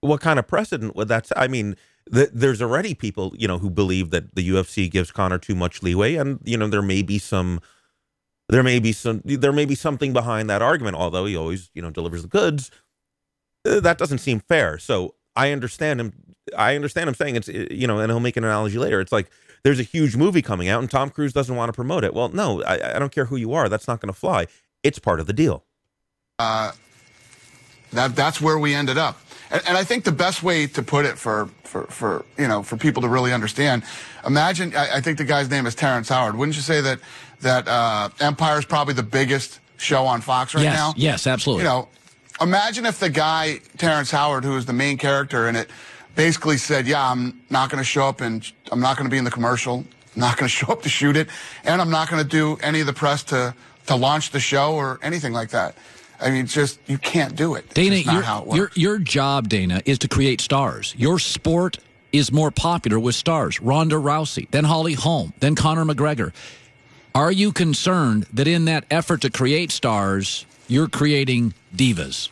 S1: what kind of precedent would that? I mean, th- there's already people, you know, who believe that the UFC gives Conor too much leeway, and you know, there may be some, there may be some, there may be something behind that argument. Although he always, you know, delivers the goods, uh, that doesn't seem fair. So I understand him. I understand him saying it's, you know, and he'll make an analogy later. It's like there's a huge movie coming out, and Tom Cruise doesn't want to promote it. Well, no, I, I don't care who you are. That's not going to fly. It's part of the deal.
S6: Uh, that that's where we ended up. And, and, I think the best way to put it for, for, for, you know, for people to really understand, imagine, I, I think the guy's name is Terrence Howard. Wouldn't you say that, that, uh, Empire is probably the biggest show on Fox right
S5: yes,
S6: now?
S5: Yes, absolutely.
S6: You know, imagine if the guy, Terrence Howard, who is the main character in it, basically said, yeah, I'm not going to show up and I'm not going to be in the commercial. I'm not going (laughs) to show up to shoot it. And I'm not going to do any of the press to, to launch the show or anything like that. I mean, just you can't do it.
S5: Dana, your, your your job, Dana, is to create stars. Your sport is more popular with stars. Ronda Rousey, then Holly Holm, then Conor McGregor. Are you concerned that in that effort to create stars, you're creating divas?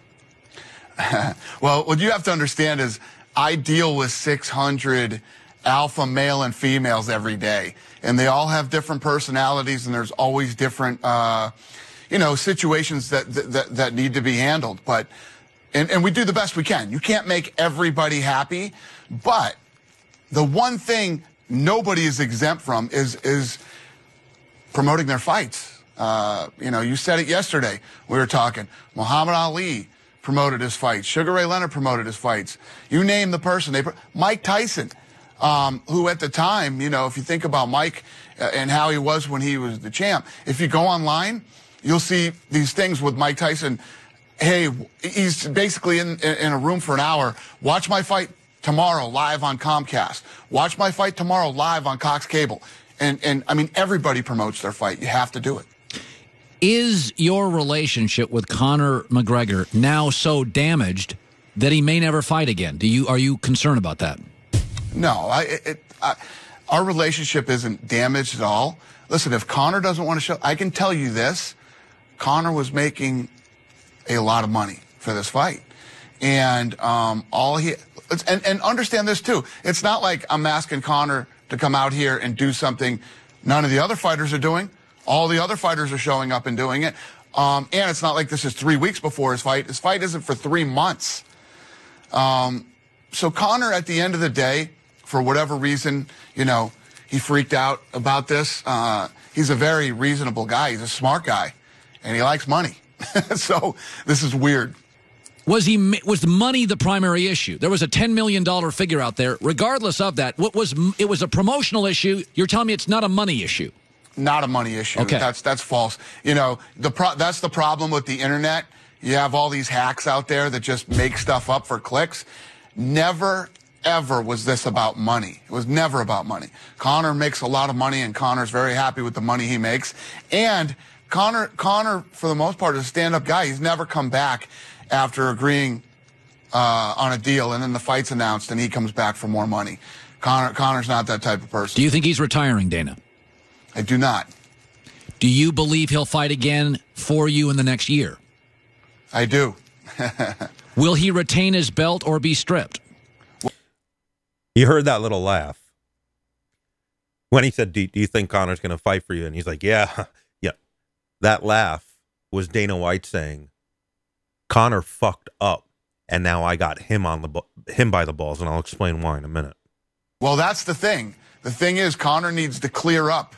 S5: (laughs)
S6: well, what you have to understand is I deal with 600 alpha male and females every day, and they all have different personalities, and there's always different. Uh, you know, situations that, that, that need to be handled. But, and, and we do the best we can. You can't make everybody happy, but the one thing nobody is exempt from is, is promoting their fights. Uh, you know, you said it yesterday. We were talking. Muhammad Ali promoted his fights. Sugar Ray Leonard promoted his fights. You name the person. They, Mike Tyson, um, who at the time, you know, if you think about Mike uh, and how he was when he was the champ, if you go online, you'll see these things with Mike Tyson. Hey, he's basically in, in a room for an hour. Watch my fight tomorrow live on Comcast. Watch my fight tomorrow live on Cox Cable. And, and I mean, everybody promotes their fight. You have to do it.
S5: Is your relationship with Conor McGregor now so damaged that he may never fight again? Do you are you concerned about that?
S6: No, I, it, I, our relationship isn't damaged at all. Listen, if Conor doesn't want to show, I can tell you this: Conor was making a lot of money for this fight, and um, all he and and understand this too. It's not like I'm asking Conor to come out here and do something none of the other fighters are doing. All the other fighters are showing up and doing it. Um, and it's not like this is three weeks before his fight. His fight isn't for three months. Um, so Conor, at the end of the day, for whatever reason, you know, he freaked out about this. Uh, he's a very reasonable guy. He's a smart guy, and he likes money. (laughs) so this is weird.
S5: Was he was money the primary issue? There was a ten million dollar figure out there. Regardless of that, what was it was a promotional issue. You're telling me it's not a money issue.
S6: Not a money issue.
S5: Okay.
S6: That's that's false. You know, the pro- that's the problem with the internet. You have all these hacks out there that just make stuff up for clicks. Never ever was this about money. It was never about money. Conor makes a lot of money and Conor's very happy with the money he makes. And Conor Conor for the most part is a stand-up guy. He's never come back after agreeing uh, on a deal and then the fight's announced and he comes back for more money. Conor Conor's not that type of person.
S5: Do you think he's retiring, Dana?
S6: I do not.
S5: Do you believe he'll fight again for you in the next year?
S6: I do. (laughs)
S5: Will he retain his belt or be stripped?
S1: You heard that little laugh when he said, "Do, do you think Conor's going to fight for you?" And he's like, "Yeah, (laughs) yeah." That laugh was Dana White saying, "Conor fucked up, and now I got him on the bu- him by the balls, and I'll explain why in a minute."
S6: Well, that's the thing. The thing is, Connor needs to clear up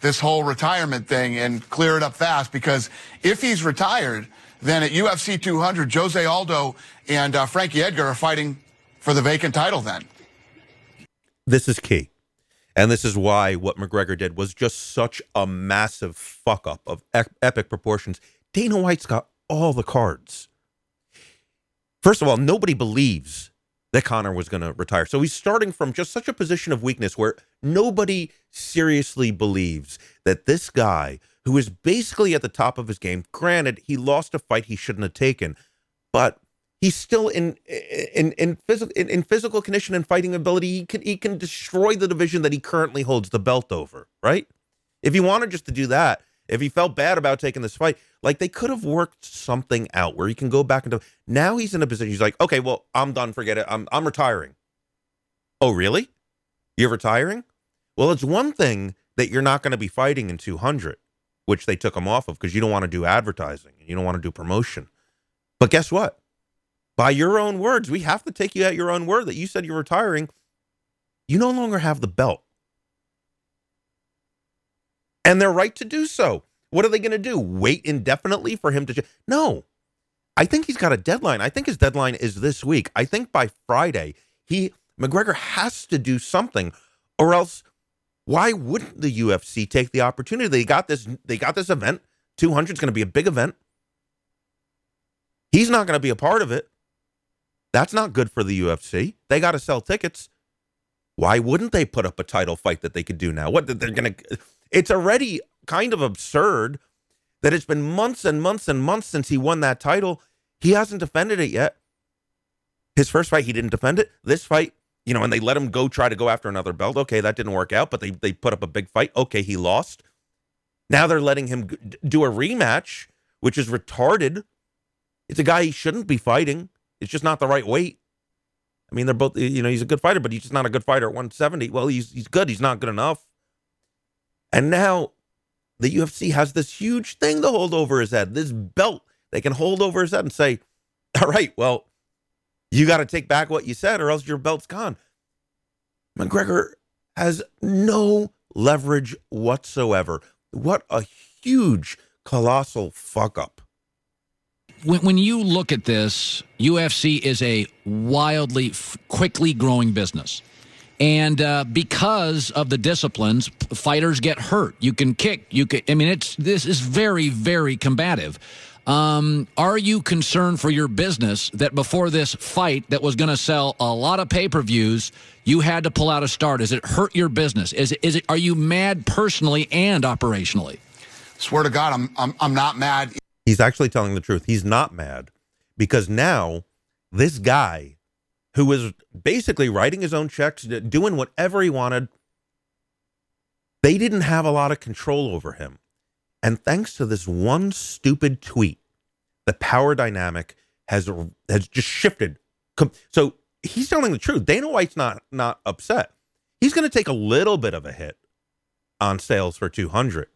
S6: this whole retirement thing and clear it up fast because if he's retired, then at UFC 200, Jose Aldo and uh, Frankie Edgar are fighting for the vacant title then.
S1: This is key. And this is why what McGregor did was just such a massive fuck up of epic proportions. Dana White's got all the cards. First of all, nobody believes that Conor was going to retire. So he's starting from just such a position of weakness where nobody seriously believes that this guy, who is basically at the top of his game, granted, he lost a fight he shouldn't have taken, but he's still in in in physical in, in physical condition and fighting ability. He can he can destroy the division that he currently holds the belt over. Right? If he wanted just to do that, if he felt bad about taking this fight, like they could have worked something out where he can go back into. Now he's in a position. He's like, okay, well, I'm done. Forget it. I'm I'm retiring. Oh, really? You're retiring? Well, it's one thing that you're not going to be fighting in 200, which they took him off of because you don't want to do advertising and you don't want to do promotion. But guess what? By your own words, we have to take you at your own word that you said you're retiring. You no longer have the belt. And they're right to do so. What are they going to do? Wait indefinitely for him to. No. I think he's got a deadline. I think his deadline is this week. I think by Friday, he McGregor has to do something or else why wouldn't the UFC take the opportunity? They got this they got this event. 200 is going to be a big event. He's not going to be a part of it. That's not good for the UFC. They got to sell tickets. Why wouldn't they put up a title fight that they could do now? What they're going to It's already kind of absurd that it's been months and months and months since he won that title. He hasn't defended it yet. His first fight, he didn't defend it. This fight, you know, and they let him go try to go after another belt. Okay, that didn't work out, but they they put up a big fight. Okay, he lost. Now they're letting him do a rematch, which is retarded. It's a guy he shouldn't be fighting. It's just not the right weight. I mean, they're both, you know, he's a good fighter, but he's just not a good fighter at 170. Well, he's he's good. He's not good enough. And now the UFC has this huge thing to hold over his head, this belt they can hold over his head and say, all right, well, you got to take back what you said or else your belt's gone. McGregor has no leverage whatsoever. What a huge, colossal fuck up.
S5: When, when you look at this, UFC is a wildly, quickly growing business. And uh, because of the disciplines, fighters get hurt. You can kick. You can. I mean, it's this is very, very combative. Um, are you concerned for your business that before this fight that was going to sell a lot of pay per views, you had to pull out a start? Does it hurt your business? Is it, is it? Are you mad personally and operationally?
S6: Swear to God, I'm I'm, I'm not mad.
S1: He's actually telling the truth. He's not mad because now this guy who was basically writing his own checks, doing whatever he wanted, they didn't have a lot of control over him. And thanks to this one stupid tweet, the power dynamic has has just shifted. So he's telling the truth. Dana White's not not upset. He's going to take a little bit of a hit on sales for 200.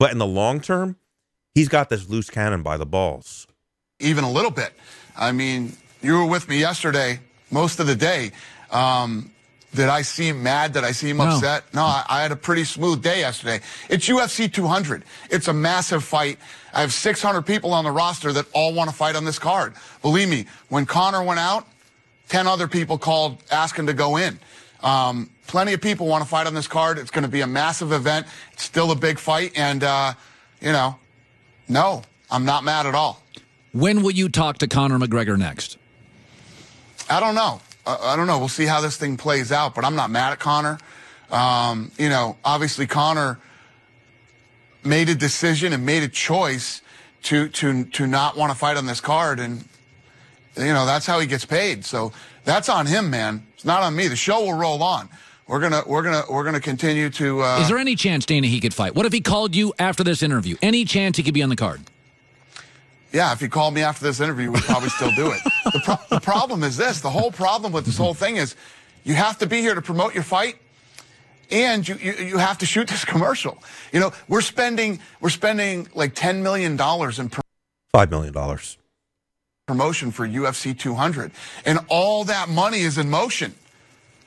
S1: But in the long term, he's got this loose cannon by the balls.
S6: even a little bit. I mean, you were with me yesterday, most of the day. Um, did I seem mad? Did I seem
S5: No.
S6: upset? No, I, I had a pretty smooth day yesterday. It's UFC 200. It's a massive fight. I have 600 people on the roster that all want to fight on this card. Believe me, when Conor went out, 10 other people called asking to go in. Um, plenty of people want to fight on this card. It's going to be a massive event. It's still a big fight. And, uh, you know, no, I'm not mad at all.
S5: When will you talk to Conor McGregor next?
S6: I don't know. I, I don't know. We'll see how this thing plays out, but I'm not mad at Conor. Um, you know, obviously Conor made a decision and made a choice to to to not want to fight on this card, and you know that's how he gets paid. So that's on him, man. It's not on me. The show will roll on. We're gonna we're gonna we're gonna continue to. Uh,
S5: Is there any chance, Dana, he could fight? What if he called you after this interview? Any chance he could be on the card?
S6: Yeah, if you called me after this interview, we'd probably still do it. The, pro- the problem is this: the whole problem with this whole thing is you have to be here to promote your fight, and you, you you have to shoot this commercial. You know, we're spending we're spending like ten million dollars in pr-
S1: $5 million.
S6: promotion for UFC 200, and all that money is in motion.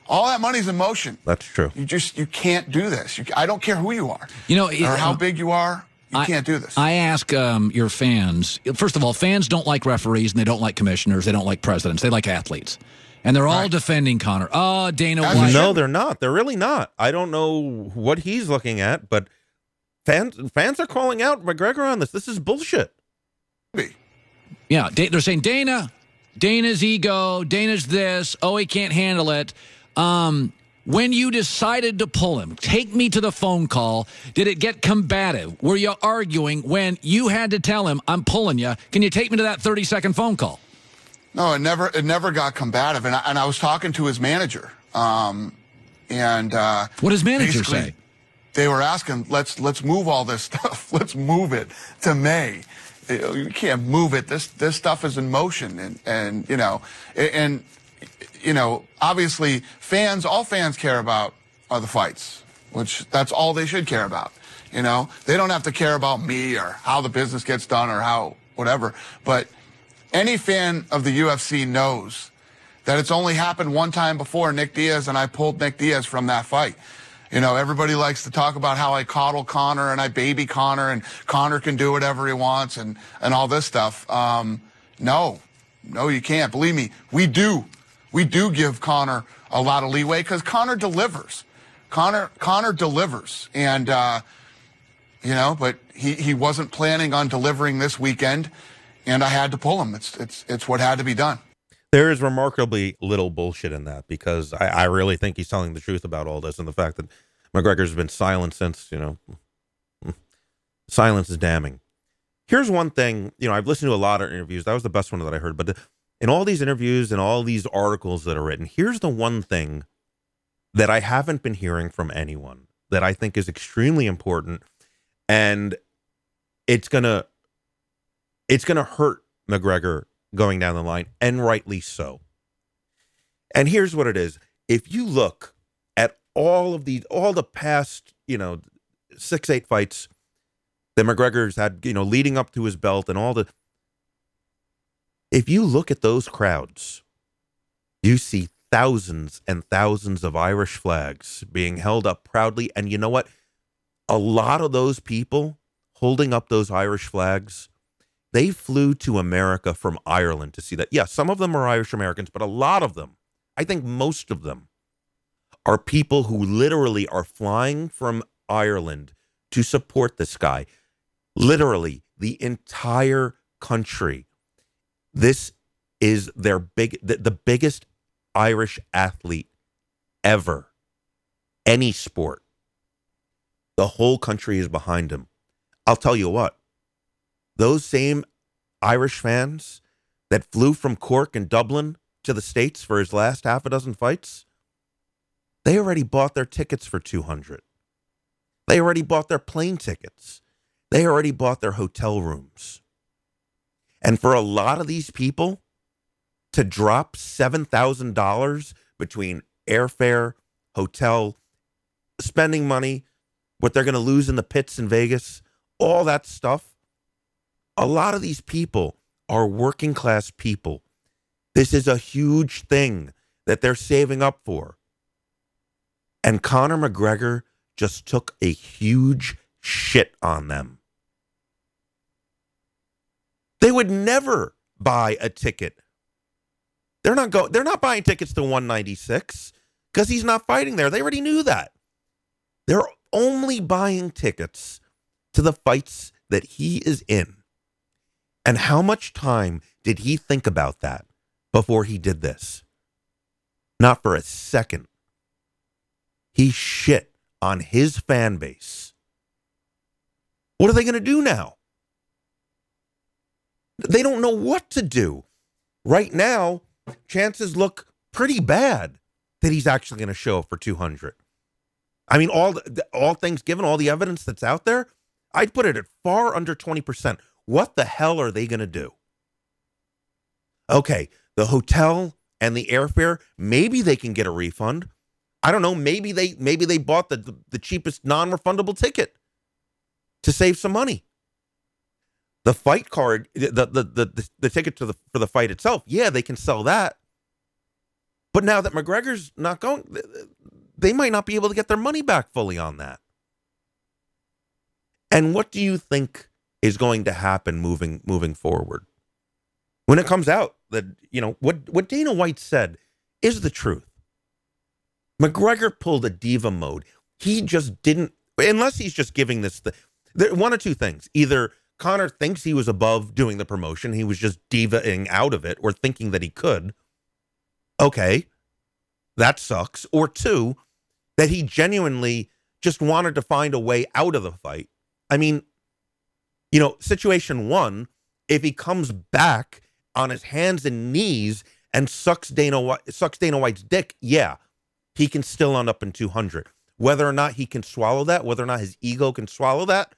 S6: All that money is in motion.
S1: That's true.
S6: You just you can't do this. You, I don't care who you are,
S5: You know,
S6: or how
S5: uh,
S6: big you are. You
S5: I-
S6: can't do this.
S5: I ask um, your fans. First of all, fans don't like referees and they don't like commissioners. They don't like presidents. They like athletes, and they're all
S6: Right.
S5: defending Conor. Oh, Dana White.
S1: No, they're not. They're really not. I don't know what he's looking at, but fans fans are calling out McGregor on this. This is bullshit.
S5: Yeah, they're saying Dana, Dana's ego, Dana's this. Oh, he can't handle it. Um, when you decided to pull him, take me to the phone call. Did it get combative? Were you arguing when you had to tell him, "I'm pulling you"? Can you take me to that 30 second phone call?
S6: No, it never it never got combative, and I, and I was talking to his manager, um, and uh,
S5: What does manager say?
S6: They were asking, let's let's move all this (laughs) stuff. Let's move it to May. You You can't move it. This this stuff is in motion, and and you know, and, and you know, obviously, fans, all fans care about are the fights, which that's all they should care about. You know, they don't have to care about me or how the business gets done or how whatever. But any fan of the UFC knows that it's only happened one time before Nick Diaz and I pulled Nick Diaz from that fight. You know, everybody likes to talk about how I coddle Conor and I baby Conor and Conor can do whatever he wants and, and all this stuff. Um, no, no, you can't. Believe me, we do. We do give Conor a lot of leeway because Conor delivers. Conor, Conor delivers. And, uh, you know, but he, he wasn't planning on delivering this weekend and I had to pull him. It's, it's, it's what had to be done.
S1: There is remarkably little bullshit in that because I, I really think he's telling the truth about all this and the fact that McGregor's been silent since, you know, silence is damning. Here's one thing, you know, I've listened to a lot of interviews. That was the best one that I heard. But in all these interviews and all these articles that are written, here's the one thing that I haven't been hearing from anyone that I think is extremely important. And it's going to, it's going to hurt McGregor going down the line, and rightly so. And here's what it is: if you look at all of the all the past, you know, six eight fights that McGregor's had, you know, leading up to his belt, and all the, if you look at those crowds, you see thousands and thousands of Irish flags being held up proudly, and you know what? a lot of those people holding up those Irish flags, they flew to America from Ireland to see that. Yeah, some of them are Irish Americans, but a lot of them, I think most of them, are people who literally are flying from Ireland to support this guy. Literally, the entire country. This is their big, the, the biggest Irish athlete ever, any sport. The whole country is behind him. I'll tell you what, those same Irish fans that flew from Cork and Dublin to the States for his last half a dozen fights, they already bought their tickets for 200. They already bought their plane tickets. They already bought their hotel rooms. And for a lot of these people to drop $7,000 between airfare, hotel, spending money, what they're going to lose in the pits in Vegas, all that stuff. A lot of these people are working class people. This is a huge thing that they're saving up for. And Conor McGregor just took a huge shit on them. They would never buy a ticket. They're not go they're not buying tickets to 196 because he's not fighting there. They already knew that. They're only buying tickets to the fights that he is in. And how much time did he think about that before he did this? Not for a second. He shit on his fan base. What are they going to do now? They don't know what to do. Right now, chances look pretty bad that he's actually going to show up for 200. I mean, all all things given, all the evidence that's out there, I'd put it at far under 20%. What the hell are they going to do? Okay, the hotel and the airfare, maybe they can get a refund. I don't know, maybe they maybe they bought the the, the cheapest non-refundable ticket to save some money. The fight card, the the the the, the ticket to the for the fight itself, yeah, they can sell that. But now that McGregor's not going, they might not be able to get their money back fully on that. And what do you think is going to happen moving moving forward? When it comes out that, you know, what what Dana White said is the truth. McGregor pulled a diva mode. He just didn't unless he's just giving this the, one or two things. Either Conor thinks he was above doing the promotion, he was just divaing out of it or thinking that he could. Okay. That sucks. Or two, that he genuinely just wanted to find a way out of the fight. I mean, you know, situation one, if he comes back on his hands and knees and sucks Dana White, sucks Dana White's dick, yeah, he can still end up in 200. Whether or not he can swallow that, whether or not his ego can swallow that,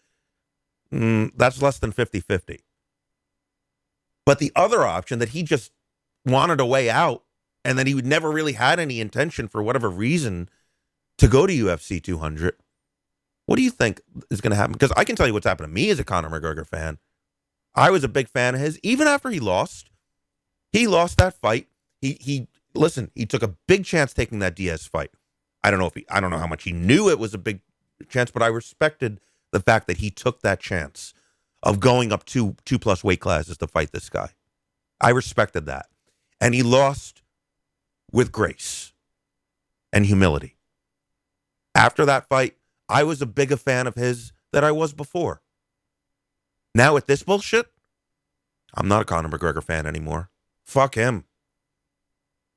S1: mm, that's less than 50 50. But the other option that he just wanted a way out and that he never really had any intention for whatever reason to go to UFC 200. What do you think is going to happen? Because I can tell you what's happened to me as a Conor McGregor fan. I was a big fan of his, even after he lost. He lost that fight. He he listen. He took a big chance taking that Diaz fight. I don't know if he. I don't know how much he knew it was a big chance, but I respected the fact that he took that chance of going up two two plus weight classes to fight this guy. I respected that, and he lost with grace and humility. After that fight, I was a bigger fan of his than I was before. Now with this bullshit, I'm not a Conor McGregor fan anymore. Fuck him.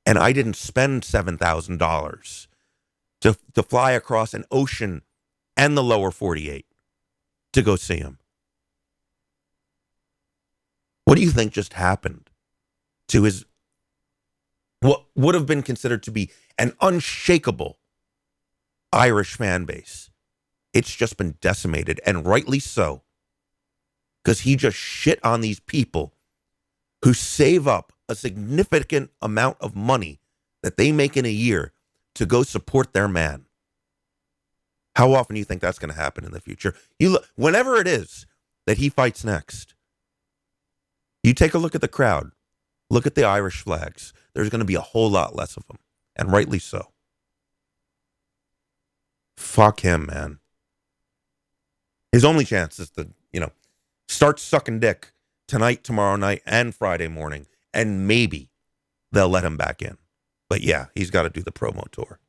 S1: And I didn't spend seven thousand dollars to to fly across an ocean and the lower 48 to go see him. What do you think just happened to his what would have been considered to be an unshakable Irish fan base? It's just been decimated, and rightly so, because he just shit on these people who save up a significant amount of money that they make in a year to go support their man. How often do you think that's going to happen in the future? You look, whenever it is that he fights next, you take a look at the crowd, look at the Irish flags. There's going to be a whole lot less of them, and rightly so. Fuck him, man. His only chance is to, you know, start sucking dick tonight, tomorrow night, and Friday morning, and maybe they'll let him back in. But yeah, he's got to do the promo tour.